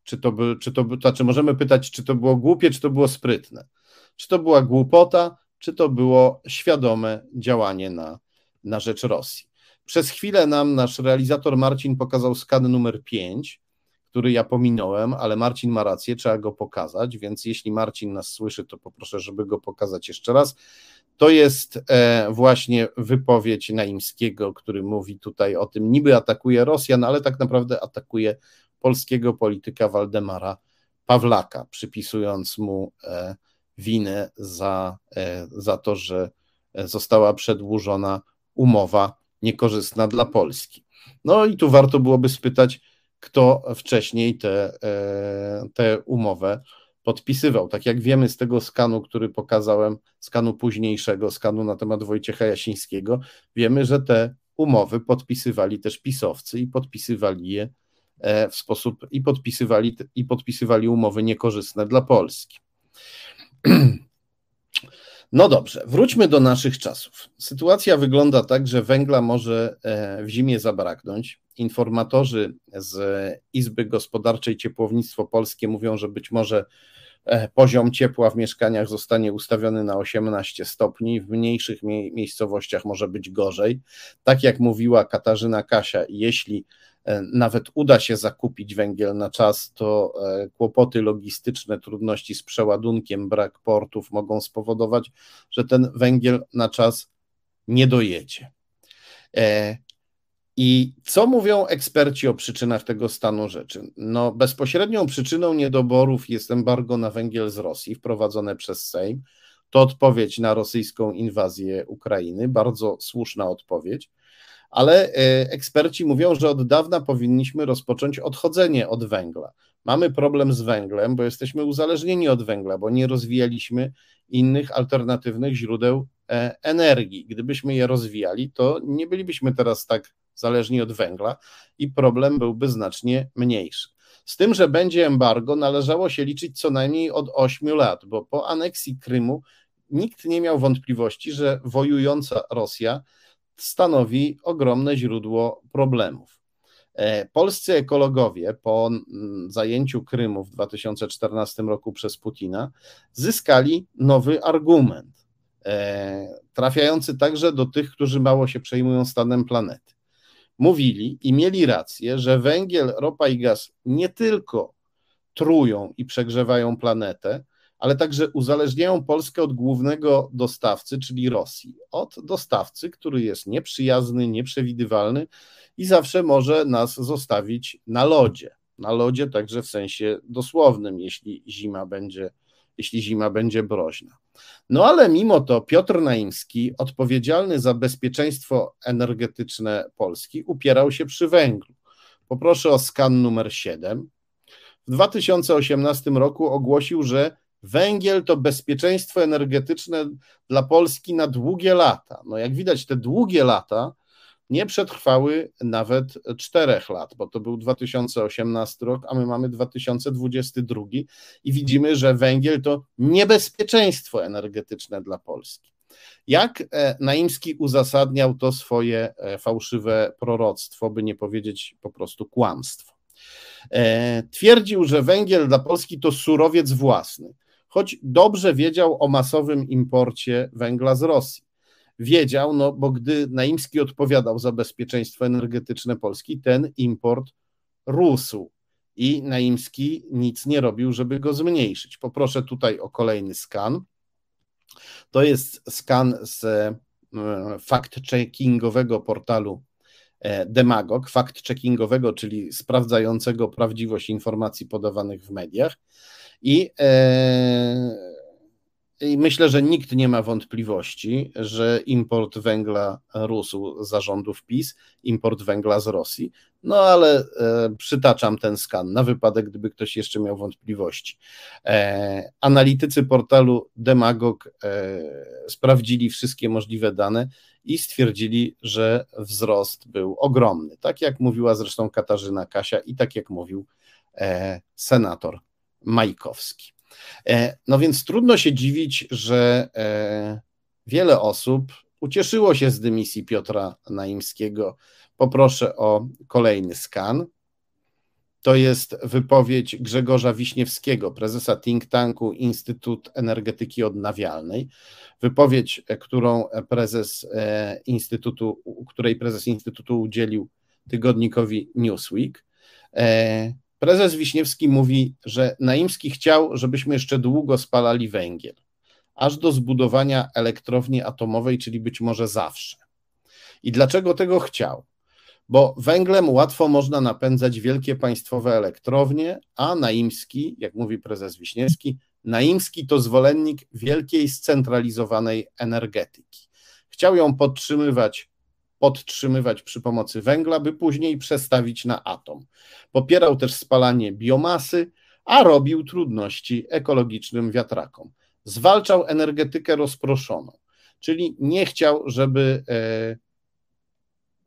czy to, by, czy to, znaczy możemy pytać, czy to było głupie, czy to było sprytne. Czy to była głupota, czy to było świadome działanie na, na rzecz Rosji. Przez chwilę nam nasz realizator Marcin pokazał skan numer 5, który ja pominąłem, ale Marcin ma rację, trzeba go pokazać, więc jeśli Marcin nas słyszy, to poproszę, żeby go pokazać jeszcze raz. To jest e, właśnie wypowiedź Naimskiego, który mówi tutaj o tym, niby atakuje Rosjan, ale tak naprawdę atakuje polskiego polityka Waldemara Pawlaka, przypisując mu e, winę za, e, za to, że została przedłużona umowa niekorzystna dla Polski. No i tu warto byłoby spytać, kto wcześniej tę te, te umowę podpisywał. Tak jak wiemy z tego skanu, który pokazałem, skanu późniejszego, skanu na temat Wojciecha Jasińskiego, wiemy, że te umowy podpisywali też pisowcy i podpisywali je e, w sposób i podpisywali, i podpisywali umowy niekorzystne dla Polski. *clears throat* No dobrze, wróćmy do naszych czasów. Sytuacja wygląda tak, że węgla może e, w zimie zabraknąć. Informatorzy z Izby Gospodarczej Ciepłownictwo Polskie mówią, że być może e, poziom ciepła w mieszkaniach zostanie ustawiony na 18 stopni, w mniejszych miejscowościach może być gorzej. Tak jak mówiła Katarzyna Kasia, jeśli E, nawet uda się zakupić węgiel na czas, to e, kłopoty logistyczne, trudności z przeładunkiem, brak portów mogą spowodować, że ten węgiel na czas nie dojedzie. E, I co mówią eksperci o przyczynach tego stanu rzeczy? No, bezpośrednią przyczyną niedoborów jest embargo na węgiel z Rosji wprowadzone przez Sejm. To odpowiedź na rosyjską inwazję Ukrainy, bardzo słuszna odpowiedź ale e, eksperci mówią, że od dawna powinniśmy rozpocząć odchodzenie od węgla. Mamy problem z węglem, bo jesteśmy uzależnieni od węgla, bo nie rozwijaliśmy innych alternatywnych źródeł e, energii. Gdybyśmy je rozwijali, to nie bylibyśmy teraz tak zależni od węgla i problem byłby znacznie mniejszy. Z tym, że będzie embargo, należało się liczyć co najmniej od 8 lat, bo po aneksji Krymu nikt nie miał wątpliwości, że wojująca Rosja stanowi ogromne źródło problemów. E, polscy ekologowie po mm, zajęciu Krymu w 2014 roku przez Putina zyskali nowy argument, e, trafiający także do tych, którzy mało się przejmują stanem planety. Mówili i mieli rację, że węgiel, ropa i gaz nie tylko trują i przegrzewają planetę, ale także uzależniają Polskę od głównego dostawcy, czyli Rosji. Od dostawcy, który jest nieprzyjazny, nieprzewidywalny i zawsze może nas zostawić na lodzie. Na lodzie także w sensie dosłownym, jeśli zima będzie, jeśli zima będzie broźna. No ale mimo to Piotr Naimski, odpowiedzialny za bezpieczeństwo energetyczne Polski, upierał się przy węglu. Poproszę o skan numer 7. W 2018 roku ogłosił, że Węgiel to bezpieczeństwo energetyczne dla Polski na długie lata. No jak widać, te długie lata nie przetrwały nawet czterech lat, bo to był 2018 rok, a my mamy 2022 i widzimy, że węgiel to niebezpieczeństwo energetyczne dla Polski. Jak e, Naimski uzasadniał to swoje e, fałszywe proroctwo, by nie powiedzieć po prostu kłamstwo? E, twierdził, że węgiel dla Polski to surowiec własny choć dobrze wiedział o masowym imporcie węgla z Rosji. Wiedział, no bo gdy Naimski odpowiadał za bezpieczeństwo energetyczne Polski, ten import rósł i Naimski nic nie robił, żeby go zmniejszyć. Poproszę tutaj o kolejny skan. To jest skan z e, fact-checkingowego portalu e, Demagog, fact-checkingowego, czyli sprawdzającego prawdziwość informacji podawanych w mediach. I, e, I myślę, że nikt nie ma wątpliwości, że import węgla rósł za rządów PiS, import węgla z Rosji. No ale e, przytaczam ten skan na wypadek, gdyby ktoś jeszcze miał wątpliwości. E, analitycy portalu Demagog sprawdzili wszystkie możliwe dane i stwierdzili, że wzrost był ogromny. Tak jak mówiła zresztą Katarzyna Kasia i tak jak mówił senator Majkowski. E, no więc trudno się dziwić, że e, wiele osób ucieszyło się z dymisji Piotra Naimskiego. Poproszę o kolejny skan. to jest wypowiedź Grzegorza Wiśniewskiego, prezesa think tanku Instytut Energetyki Odnawialnej. Wypowiedź, którą prezes Instytutu, której prezes Instytutu udzielił tygodnikowi Newsweek. Prezes Wiśniewski mówi, że Naimski chciał, żebyśmy jeszcze długo spalali węgiel, aż do zbudowania elektrowni atomowej, czyli być może zawsze. I dlaczego tego chciał? Bo węglem łatwo można napędzać wielkie państwowe elektrownie, a Naimski, jak mówi prezes Wiśniewski, Naimski to zwolennik wielkiej scentralizowanej energetyki. Chciał ją podtrzymywać podtrzymywać przy pomocy węgla, by później przestawić na atom. Popierał też spalanie biomasy, a robił trudności ekologicznym wiatrakom. Zwalczał energetykę rozproszoną, czyli nie chciał, żeby, e,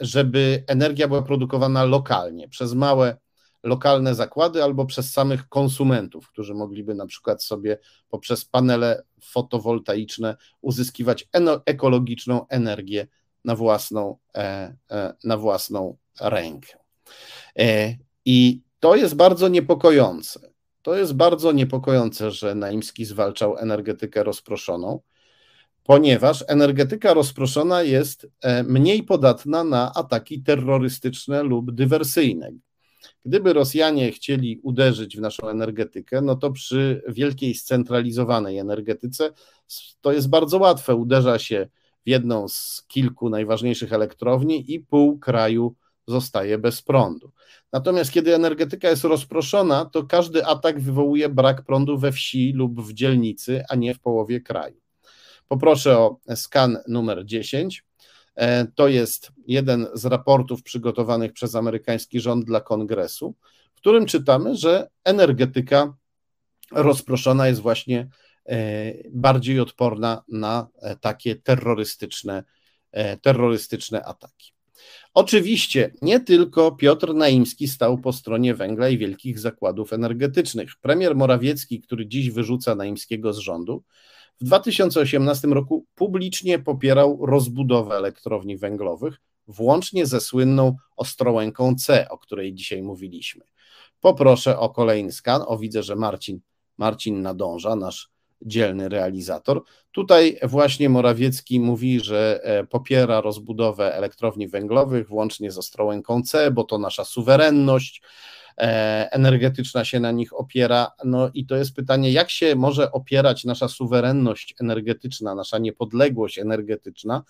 żeby energia była produkowana lokalnie, przez małe lokalne zakłady albo przez samych konsumentów, którzy mogliby na przykład sobie poprzez panele fotowoltaiczne uzyskiwać ekologiczną energię na własną, e, e, na własną rękę. E, I to jest bardzo niepokojące. To jest bardzo niepokojące, że Naimski zwalczał energetykę rozproszoną, ponieważ energetyka rozproszona jest mniej podatna na ataki terrorystyczne lub dywersyjne. Gdyby Rosjanie chcieli uderzyć w naszą energetykę, no to przy wielkiej scentralizowanej energetyce to jest bardzo łatwe. Uderza się w jedną z kilku najważniejszych elektrowni i pół kraju zostaje bez prądu. Natomiast kiedy energetyka jest rozproszona, to każdy atak wywołuje brak prądu we wsi lub w dzielnicy, a nie w połowie kraju. Poproszę o skan numer 10. E, to jest jeden z raportów przygotowanych przez amerykański rząd dla kongresu, w którym czytamy, że energetyka rozproszona jest właśnie bardziej odporna na e, takie terrorystyczne, e, terrorystyczne ataki. Oczywiście nie tylko Piotr Naimski stał po stronie węgla i wielkich zakładów energetycznych. Premier Morawiecki, który dziś wyrzuca Naimskiego z rządu, w 2018 roku publicznie popierał rozbudowę elektrowni węglowych, włącznie ze słynną Ostrołęką C, o której dzisiaj mówiliśmy. Poproszę o kolejny skan. O, widzę, że Marcin, Marcin nadąża, nasz dzielny realizator. Tutaj właśnie Morawiecki mówi, że e, popiera rozbudowę elektrowni węglowych, włącznie z Ostrołęką C, bo to nasza suwerenność e, energetyczna się na nich opiera. No i to jest pytanie, jak się może opierać nasza suwerenność energetyczna, nasza niepodległość energetyczna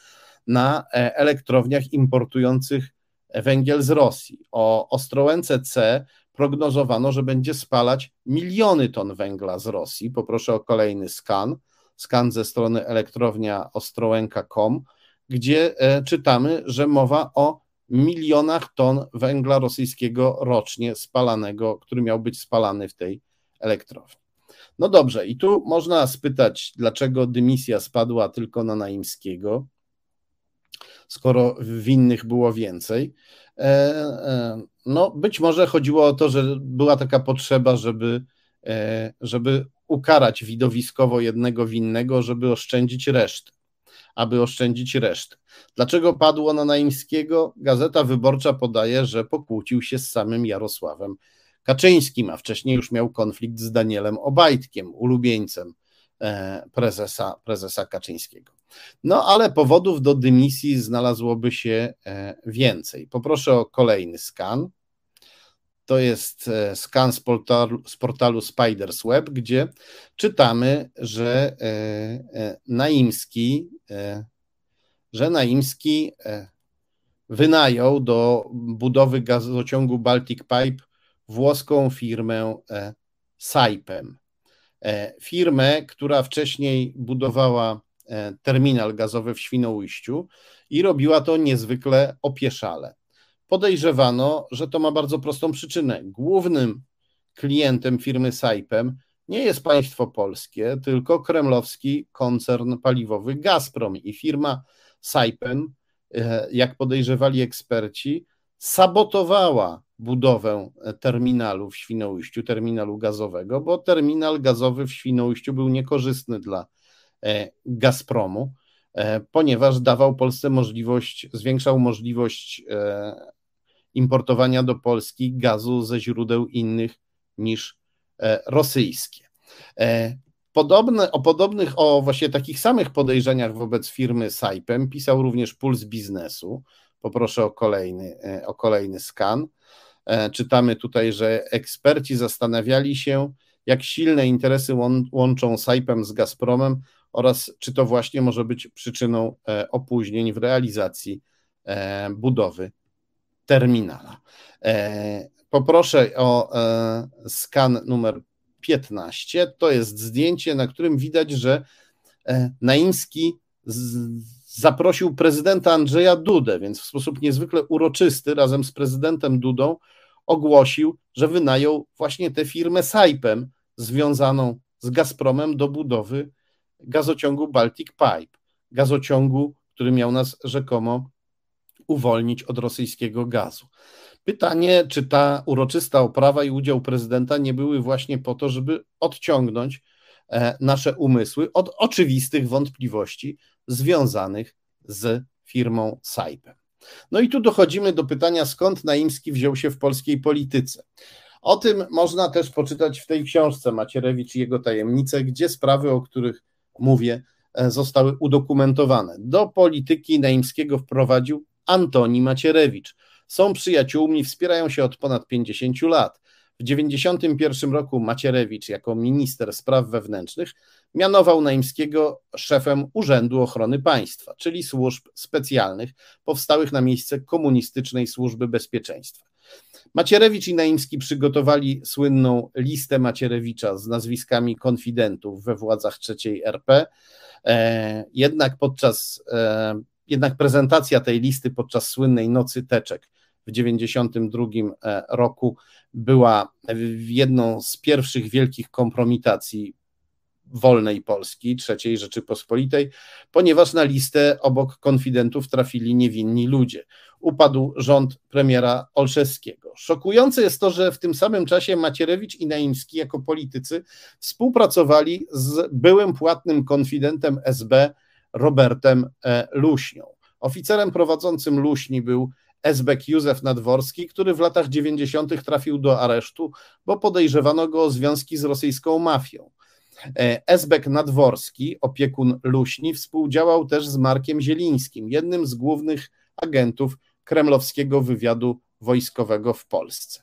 na e, elektrowniach importujących węgiel z Rosji. O Ostrołęce C prognozowano, że będzie spalać miliony ton węgla z Rosji. Poproszę o kolejny skan, skan ze strony elektrownia ostrołęka.com, gdzie e, czytamy, że mowa o milionach ton węgla rosyjskiego rocznie spalanego, który miał być spalany w tej elektrowni. No dobrze, i tu można spytać, dlaczego dymisja spadła tylko na Naimskiego, skoro winnych było więcej. E, e, no, być może chodziło o to, że była taka potrzeba, żeby, e, żeby ukarać widowiskowo jednego winnego, żeby oszczędzić resztę. Aby oszczędzić resztę. Dlaczego padło na Naimskiego? Gazeta Wyborcza podaje, że pokłócił się z samym Jarosławem Kaczyńskim, a wcześniej już miał konflikt z Danielem Obajtkiem, ulubieńcem prezesa, prezesa Kaczyńskiego. No ale powodów do dymisji znalazłoby się e, więcej. Poproszę o kolejny skan. To jest e, skan z portalu, z portalu Spiders Web, gdzie czytamy, że e, Naimski, że Naimski wynajął do budowy gazociągu Baltic Pipe włoską firmę Saipem. Firmę, która wcześniej budowała terminal gazowy w Świnoujściu i robiła to niezwykle opieszale. Podejrzewano, że to ma bardzo prostą przyczynę. Głównym klientem firmy Saipem nie jest państwo polskie, tylko kremlowski koncern paliwowy Gazprom i firma Saipem, e, jak podejrzewali eksperci, sabotowała budowę terminalu w Świnoujściu, terminalu gazowego, bo terminal gazowy w Świnoujściu był niekorzystny dla E, Gazpromu, e, ponieważ dawał Polsce możliwość, zwiększał możliwość e, importowania do Polski gazu ze źródeł innych niż rosyjskie. Podobne, o podobnych, o właśnie takich samych podejrzeniach wobec firmy Saipem pisał również Puls Biznesu. Poproszę o kolejny, o kolejny skan. Czytamy tutaj, że eksperci zastanawiali się, jak silne interesy łączą Saipem z Gazpromem oraz czy to właśnie może być przyczyną e, opóźnień w realizacji e, budowy terminala. E, poproszę o skan numer 15. To jest zdjęcie, na którym widać, że Naimski zaprosił prezydenta Andrzeja Dudę, więc w sposób niezwykle uroczysty razem z prezydentem Dudą ogłosił, że wynajął właśnie tę firmę Saipem związaną z Gazpromem do budowy gazociągu Baltic Pipe, gazociągu, który miał nas rzekomo uwolnić od rosyjskiego gazu. Pytanie, czy ta uroczysta oprawa i udział prezydenta nie były właśnie po to, żeby odciągnąć e, nasze umysły od oczywistych wątpliwości związanych z firmą Saipem. No i tu dochodzimy do pytania, skąd Naimski wziął się w polskiej polityce. O tym można też poczytać w tej książce Macierewicz i jego tajemnice, gdzie sprawy, o których mówię, e, zostały udokumentowane. Do polityki Naimskiego wprowadził Antoni Macierewicz. Są przyjaciółmi, wspierają się od ponad 50 lat. W 1991 roku Macierewicz jako minister spraw wewnętrznych mianował Naimskiego szefem Urzędu Ochrony Państwa, czyli służb specjalnych powstałych na miejsce komunistycznej służby bezpieczeństwa. Macierewicz i Naimski przygotowali słynną listę Macierewicza z nazwiskami konfidentów we władzach III RP. E, jednak podczas, e, jednak prezentacja tej listy podczas słynnej Nocy Teczek w 1992 e, roku była jedną z pierwszych wielkich kompromitacji wolnej Polski, III Rzeczypospolitej, ponieważ na listę obok konfidentów trafili niewinni ludzie. Upadł rząd premiera Olszewskiego. Szokujące jest to, że w tym samym czasie Macierewicz i Naimski jako politycy współpracowali z byłym płatnym konfidentem SB Robertem e, Luśnią. Oficerem prowadzącym Luśni był Esbek Józef Nadworski, który w latach 90. trafił do aresztu, bo podejrzewano go o związki z rosyjską mafią. E, Esbek Nadworski, opiekun Luśni, współdziałał też z Markiem Zielińskim, jednym z głównych agentów kremlowskiego wywiadu wojskowego w Polsce.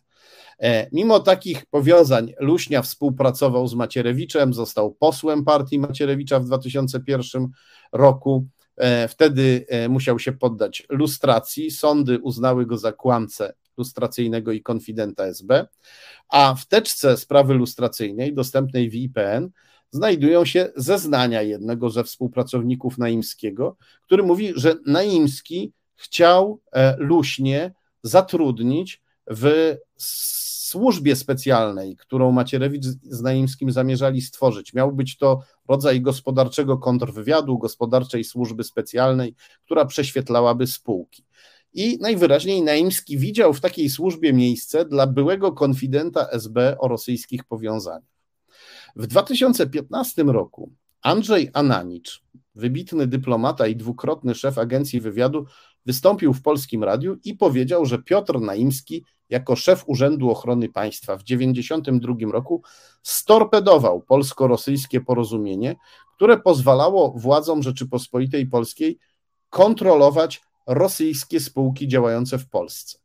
E, mimo takich powiązań Luśnia współpracował z Macierewiczem, został posłem partii Macierewicza w 2001 roku. E, wtedy musiał się poddać lustracji. Sądy uznały go za kłamcę lustracyjnego i konfidenta SB, a w teczce sprawy lustracyjnej dostępnej w IPN znajdują się zeznania jednego ze współpracowników Naimskiego, który mówi, że Naimski chciał e, luśnie zatrudnić w służbie specjalnej, którą Macierewicz z Naimskim zamierzali stworzyć. Miał być to rodzaj gospodarczego kontrwywiadu, gospodarczej służby specjalnej, która prześwietlałaby spółki. I najwyraźniej Naimski widział w takiej służbie miejsce dla byłego konfidenta SB o rosyjskich powiązaniach. W 2015 roku Andrzej Ananicz, wybitny dyplomata i dwukrotny szef agencji wywiadu, wystąpił w polskim radiu i powiedział, że Piotr Naimski jako szef Urzędu Ochrony Państwa w 1992 roku storpedował polsko-rosyjskie porozumienie, które pozwalało władzom Rzeczypospolitej Polskiej kontrolować rosyjskie spółki działające w Polsce.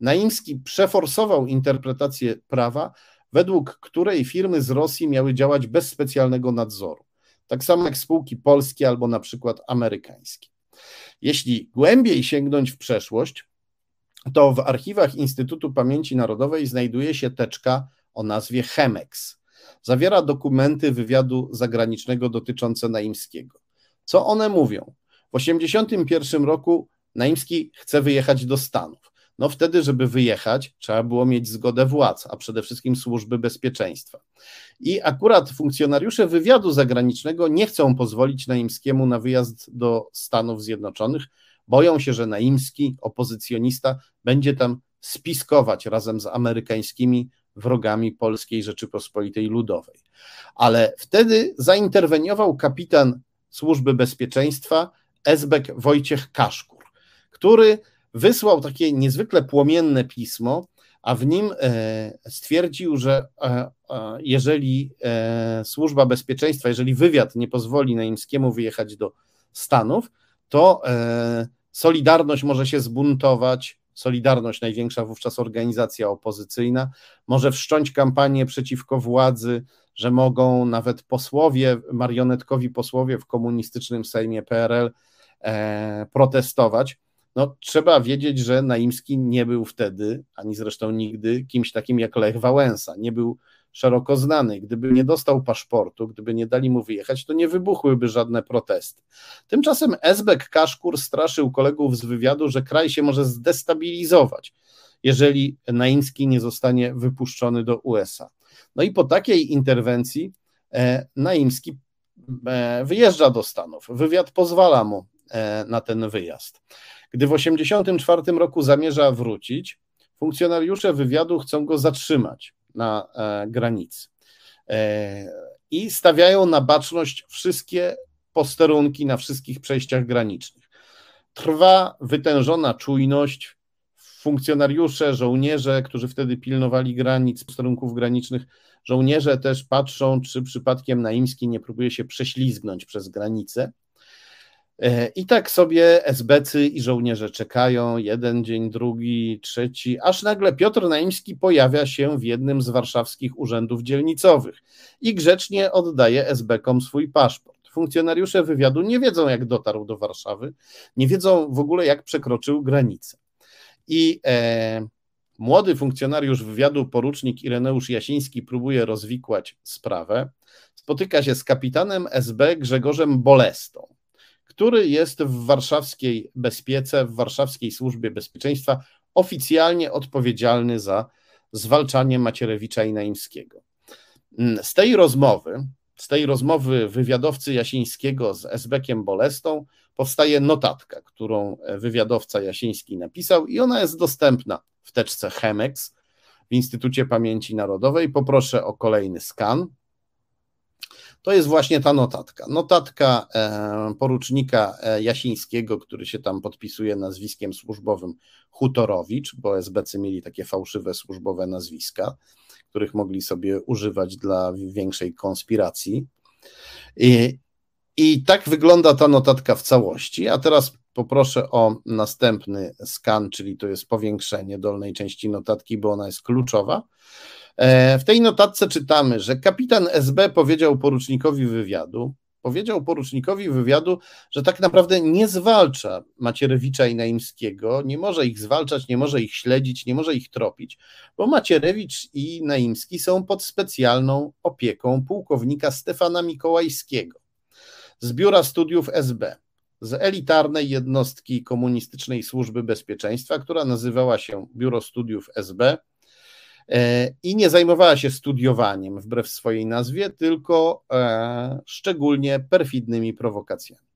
Naimski przeforsował interpretację prawa, według której firmy z Rosji miały działać bez specjalnego nadzoru, tak samo jak spółki polskie albo na przykład amerykańskie. Jeśli głębiej sięgnąć w przeszłość, to w archiwach Instytutu Pamięci Narodowej znajduje się teczka o nazwie Chemex. Zawiera dokumenty wywiadu zagranicznego dotyczące Naimskiego. Co one mówią? W 1981 roku Naimski chce wyjechać do Stanów. No wtedy, żeby wyjechać, trzeba było mieć zgodę władz, a przede wszystkim służby bezpieczeństwa. I akurat funkcjonariusze wywiadu zagranicznego nie chcą pozwolić Naimskiemu na wyjazd do Stanów Zjednoczonych. Boją się, że Naimski, opozycjonista, będzie tam spiskować razem z amerykańskimi wrogami Polskiej Rzeczypospolitej Ludowej. Ale wtedy zainterweniował kapitan Służby Bezpieczeństwa Esbek Wojciech Kaszku który wysłał takie niezwykle płomienne pismo, a w nim e, stwierdził, że e, jeżeli służba bezpieczeństwa, jeżeli wywiad nie pozwoli Naimskiemu wyjechać do Stanów, to Solidarność może się zbuntować, Solidarność, największa wówczas organizacja opozycyjna, może wszcząć kampanię przeciwko władzy, że mogą nawet posłowie, marionetkowi posłowie w komunistycznym Sejmie PRL e, protestować. No, trzeba wiedzieć, że Naimski nie był wtedy, ani zresztą nigdy, kimś takim jak Lech Wałęsa. Nie był szeroko znany. Gdyby nie dostał paszportu, gdyby nie dali mu wyjechać, to nie wybuchłyby żadne protesty. Tymczasem Esbek Kaszkur straszył kolegów z wywiadu, że kraj się może zdestabilizować, jeżeli Naimski nie zostanie wypuszczony do USA. No i po takiej interwencji e, Naimski e, wyjeżdża do Stanów. Wywiad pozwala mu na ten wyjazd. Gdy w 1984 roku zamierza wrócić, funkcjonariusze wywiadu chcą go zatrzymać na granicy i stawiają na baczność wszystkie posterunki na wszystkich przejściach granicznych. Trwa wytężona czujność. Funkcjonariusze, żołnierze, którzy wtedy pilnowali granic, posterunków granicznych, Żołnierze też patrzą, czy przypadkiem Naimski nie próbuje się prześlizgnąć przez granicę. E, I tak sobie SBcy i żołnierze czekają jeden dzień, drugi, trzeci, aż nagle Piotr Naimski pojawia się w jednym z warszawskich urzędów dzielnicowych i grzecznie oddaje SB-kom swój paszport. Funkcjonariusze wywiadu nie wiedzą, jak dotarł do Warszawy, nie wiedzą w ogóle, jak przekroczył granicę. I e, Młody funkcjonariusz wywiadu, porucznik Ireneusz Jasiński, próbuje rozwikłać sprawę. Spotyka się z kapitanem SB Grzegorzem Bolestą, który jest w warszawskiej bezpiece, w warszawskiej służbie bezpieczeństwa oficjalnie odpowiedzialny za zwalczanie Macierewicza i Naimskiego. Z tej rozmowy, z tej rozmowy wywiadowcy Jasińskiego z SB-kiem Bolestą powstaje notatka, którą wywiadowca Jasiński napisał i ona jest dostępna w teczce Chemex w Instytucie Pamięci Narodowej. Poproszę o kolejny skan. To jest właśnie ta notatka. Notatka e, porucznika e, Jasińskiego, który się tam podpisuje nazwiskiem służbowym Hutorowicz, bo SBC mieli takie fałszywe służbowe nazwiska, których mogli sobie używać dla większej konspiracji. I, i tak wygląda ta notatka w całości. A teraz Poproszę o następny skan, czyli to jest powiększenie dolnej części notatki, bo ona jest kluczowa. E, w tej notatce czytamy, że kapitan SB powiedział porucznikowi wywiadu, powiedział porucznikowi wywiadu, że tak naprawdę nie zwalcza Macierewicza i Naimskiego, nie może ich zwalczać, nie może ich śledzić, nie może ich tropić, bo Macierewicz i Naimski są pod specjalną opieką pułkownika Stefana Mikołajskiego z Biura Studiów SB z elitarnej jednostki komunistycznej służby bezpieczeństwa, która nazywała się Biuro Studiów SB i nie zajmowała się studiowaniem wbrew swojej nazwie, tylko e, szczególnie perfidnymi prowokacjami.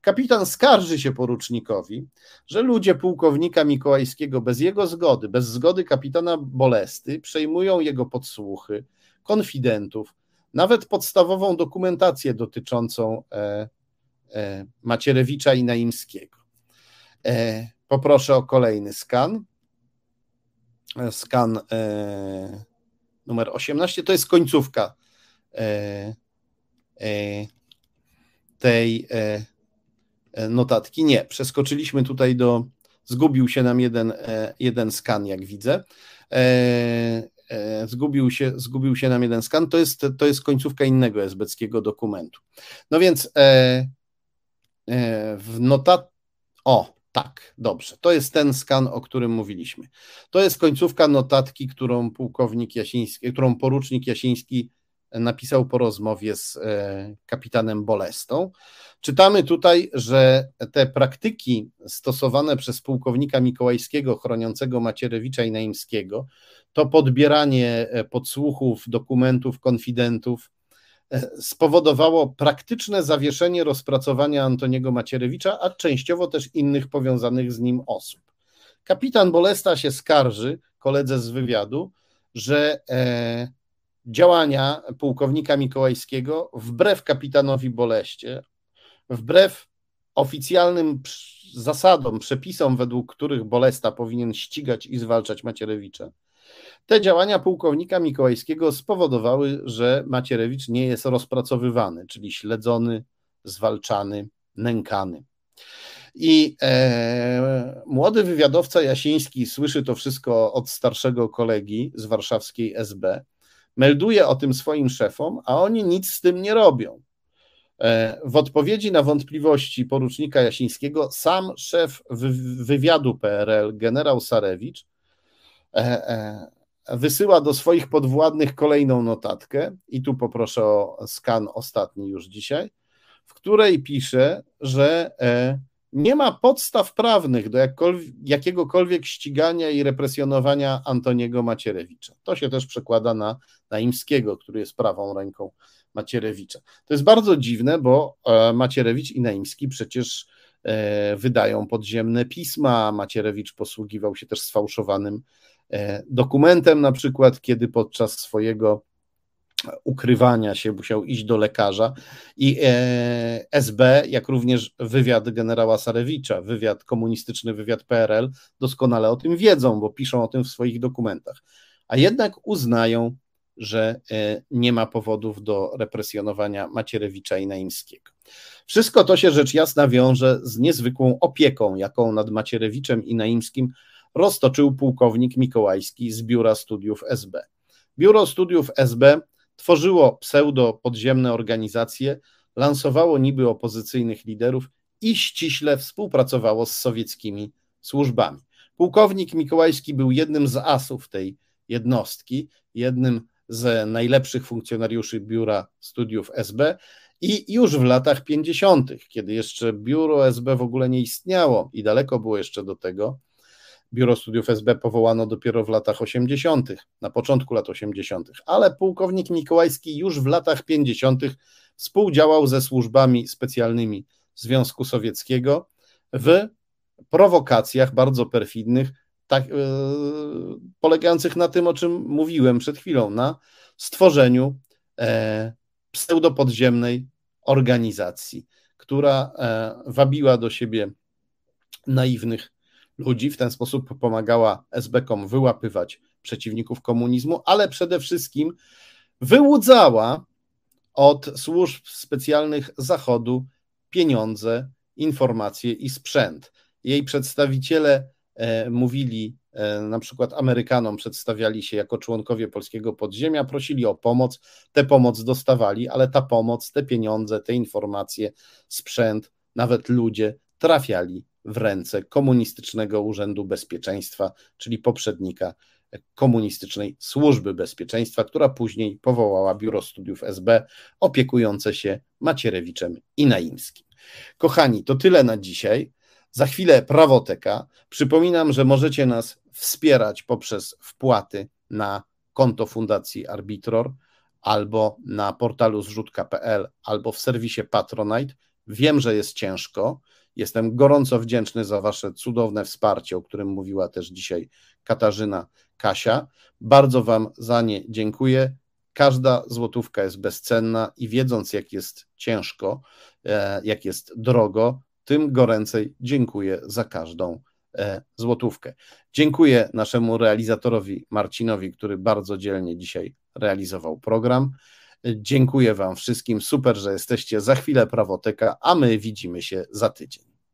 Kapitan skarży się porucznikowi, że ludzie pułkownika Mikołajskiego bez jego zgody, bez zgody kapitana Bolesty, przejmują jego podsłuchy, konfidentów, nawet podstawową dokumentację dotyczącą e, E, Macierewicza i Naimskiego. E, poproszę o kolejny skan. E, skan numer 18 to jest końcówka tej notatki. Nie, przeskoczyliśmy tutaj do. Zgubił się nam jeden, jeden skan, jak widzę. Zgubił się, zgubił się nam jeden skan. To jest, to jest końcówka innego esbeckiego dokumentu. No więc E, w notat... O, tak, dobrze. To jest ten skan, o którym mówiliśmy. To jest końcówka notatki, którą pułkownik Jasiński, którą porucznik Jasiński napisał po rozmowie z e, kapitanem Bolestą. Czytamy tutaj, że te praktyki stosowane przez pułkownika Mikołajskiego chroniącego Macierewicza i Naimskiego, to podbieranie e, podsłuchów, dokumentów, konfidentów, E, spowodowało praktyczne zawieszenie rozpracowania Antoniego Macierewicza, a częściowo też innych powiązanych z nim osób. Kapitan Bolesta się skarży koledze z wywiadu, że e, działania pułkownika Mikołajskiego wbrew kapitanowi Boleście, wbrew oficjalnym zasadom, przepisom, według których Bolesta powinien ścigać i zwalczać Macierewicza, te działania pułkownika Mikołajskiego spowodowały, że Macierewicz nie jest rozpracowywany, czyli śledzony, zwalczany, nękany. I e, młody wywiadowca Jasiński słyszy to wszystko od starszego kolegi z warszawskiej SB, melduje o tym swoim szefom, a oni nic z tym nie robią. E, w odpowiedzi na wątpliwości porucznika Jasińskiego, sam szef wywiadu PRL, generał Sarewicz, e, e, wysyła do swoich podwładnych kolejną notatkę, i tu poproszę o skan ostatni już dzisiaj, w której pisze, że nie ma podstaw prawnych do jakiegokolwiek ścigania i represjonowania Antoniego Macierewicza. To się też przekłada na Naimskiego, który jest prawą ręką Macierewicza. To jest bardzo dziwne, bo e, Macierewicz i Naimski przecież e, wydają podziemne pisma. Macierewicz posługiwał się też sfałszowanym e, dokumentem, na przykład, kiedy podczas swojego ukrywania się musiał iść do lekarza i SB, jak również wywiad generała Sarewicza, wywiad komunistyczny, wywiad PRL, doskonale o tym wiedzą, bo piszą o tym w swoich dokumentach. A jednak uznają że e, nie ma powodów do represjonowania Macierewicza i Naimskiego. Wszystko to się rzecz jasna wiąże z niezwykłą opieką, jaką nad Macierewiczem i Naimskim roztoczył pułkownik Mikołajski z Biura Studiów SB. Biuro Studiów SB tworzyło pseudo-podziemne organizacje, lansowało niby opozycyjnych liderów i ściśle współpracowało z sowieckimi służbami. Pułkownik Mikołajski był jednym z asów tej jednostki, jednym z najlepszych funkcjonariuszy biura studiów SB i już w latach 50., kiedy jeszcze biuro SB w ogóle nie istniało i daleko było jeszcze do tego, biuro studiów SB powołano dopiero w latach 80., na początku lat 80., ale pułkownik Mikołajski już w latach 50. współdziałał ze służbami specjalnymi Związku Sowieckiego w prowokacjach bardzo perfidnych tak, yy, polegających na tym, o czym mówiłem przed chwilą, na stworzeniu e, pseudopodziemnej organizacji, która e, wabiła do siebie naiwnych ludzi, w ten sposób pomagała SB-kom wyłapywać przeciwników komunizmu, ale przede wszystkim wyłudzała od służb specjalnych Zachodu pieniądze, informacje i sprzęt. Jej przedstawiciele E, mówili e, na przykład Amerykanom, przedstawiali się jako członkowie polskiego podziemia, prosili o pomoc, tę pomoc dostawali, ale ta pomoc, te pieniądze, te informacje, sprzęt, nawet ludzie trafiali w ręce Komunistycznego Urzędu Bezpieczeństwa, czyli poprzednika komunistycznej służby bezpieczeństwa, która później powołała Biuro Studiów SB opiekujące się Macierewiczem i Naimskim. Kochani, to tyle na dzisiaj. Za chwilę prawoteka. Przypominam, że możecie nas wspierać poprzez wpłaty na konto Fundacji Arbitror albo na portalu zrzutka.pl albo w serwisie Patronite. Wiem, że jest ciężko. Jestem gorąco wdzięczny za Wasze cudowne wsparcie, o którym mówiła też dzisiaj Katarzyna Kasia. Bardzo Wam za nie dziękuję. Każda złotówka jest bezcenna i wiedząc, jak jest ciężko, e, jak jest drogo, tym goręcej dziękuję za każdą e, złotówkę. Dziękuję naszemu realizatorowi Marcinowi, który bardzo dzielnie dzisiaj realizował program. Dziękuję Wam wszystkim. Super, że jesteście. Za chwilę prawoteka, a my widzimy się za tydzień.